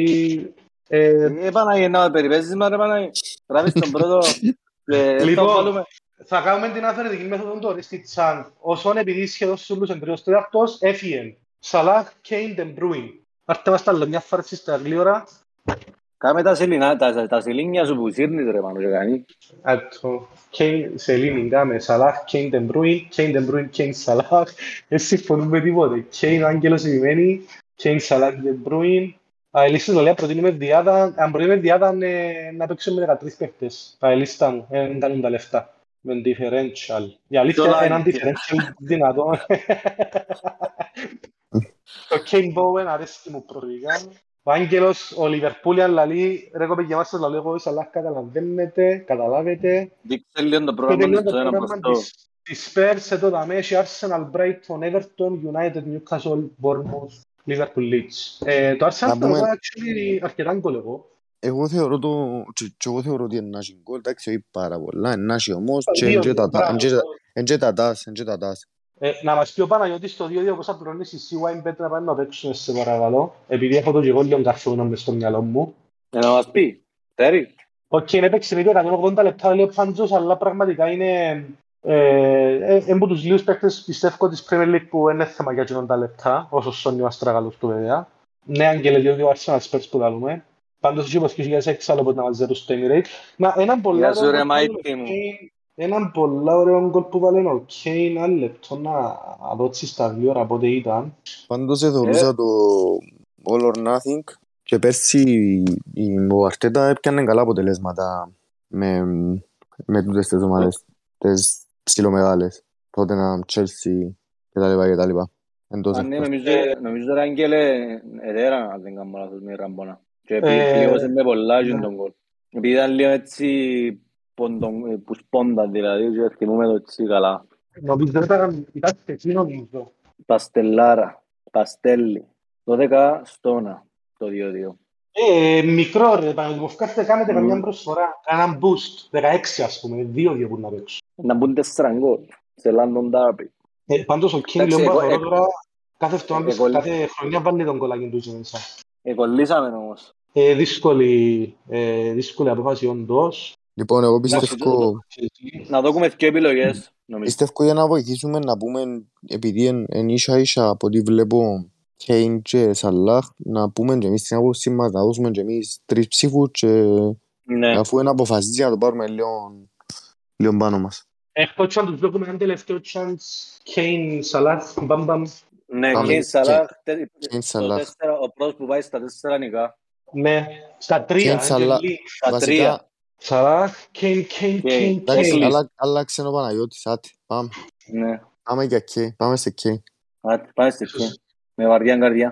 ε, Ε, Παναγία, να περιπέζεις μας ρε Παναγία. Γράφεις τον πρώτο. και θα Λοιπόν, το βάλουμε. θα κάνουμε την αφαιρετική μέθοδο τώρα στη Τσάν. Όσον επειδή σχεδόν στους όλους εμπειρός τέταρτος, έφυγε. Σαλάχ, Κέιν, De Bruyne. Άρτε μας τα άλλο μια φορά στα γλύωρα. Κάμε τα σελινά, τα, τα σελίνια σου που σύρνεις ρε πάνω και κάνει. Άτο. Κέιν, σε Ελλήνη, κάμε. Σαλάχ, Κέιν, De Bruyne, Κέιν, De Bruyne, Κέιν, Σαλάχ. Δεν συμφωνούμε τίποτε. Κέιν, ο Άγγελος επιμένει. Κέιν, Σαλάχ, De Bruyne. Α, η λίστα λέει, προτείνουμε διάδα. Αν προτείνουμε διάδα, ναι, να παίξουμε με 13 παίκτες. Α, η λίστα μου, ε, δεν κάνουν τα λεφτά. Με differential. Η αλήθεια, Τώρα έναν είναι. differential δυνατό. Το Kane Bowen αρέσει μου προηγικά. Ο Άγγελος, ο Λιβερπούλιαν λαλεί, ρε κοπέγια μας σας λαλεί εγώ, αλλά καταλαβαίνετε, καταλάβετε. Δείξε λίγο το Και πρόγραμμα τελειώνει της το το ένα πρόγραμμα προς το. της- της Spurs, εδώ δαμε, έχει Arsenal, Brighton, Everton, United, Newcastle, Bournemouth, Liverpool, Leeds. Ε, το Arsenal Να πούμε- το actually αρκετά γκολ εγώ. Εγώ θεωρώ το... και- και εγώ θεωρώ ότι είναι να έχει γκολ. Εντάξει, όχι πάρα πολλά. Είναι να έχει όμως και Δύο, εν και τα- μπράβο. εν και τα- εν και τα τάς, εν και τα τάς. Ε, να μας πει ο Παναγιώτης το 2-2 πόσα πληρώνεις στη CYBet να πάνε να παίξουμε σε παρακαλώ, επειδή έχω το και εγώ λίγο καρφιόμενο μες στο μυαλό μου. Ε, Να μας πει. Τέρι. Οκ, είναι παίξει με 180 λεπτά λέει ο Πάντζος, αλλά πραγματικά είναι ε, ε, από τους λίγους παίκτες πιστεύω της Premier League που είναι θέμα για 90 λεπτά, όσο στον ο Αστραγαλούς του βέβαια. Ναι, Αγγέλε, διότι ο Arsenal Spurs που λαλούμε. Πάντως εσύ όπως και για έξω άλλο από να μαζέρω στο Emirates. Μα έναν πολλά Γεια σου, ωραίο ρε, γκολ μάιτι που βάλε ο μου. Kane- Έναν πολλά ωραίο γκολ που βάλε ο Κέιν, ένα λεπτό να δώσει στα δύο ώρα πότε ήταν. Πάντως εθωρούσα το All or Nothing και πέρσι η- ο Αρτέτα έπιανε καλά αποτελέσματα με, με τούτες τις ομάδες, τις ψιλομεγάλες. Τότε να Chelsea και τα λοιπά και τα λοιπά. Εντός Α, ναι, εκτός. νομίζω, νομίζω ρε Άγγελε, εδέρα αν δεν κάνω λάθος με ραμπονα. Και Ε, πλήρωσε με πολλά και ναι. τον γκολ. Επειδή ήταν λίγο έτσι ποντον, που σπόντα δηλαδή και θυμούμε το έτσι καλά. Νομίζω ήταν, ήταν εκεί νομίζω. Παστελάρα, Παστέλι, 12 στόνα το 2-2. Ε, μικρό ρε, πανεπιστημοφκάστε κάνετε Μμμ. καμιά προσφορά, κάναν boost, 16 ας πούμε, δύο δύο που να παίξουν. Να μπουν τέσσερα γκολ σε London Derby. Ε, πάντως ο King Εντάξει, λέω εγώ- παραθωρώ εγώ- τώρα, κάθε, εβδομάδα- εγώ- κάθε χρονιά βάλει τον κολλάκι τους και μέσα. Εκολλήσαμε όμως. Ε, δύσκολη, ε, δύσκολη απόφαση όντως. Λοιπόν, εγώ Εντάξει, πιστεύω, Να δούμε δύο επιλογές, νομίζω. πιστεύω για να βοηθήσουμε να πούμε, επειδή εν, εν ίσα ίσα από ό,τι βλέπω Kane και Σαλάχ, να πούμε και εμείς την άποψη μας, να δώσουμε και εμείς τρεις ψήφους και Ναι. αφού είναι αποφασίζει να το πάρουμε λίγο, λίγο πάνω μας. Έχω και αν τους βλέπουμε ένα τελευταίο chance, Kane, Salah, μπαμ μπαμ. Ναι, Πάμε. και Σαλάχ, Kane, Salah. ο πρώτος που πάει στα τέσσερα νικά. Ναι, στα τρία, Kane, Salah. Angel Lee. Τα τρία. Βασικά, Salah, Kane, Kane, Kane. Kane, εντάξει, Kane. Kane. άλλα- άλλαξε ο Παναγιώτης, άτε, πάμε. Ναι. Πάμε για Kane, πάμε σε Kane. Άτε, πάμε στη εκεί. Με βαριά καρδιά.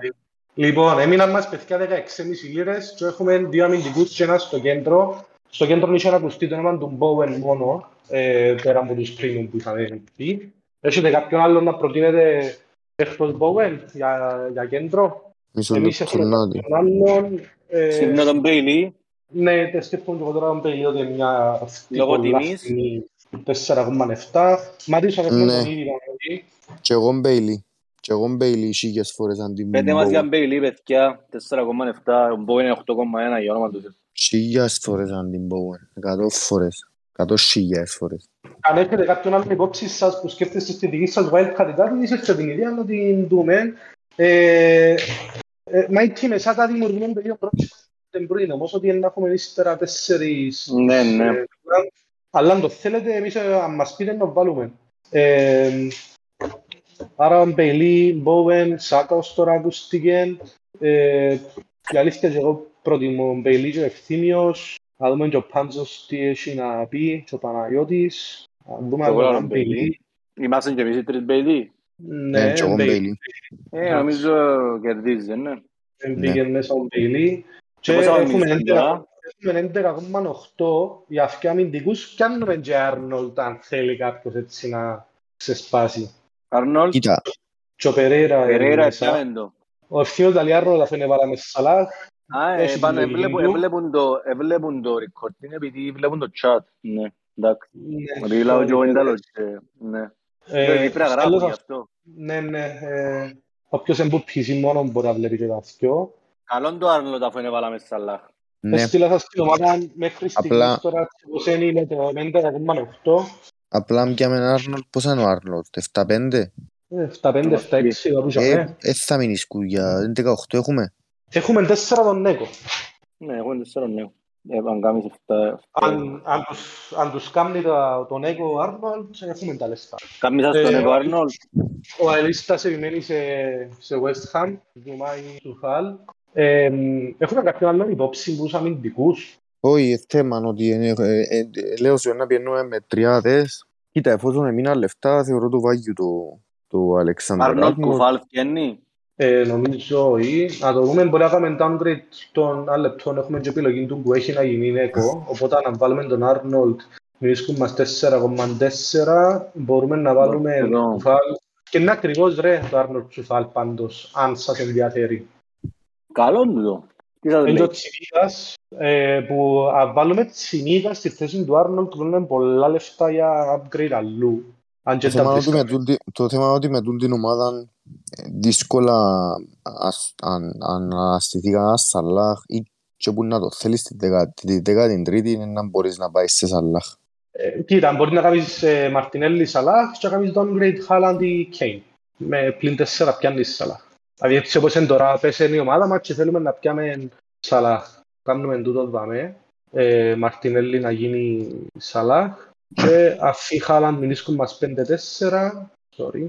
Λοιπόν, έμειναν μας παιδιά 16,5 λίρες και έχουμε δύο αμυντικούς και ένας στο κέντρο. Στο κέντρο είχε ακουστεί το όνομα του Bowen μόνο, ε, πέρα από τους premium που είχαμε πει. Έχετε κάποιον άλλο να προτείνετε εκτός Bowen για, για κέντρο; Μισό Εμείς λεπτό έχουμε να δει. κάποιον άλλον. Ε, Συχνά τον Μπέιλι, ναι, τες σκέφτομαι και εγώ τώρα τον Μπέιλι ότι είναι μια αυτή Λόγω πολλά τιμής. φθηνή 4,7. Μάτισο έχουμε Ναι. τον ήδη Παναγιώτη. Και εγώ Μπέιλι. Και εγώ Μπέιλι χίλιες φορές αντί πέτε μας για Bowen. Μπέιλι, παιδιά, 4,7, ο Μπό είναι 8,1 για όνομα του. Χίλιες φορές αντί Bowen. Εκατό φορές. Εκατό χίλιες φορές. Αν έχετε κάποιον άλλο υπόψη σας που σκέφτεστε στη δική σας wildcard ή κάτι, είσαστε την idea να την δούμε. Ε, ε, Μα οι team εσάς τα δημιουργούν το ίδιο πρόβλημα δεν πριν, όμως ότι να έχουμε ύστερα τέσσερις... Ναι, ναι. ε, Αλλά αν το θέλετε, εμείς ε, αν μας πείτε να βάλουμε. Ε, άρα, Μπέιλι, Bowen, Σάκα ως τώρα ακούστηκε. Ε, η αλήθεια και εγώ προτιμώ Μπέιλι και ο Ευθύμιος. Να δούμε και ο Πάντζος τι έχει να πει και ο Παναγιώτης. Να δούμε Εγώ αν λέω είναι Μπέιλι. Μπέιλι. Είμαστε και εμείς οι τρεις Μπέιλι. Ναι, Ναι, και εγώ Μπέιλι. Μπέιλι. Ε, νομίζω κερδίζει, ναι. Δεν πήγε μέσα ο Μπέιλι. Και Και πόσα έχουμε μισή τώρα. 11,8 για αυτοί αμυντικούς. Πιάνουμε και Άρνολτ αν θέλει κάποιος έτσι να ξεσπάσει. Αρνόλτ, Κοίτα, Και ο Περέιρα είναι Περέιρα, μέσα. έπιαμε το. Ο ευθύνος Ταλιάρνολ αφού είναι βάλαμε Σαλάχ. Α, ε, Έχει πάνω, την λογική εβλέπουν- του. εβλέπουν το- εβλέπουν το record, είναι επειδή βλέπουν το chat. Ναι, εντάξει. Ναι, Ότι μιλάω και εγώ είναι τέλος. και- Ναι. Ε, Ε, Πρέπει να γράφω άλλος γι' ας- αυτό. Ναι, ναι. ε, Όποιος είναι PC μόνο μπορεί να βλέπει και τα δυο. Καλόν το Άρνολτ αφού είναι βάλαμε Σαλάχ. ναι. Έστειλα σας την ομάδα μέχρι Απλά- στιγμής τώρα πώς είναι το 11,8. Απλά πιάμε έναν Άρνολτ. Πόσα είναι ο Άρνολτ, 7-5. Ε, 7-5, 7-6 κάπου Ε, είχαμε. ε, θα μείνει σκούγια. 18 έχουμε. Έχουμε 4 τον Νέκο. Ναι, εγώ είναι τέσσερα νέο. Ε, αν κάνεις αυτά... Αν, αν, τους, αν τους κάνει το, τον Νέκο Άρνολτ, έχουμε τα λεφτά. Κάνεις σας Ε, τον Εκο Άρνολτ. Ο Αελίστας επιμένει σε, σε West Ham, Ζουμάει του Χαλ. Ε, έχουμε κάποιον άλλον υπόψη που τους αμυντικούς; Όχι, ε, θέμα ότι είναι, ε, ε, λέω σου να πιένουμε με τριάδες. Κοίτα, εφόσον έμειναν λεφτά, θεωρώ το βάγιο το, το Αλεξάνδρ Άρνολτ Άρνολτ. Κουφάλ φτιάχνει. Ε, νομίζω όχι. Να το δούμε, μπορεί να κάνουμε downgrade των άλλων λεπτών. Έχουμε και επιλογή του που έχει να γίνει Νέκο. Οπότε αν βάλουμε τον Άρνολτ, βρίσκουμε μας 4,4. Μπορούμε να βάλουμε Εδώ. Τσουφάλ. Και είναι ακριβώς ρε το Άρνολτ Τσουφάλ πάντως, αν σας ενδιαφέρει. Καλό του το. Τι σας Είναι λέει. το Τσιμίκας, ε, που αν βάλουμε Τσιμίκα στη θέση του Άρνολτ, βάλουμε πολλά λεφτά για upgrade αλλού. Αν και Το τα θέμα, είναι ότι με βρίσκαμε. τούτη- το θέμα είναι ότι με τούτη την ομάδα ε, δύσκολα ας- αν, αν αναστηθεί κανένας Σαλάχ ή και που να το θέλεις τη δεκάτη, τη δεκάτη τρίτη είναι να μπορείς να πάεις σε Σαλάχ. Ε, Κοίτα, μπορεί να κάνεις ε, Μαρτινέλli Σαλάχ και να κάνεις downgrade Haaland ή Kane. Με πλην τέσσερα πιάνεις Σαλάχ. Δηλαδή έτσι όπως είναι τώρα πέσε η ομάδα μας και θέλουμε να πιάμε Σαλάχ. Κάνουμε τούτο δάμε. Ε, Μαρτινέλli να γίνει Σαλάχ και αφή Χάλαντ μηνίσκουν μας 5-4 sorry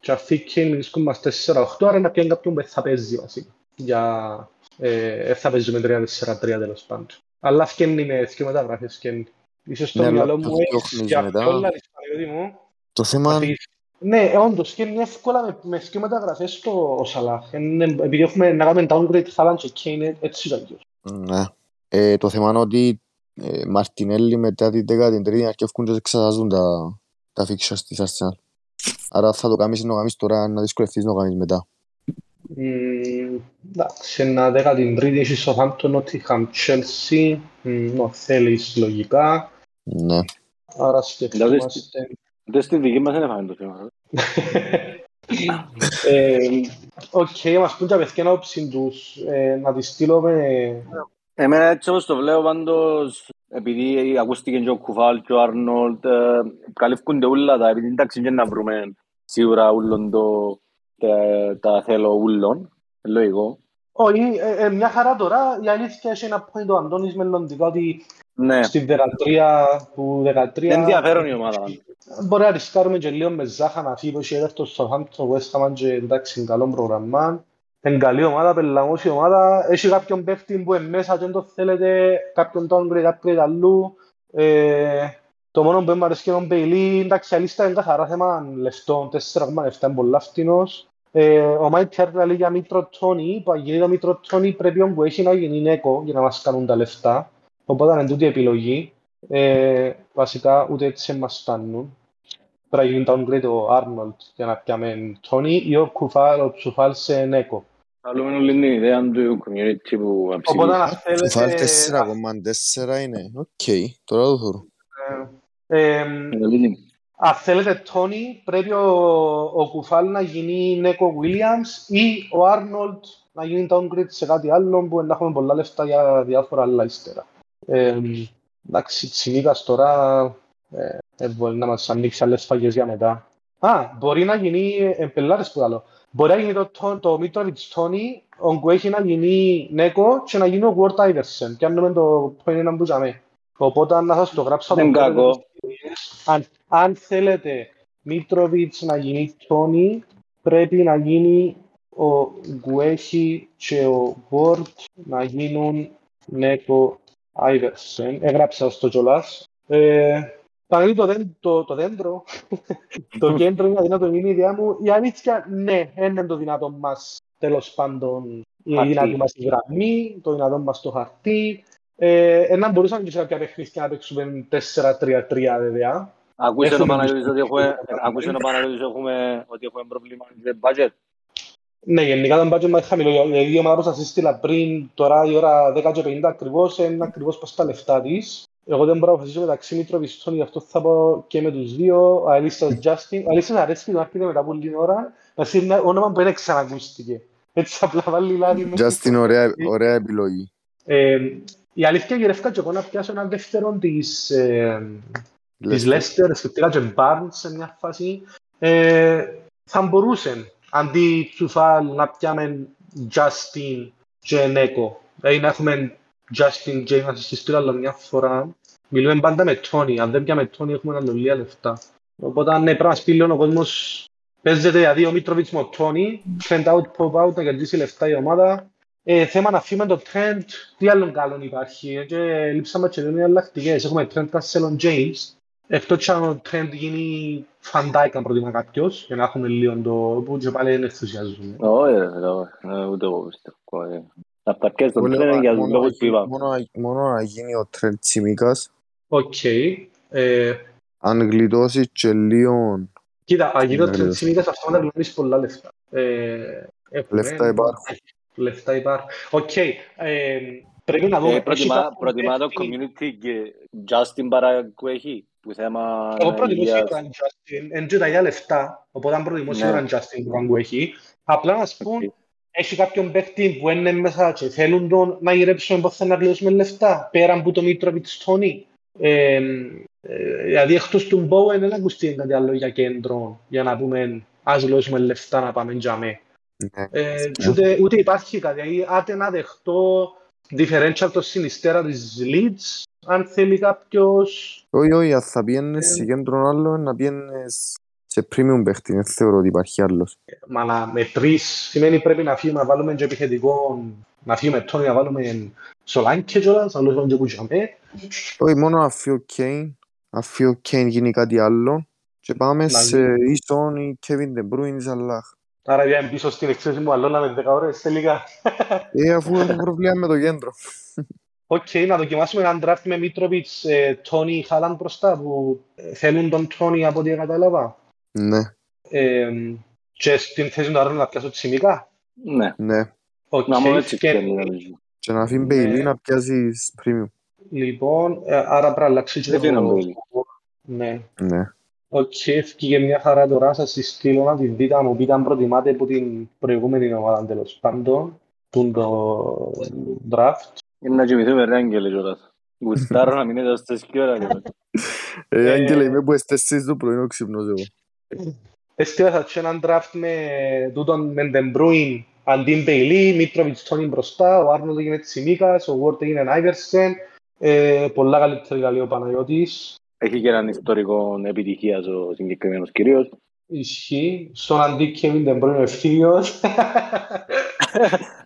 και αφή Κέιν μηνίσκουν μας 4-8 άρα να πιάνει κάποιον που θα παίζει βασικά για ε, δεν θα παίζει με 3-4-3 τέλος πάντων αλλά φκένει με δύο μεταγραφές φκένει Ίσως στο Ναι, αλλά μυαλό το μου διώχνεις έχεις για μετά. όλα της Παναγιώτη μου Το θέμα Αφή- ναι, ε, όντως, και είναι εύκολα με, με δύο μεταγραφές στο ο Σαλάχ. Είναι, επειδή έχουμε να κάνουμε downgrade Haaland και Kane, έτσι ήταν και Ναι. Ε, το θέμα είναι ότι ε, Μαρτινέλli μετά την 13η αρκεύκουν και εξετάζουν τα, τα fixtures της Arsenal. Άρα θα το κάνεις να το κάνεις τώρα, να δυσκολευτείς να το κάνεις μετά. Μμμ, Εντάξει, ένα δέκατη τρίτη έχει Southampton, Nottingham, Chelsea. Μμμ, νο, θέλεις λογικά. Ναι. Άρα σκεφτόμαστε... Δεν στη δική μας δεν έφαγε το θέμα. Ε, Οκ, μας πούν τα παιδιά να όψιν τους, ε, να τις στείλουμε... Εμένα έτσι όπως το βλέπω πάντως, επειδή ακούστηκε και ο Κουφάλ και ο Άρνολτ, ε, καλύφκονται όλα τα, επειδή εντάξει και να βρούμε σίγουρα ούλον το, τα, τα θέλω ούλον, λογικό. Όχι, ε, ε, μια χαρά τώρα, η αλήθεια έχει ένα point ο Αντώνης μελλοντικά ότι Ναι, στην 13 του 13 είναι ενδιαφέρον η ομάδα. πάντως. μπορεί να ρισκάρουμε και λίγο με Ζάχα να φύγει που έχει έρθει στο Southampton, West Ham και εντάξει είναι καλό πρόγραμμα. Είναι καλή ομάδα, πελαγός η ομάδα. Έχει κάποιον παίχτη που είναι μέσα και δεν το θέλετε, κάποιον downgrade, upgrade αλλού. Ε, το μόνο που μου αρέσει είναι ο Μπέιλι, εντάξει, η λίστα είναι καθαρά θέμα λεφτών, 4,7 είναι πολλά φτηνός. Ε, ο Μάιτ Πιάρ λέει για Μήτρο Τόνι, που αν γίνει το Μήτρο Τόνι πρέπει που έχει να γίνει νέκο για να μας κάνουν τα λεφτά. Οπότε είναι τούτη η επιλογή. Ε, βασικά ούτε έτσι μας φτάνουν. Πρέπει να γίνει downgrade ο Άρνολτ για να πιάμε Τόνι ή ο Κουφάλ, ο Τσουφάλ σε Νέκο. Θέλουμε όλη την ιδέα του community που Οπότε αψηφίζει. αν Τσουφάλ θέλετε... 4,4 είναι. Οκ, τώρα το θεωρώ. ε, ε, Αν θέλετε Τόνι, πρέπει ο, ο Κουφάλ να γίνει Νέκο Williams ή ο Άρνολτ να γίνει downgrade σε κάτι άλλο που να έχουμε πολλά λεφτά για διάφορα άλλα ύστερα. Ε, εντάξει, Τσιμίκας τώρα ε, ε, μπορεί να μας ανοίξει άλλες φαγές για μετά. Α, μπορεί να γίνει, ε, πελάρες που άλλο, μπορεί να γίνει το, το, το Μίτροβιτς Τόνι, όπου έχει να γίνει Νέκο και να γίνει ο Ward Iverson. Και αν το που είναι να μπουζαμε. Οπότε να σας το γράψω Δεν το κακό. αν, αν θέλετε Μίτροβιτς να γίνει Τόνι, πρέπει να γίνει ο Γκουέχη και ο Βόρτ να γίνουν Νέκο Άιβερσεν. Έγραψα στο κιόλας. Ε, Παναγεί το, δέν- το, το δέντρο, το κέντρο είναι αδυνατό είναι η ιδέα μου. Η αλήθεια, ναι, είναι το δυνατό μας, τέλος πάντων, η Χαρτί. δυνατή μας η γραμμή, το δυνατό μας στο χαρτί. Ε, ένα μπορούσαμε και σε κάποια παιχνίδια να παίξουμε 4-3-3 βέβαια. Ακούσε ο Έχουμε Παναγιώτης ότι έχουμε, diskutado. ακούσε ο Παναγιώτης ότι έχουμε, ότι έχουμε πρόβλημα με budget. Ναι, γενικά το budget μας είναι χαμηλό. Δηλαδή η ομάδα που σας έστειλα πριν, τώρα η ώρα 10 και 50 ακριβώς, είναι ακριβώς προς τα λεφτά της. Εγώ δεν μπορώ να αποφασίσω μεταξύ Μητροβιστών, γι' αυτό θα πω και με τους δύο. Ο Αλίστας Justin. Ο Αλίστας αρέσει να έρχεται μετά από λίγη ώρα, να στείλει ένα όνομα που δεν ξανακούστηκε. Έτσι απλά βάλει λάδι μέσα. Justin, ωραία, ωραία επιλογή. Ε, η αλήθεια γυρεύκα και εγώ να πιάσω ένα δεύτερο της, ε, της Leicester, σχετικά και Barnes σε μια φάση. Ε, θα μπορούσε αντί Τσουφάλ να πιάμε Justin και Νέκο. Δηλαδή να έχουμε Justin και να σας στείλω άλλο μια φορά. Μιλούμε πάντα με Tony. Αν δεν πιάμε Tony έχουμε άλλο λίγα λεφτά. Οπότε ναι, πρέπει να στείλει ο κόσμος παίζεται για δύο Μίτροβιτς με ο Tony. Trend out, pop out, να κερδίσει λεφτά η ομάδα. Ε, θέμα να φύγουμε το Trent, τι άλλον καλό υπάρχει. Ε, Και λείψαμε και δύο εναλλακτικές. Έχουμε Trent Castle James. Εκτός και αν ο Trent γίνει Van Dijk αν προτιμά κάποιος, για να έχουμε λίγο το που και πάλι δεν ενθουσιάζουμε. Όχι ρε φίλε, όχι. Ε, ούτε εγώ πιστεύω. Ε. Τα παρκές των Εγώ λέω, τρένων για τους μόνο λόγους να που γι- είπα. μόνο να- Μόνο να γίνει ο Τρέντ Τσιμίκας, Οκ. Ε, αν γλιτώσεις και λίγο Κοίτα, αγίδω Ναι, Trent ναι. συνήθως αυτά να πληρώνεις πολλά λεφτά. Ε, έχουμε- Λεφτά υπάρχουν. Λεφτά υπάρχουν. Οκ. Ε, πρέπει να δούμε. Ε, Έχει προτιμά, κάποιον προτιμά το παίχτη- community και Justin παρά που έχει. που θέμα Εγώ προτιμώ υγείας. σίγουρα Justin. Εν και τα ίδια λεφτά, οπότε αν προτιμώ Ναι. σίγουρα Justin που που έχει. Απλά να σου πούν, έχει κάποιον παίχτη που είναι μέσα και θέλουν τον να γυρέψουμε πώς θα να κλείσουμε λεφτά, πέρα από το Μήτροβιτς Τόνι. Ε, ε, δηλαδή εκτός του Bowen δεν ακουστεί κάτι άλλο για κέντρο, για να πούμε ας λώσουμε λεφτά να πάμε για με. Ναι. Ε, και ούτε, ούτε υπάρχει κάτι, δηλαδή άτε να δεχτώ differential το συνιστέρα της Leeds, αν θέλει κάποιος Όχι, όχι, αν θα πήγαινες σε κέντρο άλλο, να πήγαινες σε premium παίχτη. Δεν θεωρώ ότι υπάρχει άλλος. Μα να με τρεις σημαίνει πρέπει να φύγουμε να βάλουμε και επιθετικό, να φύγουμε τόνι να βάλουμε Σολάνκε κιόλας, να λούσουμε και Κουτσαμέ. Όχι, μόνο αφή ο Κέιν, αφή ο Κέιν γίνει κάτι άλλο και πάμε Να σε Ίσον ή Kevin De Bruyne ή Σαλάχ. Άρα για πίσω στην εξαίρεση μου αλλώνα με 10 ώρες τελικά. Ε, αφού έχουμε προβλήμα με το κέντρο. Οκ, να δοκιμάσουμε έναν draft με Μίτροβιτς, ε, Τόνι, Χάλαν μπροστά που ε, θέλουν τον Τόνι από ό,τι κατάλαβα. Ναι, Ε, και στην θέση του Αρώνου να πιάσω Τσιμικά; Ναι, ναι. Οκ, να μόνο έτσι και- πιάνει νομίζω. Και να αφήνει Ναι. Μπέιλι να πιάσεις premium. Λοιπόν, ε, άρα πρέπει να αλλάξει και Δεν είναι το... Μπέιλι. Ναι. Ναι. Οκ, έφυγε μια χαρά τώρα, σας τη στείλω να την δείτε, να μου πείτε αν προτιμάτε από την προηγούμενη ομάδα τέλος πάντων, του το draft. Είναι να κοιμηθούμε ρε Άγγελε κιόλας. Γουστάρω να μην είναι στις και ώρα. κιόλας. Ε, Ε, Άγγελε, είμαι που στις 4 το πρωί ο ξυπνός εγώ. Έστειλα σας και έναν draft με τούτον με De Bruyne, αντί Μπέιλι, Μίτροβιτς Τόνι μπροστά, ο Άρνολντ έγινε Τσιμίκας, ο Γουόρντ έγινε Άιβερσεν, ε, πολλά καλύτερη καλή ο Παναγιώτης. Έχει και έναν ιστορικό επιτυχίας ο συγκεκριμένος κυρίως. Ισχύει. Στον αντί Kevin Den Bruin ο ευθύγιος.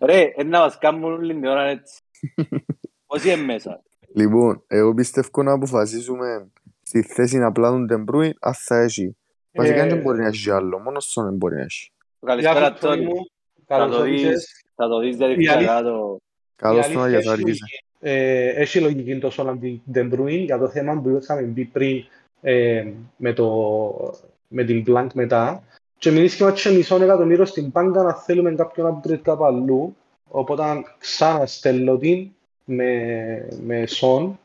Ρε, είναι να μας κάνουν όλη την ώρα έτσι. Όσοι είναι μέσα; Λοιπόν, εγώ πιστεύω να αποφασίσουμε στη θέση να πλάνουν Den Bruyne, αν θα έχει. Βασικά Ε, δεν μπορεί να έχει άλλο, μόνος στον δεν μπορεί να έχει. Καλησπέρα Γεια σου, Τόνι Τόνι. μου. Θα Καλώς το όρισες. δεις, θα το δεις Η διαδικτυακά αλήθεια- το... Καλώς Η τον αλήθεια Αγίας έχει Άργησε. λογική. Ε, Έχει λογική το Σόλαν Den Bruin για το θέμα που είχαμε πει πριν ε, με, το, με την Blank μετά. Και μιλήσει και μισό εκατομμύριο στην μπάνκα να θέλουμε κάποιον upgrade κάπου αλλού. Οπότε ξανά στέλνω την με, με Σον.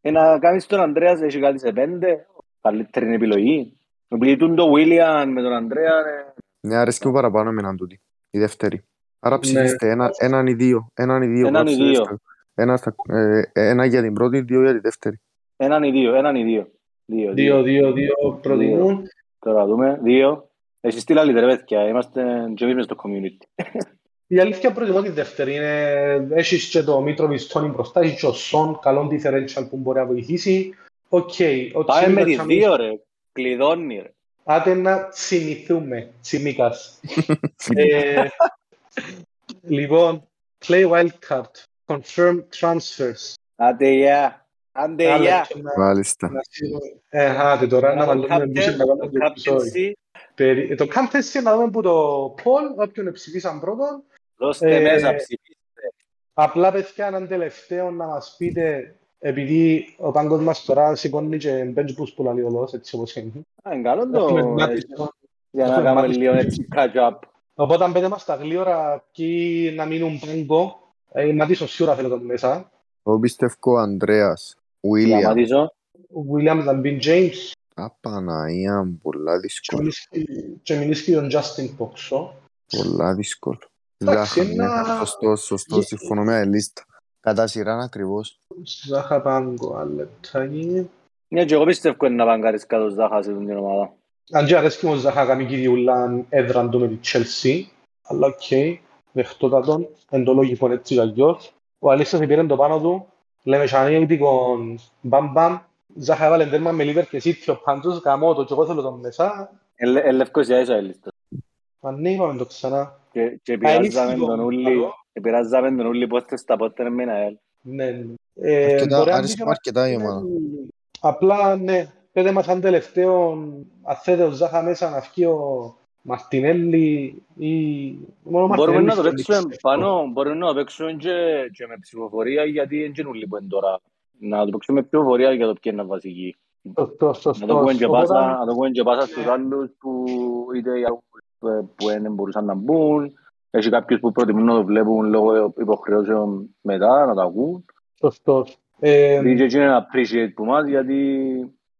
Ε, να κάνεις τον Ανδρέας, έχει κάτι σε πέντε. Καλύτερη επιλογή. Επειδή τούν το William με τον Ανδρέα, ε, Ναι, αρέσκει μου παραπάνω εμένα τούτη. Η δεύτερη. Άρα ψηφίστε ένα, έναν ή δύο. Έναν ή δύο. Έναν ή γράψτε δύο. στο- Ένα, στα- ε, ένα για την πρώτη, δύο για τη δεύτερη. έναν ή δύο, έναν ή δύο. Δύο, Δύο, δύο, δύο προτιμούν. Τώρα δούμε, δύο. Εσύ στείλα άλλη ρε παιδιά, είμαστε και εμείς μες στο community. Η αλήθεια προτιμώ τη δεύτερη. Είναι, έχεις και το Μίτροβιτς Τόνι μπροστά, έχεις και ο Σον, καλό differential που μπορεί να βοηθήσει. Οκ. ο Πάμε με Τσίμικας τις δύο ρε, κλειδώνει ρε. Άντε να τσιμηθούμε, τσιμίκας. ε, λοιπόν, play wildcard, confirm transfers. Άντε γεια, άντε Άλλο γεια. και να- Μάλιστα. να στείλω- Ε, άντε τώρα να βάλουμε music να κάνουμε το επεισόδιο. Captaincy, Περι- Το captaincy να δούμε που το poll, όποιον ψηφίσαν πρώτον. δώστε Ε, μέσα ψηφίστε. Απλά παιδιά έναν τελευταίο να μας πείτε, επειδή ο πάγκος μας τώρα σηκώνει και bench boost που λέει ο Λος, έτσι όπως είναι. Α, είναι καλό Έχουμε το, ε, Madison. για να έχουμε κάνουμε Madison. λίγο έτσι catch up. Οπότε αν πέντε μας τα γλύωρα και να μείνουν πάγκο, ε, η Μάτισον σίγουρα θέλει τον μέσα. Εγώ πιστεύω ο Ανδρέας. Για Βίλιαμ. Μάτισο. Ο Williams θα μπει James Απαναία μου, πολλά και δύσκολο. μιλήσει- και μιλήσει τον Justin Poxo. Πολλά δύσκολο. Εντάξει, Ζάχα, ναι. ένα- Σωστό, σωστό. Συμφωνώ με τη λίστα. Κατά σειρά ακριβώς. Ζάχα πάγκο, άλλο λεπτάκι. Ναι, και εγώ πιστεύω είναι να παγκάρεις κάτω Ζάχα σε την ομάδα. Αν και αρέσκει μου ο Ζάχα κάνει κυριούλα έδραν του με τη Chelsea, αλλά οκ, δεχτώτα τον, εν το λογικό έτσι κι αλλιώς. Ο Αλίσσας πήρε το πάνω του, λέμε και ανήλυτικον μπαμ μπαμ, Ζάχα έβαλε τέρμα με Λίβερ και City, ο Πάντζος, γαμώ το και εγώ θέλω τον μέσα. Ε, λευκός για ίσα η λίστα. Αν ναι, είπαμε το ξανά. Και, και Α, είναι επηρεάζαμε λίγο τον ούλι, καλό. Επηρεάζαμε τον ούλι πότε στα πότε είναι με ένα ελ. Ναι, ναι. Ε, Αρκετά- μπορεί να αρέσκει μπει μου αρκετά η ομάδα. Απλά, ναι, πέτε μας αν τελευταίο, αν θέλετε ο Ζάχα μέσα να βγει ο Μαρτινέλli ή... Μόνο ο Μπορούμε να το Μαρτινέλli παίξουμε πιστεύω. πάνω, μπορούμε να το παίξουμε και, και με ψηφοφορία γιατί δεν είναι ούλοι που είναι τώρα. Να το παίξουμε με ψηφοφορία για το ποιο είναι βασική. Σωστό, σωστό. Να το πούμε και Οπότε, πάσα, να το πούμε και πάσα στους άλλους που είτε για που- που δεν μπορούσαν να μπουν. Έχει κάποιους που προτιμούν να το βλέπουν λόγω υποχρεώσεων μετά, να το ακούν. Σωστός. Ε, Και έτσι είναι appreciate που μας γιατί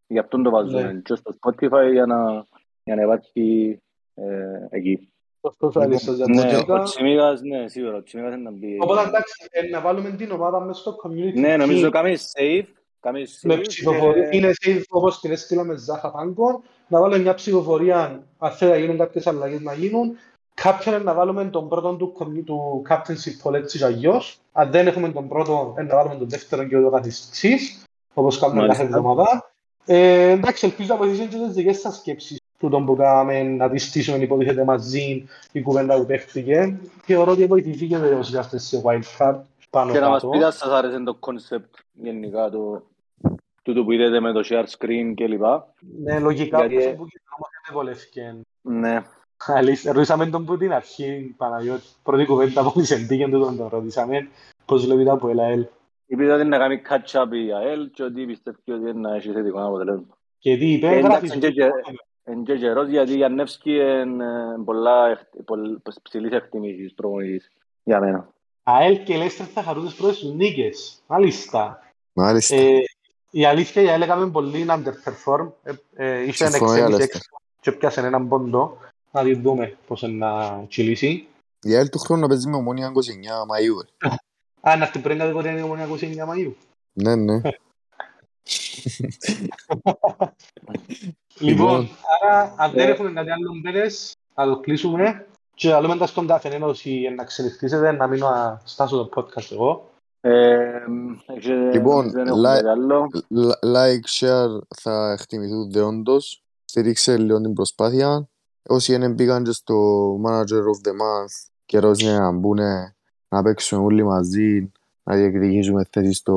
Γι' αυτόν το βάζουμε Ναι. και στο Spotify για να, για να υπάρχει ε, εκεί. Σωστός ο Αλίστας για Ναι, το ο Τζέκα. Τσιμίγας, ναι, σίγουρα, ο Τσιμίγας είναι να μπει. Οπότε εντάξει, ε, να βάλουμε την ομάδα μέσα στο community. Ναι, νομίζω team κάνεις save, κάνεις με save ψηφοφορία. και- Είναι safe όπως την έστειλα με Ζάχα Πάγκο. Να βάλουμε μια ψηφοφορία, αν θέλει να γίνουν κάποιες αλλαγές να γίνουν. Κάποιον να βάλουμε τον πρώτο του, commu- του captainship poll έτσι κι αλλιώς. Αν δεν έχουμε τον πρώτο, ε, να βάλουμε τον δεύτερο και ούτω καθεξής. Όπως κάνουμε Μάλιστα. κάθε εβδομάδα. Ε, εντάξει, ελπίζω να βοηθήσουν και τις δικές σας σκέψεις του τον που κάναμε, να τις στήσουμε υποτίθεται μαζί η κουβέντα που παίχτηκε. Θεωρώ ότι βοηθηθήκε όσοι είσαστε σε wildcard πάνω Και να μας κάτω. πείτε αν σας άρεσε το concept γενικά το τούτο που είδατε με το share screen κλπ. Ναι, λογικά Γιατί- όπως που όμως δεν βολεύκε. Ναι, Αλήθεια, ρωτήσαμε τον που την αρχή, Παναγιώτη. Πρώτη κουβέντα που εισεντήκε του τον το ρωτήσαμε. Πώς βλέπεις τα από ΕΛΑΕΛ. είπε ότι να κάνει catch-up η ΑΕΛ και ότι πιστεύει ότι να έχει θετικό αποτελέσμα. Και τι είπε, Ε, γράφεις. εντάξει, και- και- Εν και καιρός γιατί η Ανεύσκη είναι πολλά εκ- πολλ- ψηλής εκτιμήσης προπονητής για μένα. ΑΕΛ και Λέστερ θα χαρούν τις πρώτες τους νίκες. Μάλιστα. Μάλιστα. Ε, η αλήθεια η ΑΕΛ έκαμε πολύ underperform. Ε, ε, είχε Συμφωνώ για 6,5 Λέστερ. και πιάσε έναν πόντο. Να τη δούμε πώς είναι να κυλήσει. Η ΑΕΛ του χρόνου παίζει με ομόνια 29 Μαΐου. ε. Α, να την πριν κατηγορία είναι η Ομονία 29 Μαΐου. Ναι, ναι. Λοιπόν, άρα αν δεν ε, έχουμε κάτι άλλο μπέδες, θα το κλείσουμε και θα λέμε τα στον καθένα όσοι να ξενυχτήσετε να μείνω να στάσω το podcast εγώ. Ε, και Λοιπόν, δεν έχουμε like- κάτι άλλο. Λ- Like, share θα εκτιμηθούν δεόντως. Στηρίξε λίγο την προσπάθεια. Όσοι δεν πήγαν και στο Manager of the Month, καιρός είναι να μπουν να παίξουμε όλοι μαζί, να διεκδικήσουμε θέση στο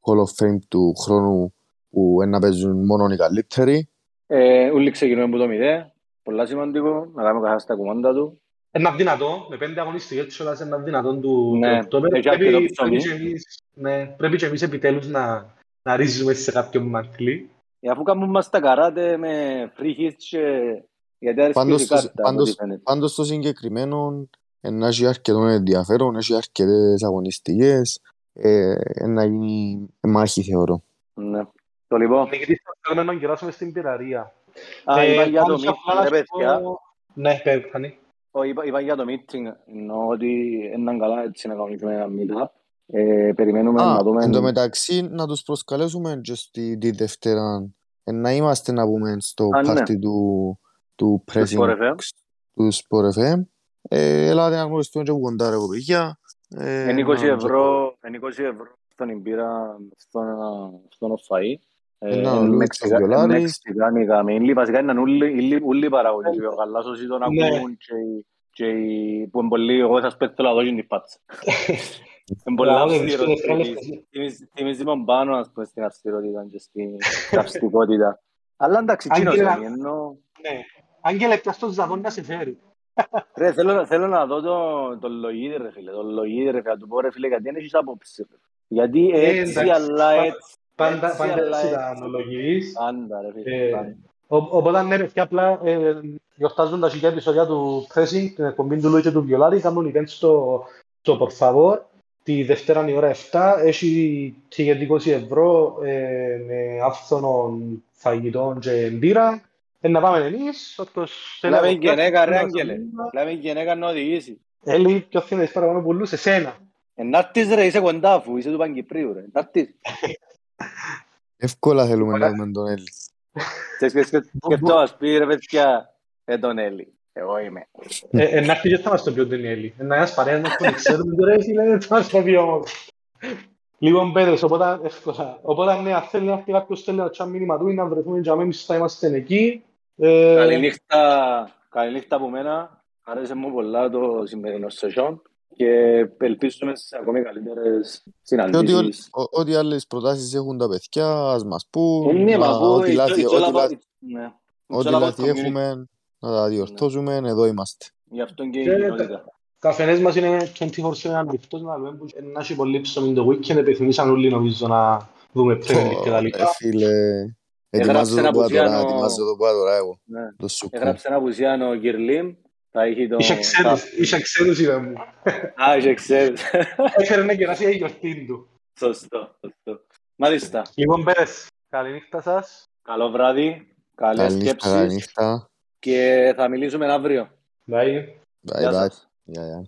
Hall of Fame του χρόνου που είναι να παίζουν μόνο οι καλύτεροι. Ε, Όλοι ξεκινούμε από το μηδέ. Πολλά σημαντικό. Να κάνουμε καθένα στα κουμάντα του. Είναι δυνατό, με πέντε αγωνιστικές κιόλας είναι δυνατό του Ναι, του Οκτώβρη. έχει Πρέπει, αρκετό πρέπει, ψωμί. και εμείς, ναι, πρέπει και εμείς επιτέλους να, να ρίζουμε σε κάποιον μακτλή. Ε, Αφού κάνουμε μας τα καράτε με free hits και... Γιατί αρέσει Πάντως η το- κάρτα, από πάντως- ό,τι φαίνεται. Πάντως το συγκεκριμένο ε, να έχει αρκετό ενδιαφέρον, έχει αρκετές αγωνιστικές, ε, ε, να γίνει μάχη θεωρώ. Ναι. Το λοιπόν. Νικητής θα θέλουμε να γυράσουμε στην πυραρία. Α, Ε, είπα για το πάνω σε απλά meeting, να ρε σου παιδιά. πω- Ναι, πέ- Φανή. Ω, Είπα, είπα για το meeting, εννοώ ότι είναι καλά έτσι να κάνουμε ένα meetup. Ε, περιμένουμε Α, να δούμε... εν τω μεταξύ να τους προσκαλέσουμε και στη τη Δευτέρα ε, να είμαστε να πούμε στο Α, ναι. πάρτι του, του Του pressing Sport FM. του Sport FM. Ε, ελάτε να γνωριστούμε και από κοντά ρε παιδιά. Ε, Είναι 20 να- ευρώ, είναι 20 ευρώ στον Ιμπήρα, στον, στον Οφαΐ. Ε, Ένα εν Λούτσος Μεξικα- εν Βιολάρης. Μεξικάνικα μείνλι. Βασικά είναι όλοι- όλοι- όλοι παραγωγοί. Ο Γαλάσος ή τον Ναι. ακούν και οι- και οι- που είναι πολλοί, εγώ θα σπέτω να δω και την πάτσα. Είναι πολλά Μπράβο, αυστηρό. δύσκολες Θυμίζει- φράσεις. θυμίζει- Θυμίζει τον πάνω, ας πούμε, στην αυστηρότητα και στην καυστικότητα. Αλλά εντάξει, Αν εκείνος και να- είναι, ενώ... Ναι. Άγγελε, πια στον Ζαβόν να σε φέρει. Ρε, θέλω, θέλω να δω τον το Λογίδη, ρε φίλε. Τον Λογίδη, ρε φίλε. Να του πω, ρε φίλε, γιατί δεν έχεις άποψη. ρε. Γιατί Ε, έτσι, εντάξει, αλλά πα- έτσι. Πάντα, Έτσι, πάντα αλλά έτσι έτσι. ήταν ο Λογιδής. Πάντα, ρε φίλε. Ε, πάντα. Ο- Οπότε ναι, παιδιά, απλά ε, γιορτάζουν τα χιλιά επεισόδια του Pressing, την εκπομπή του Λουί και του Βιολάρη, κάνουν event στο, στο Por Favor, τη Δευτέρα η ώρα 7, έχει ticket 20 ευρώ ε, με άφθονο φαγητών και μπύρα. Ε, να πάμε εμείς, όποιος θέλει να Λέμε βοηθήσει, γυναίκα, ρε, να Άγγελε. μας Λέμε γυναίκα να οδηγήσει. Έλλη, ποιος θέλει να δεις παραπάνω πουλούς, εσένα. Ε, να έρθεις, ρε, είσαι κοντά αφού, είσαι του Παγκυπρίου, ρε. Να έρθεις. Εύκολα θέλουμε Ωραία. να δούμε τον Έλλη. Και σκε- σκε- σκεφτώ, ας πει, ρε, παιδιά, ε, τον Έλλη. Εγώ είμαι. Ε, ε, να έρθει και θα μας το πει ο Ντενιέλη. Ε, Να ένας παρέας να τον ξέρουμε τώρα, εσύ λέτε, θα μας το πει όμως. Λοιπόν, παιδες, οπότε εύκολα. Οπότε, ναι, αν θέλει να έρθει κάποιος θέλει να τσάμε μήνυμα του ή να βρεθούμε και εμείς θα είμαστε εκεί. Ε, Καληνύχτα, καληνύχτα από μένα. Άρεσε μου πολλά το σημερινό session και ελπίζουμε σε ακόμη καλύτερες Και ό,τι, συναντήσεις. ό- ό,τι άλλες προτάσεις έχουν τα παιδιά, ας μας πούν. Ε, Ναι, να- μα αφού ό,τι it's λάθη- all ό,τι about- λάθη- ναι. It's ό,τι all about λάθη community. έχουμε να τα διορθώσουμε, εδώ είμαστε. Γι' αυτό και η Και- κοινότητα. Καφενές μας είναι 24-7 ανοιχτός να λέμε που να έχει πολύ ψωμί το weekend, επιθυμήσαν όλοι νομίζω να δούμε Premier League και τα Ε, λοιπά. φίλε, Έγραψε ετοιμάζω ένα το που τώρα, πουζιάνο- ετοιμάζω το που τώρα εγώ. Ναι. Το σουπ. Έγραψε ένα πουζιάν ο Κυρλίμ, θα έχει το... Είχε ξένους, είχε ξένους είπε μου. Α, είχε ξέρεις. Έφερε να κεράσει η γιορτή του. Σωστό, σωστό. Μάλιστα. Λοιπόν, παιδες, καλή νύχτα σας. Καλό βράδυ, καλές Καλή νύχτα, καλή σκέψεις νύχτα. και θα μιλήσουμε αύριο. Bye. Bye Γεια bye. σας. Γεια, γεια.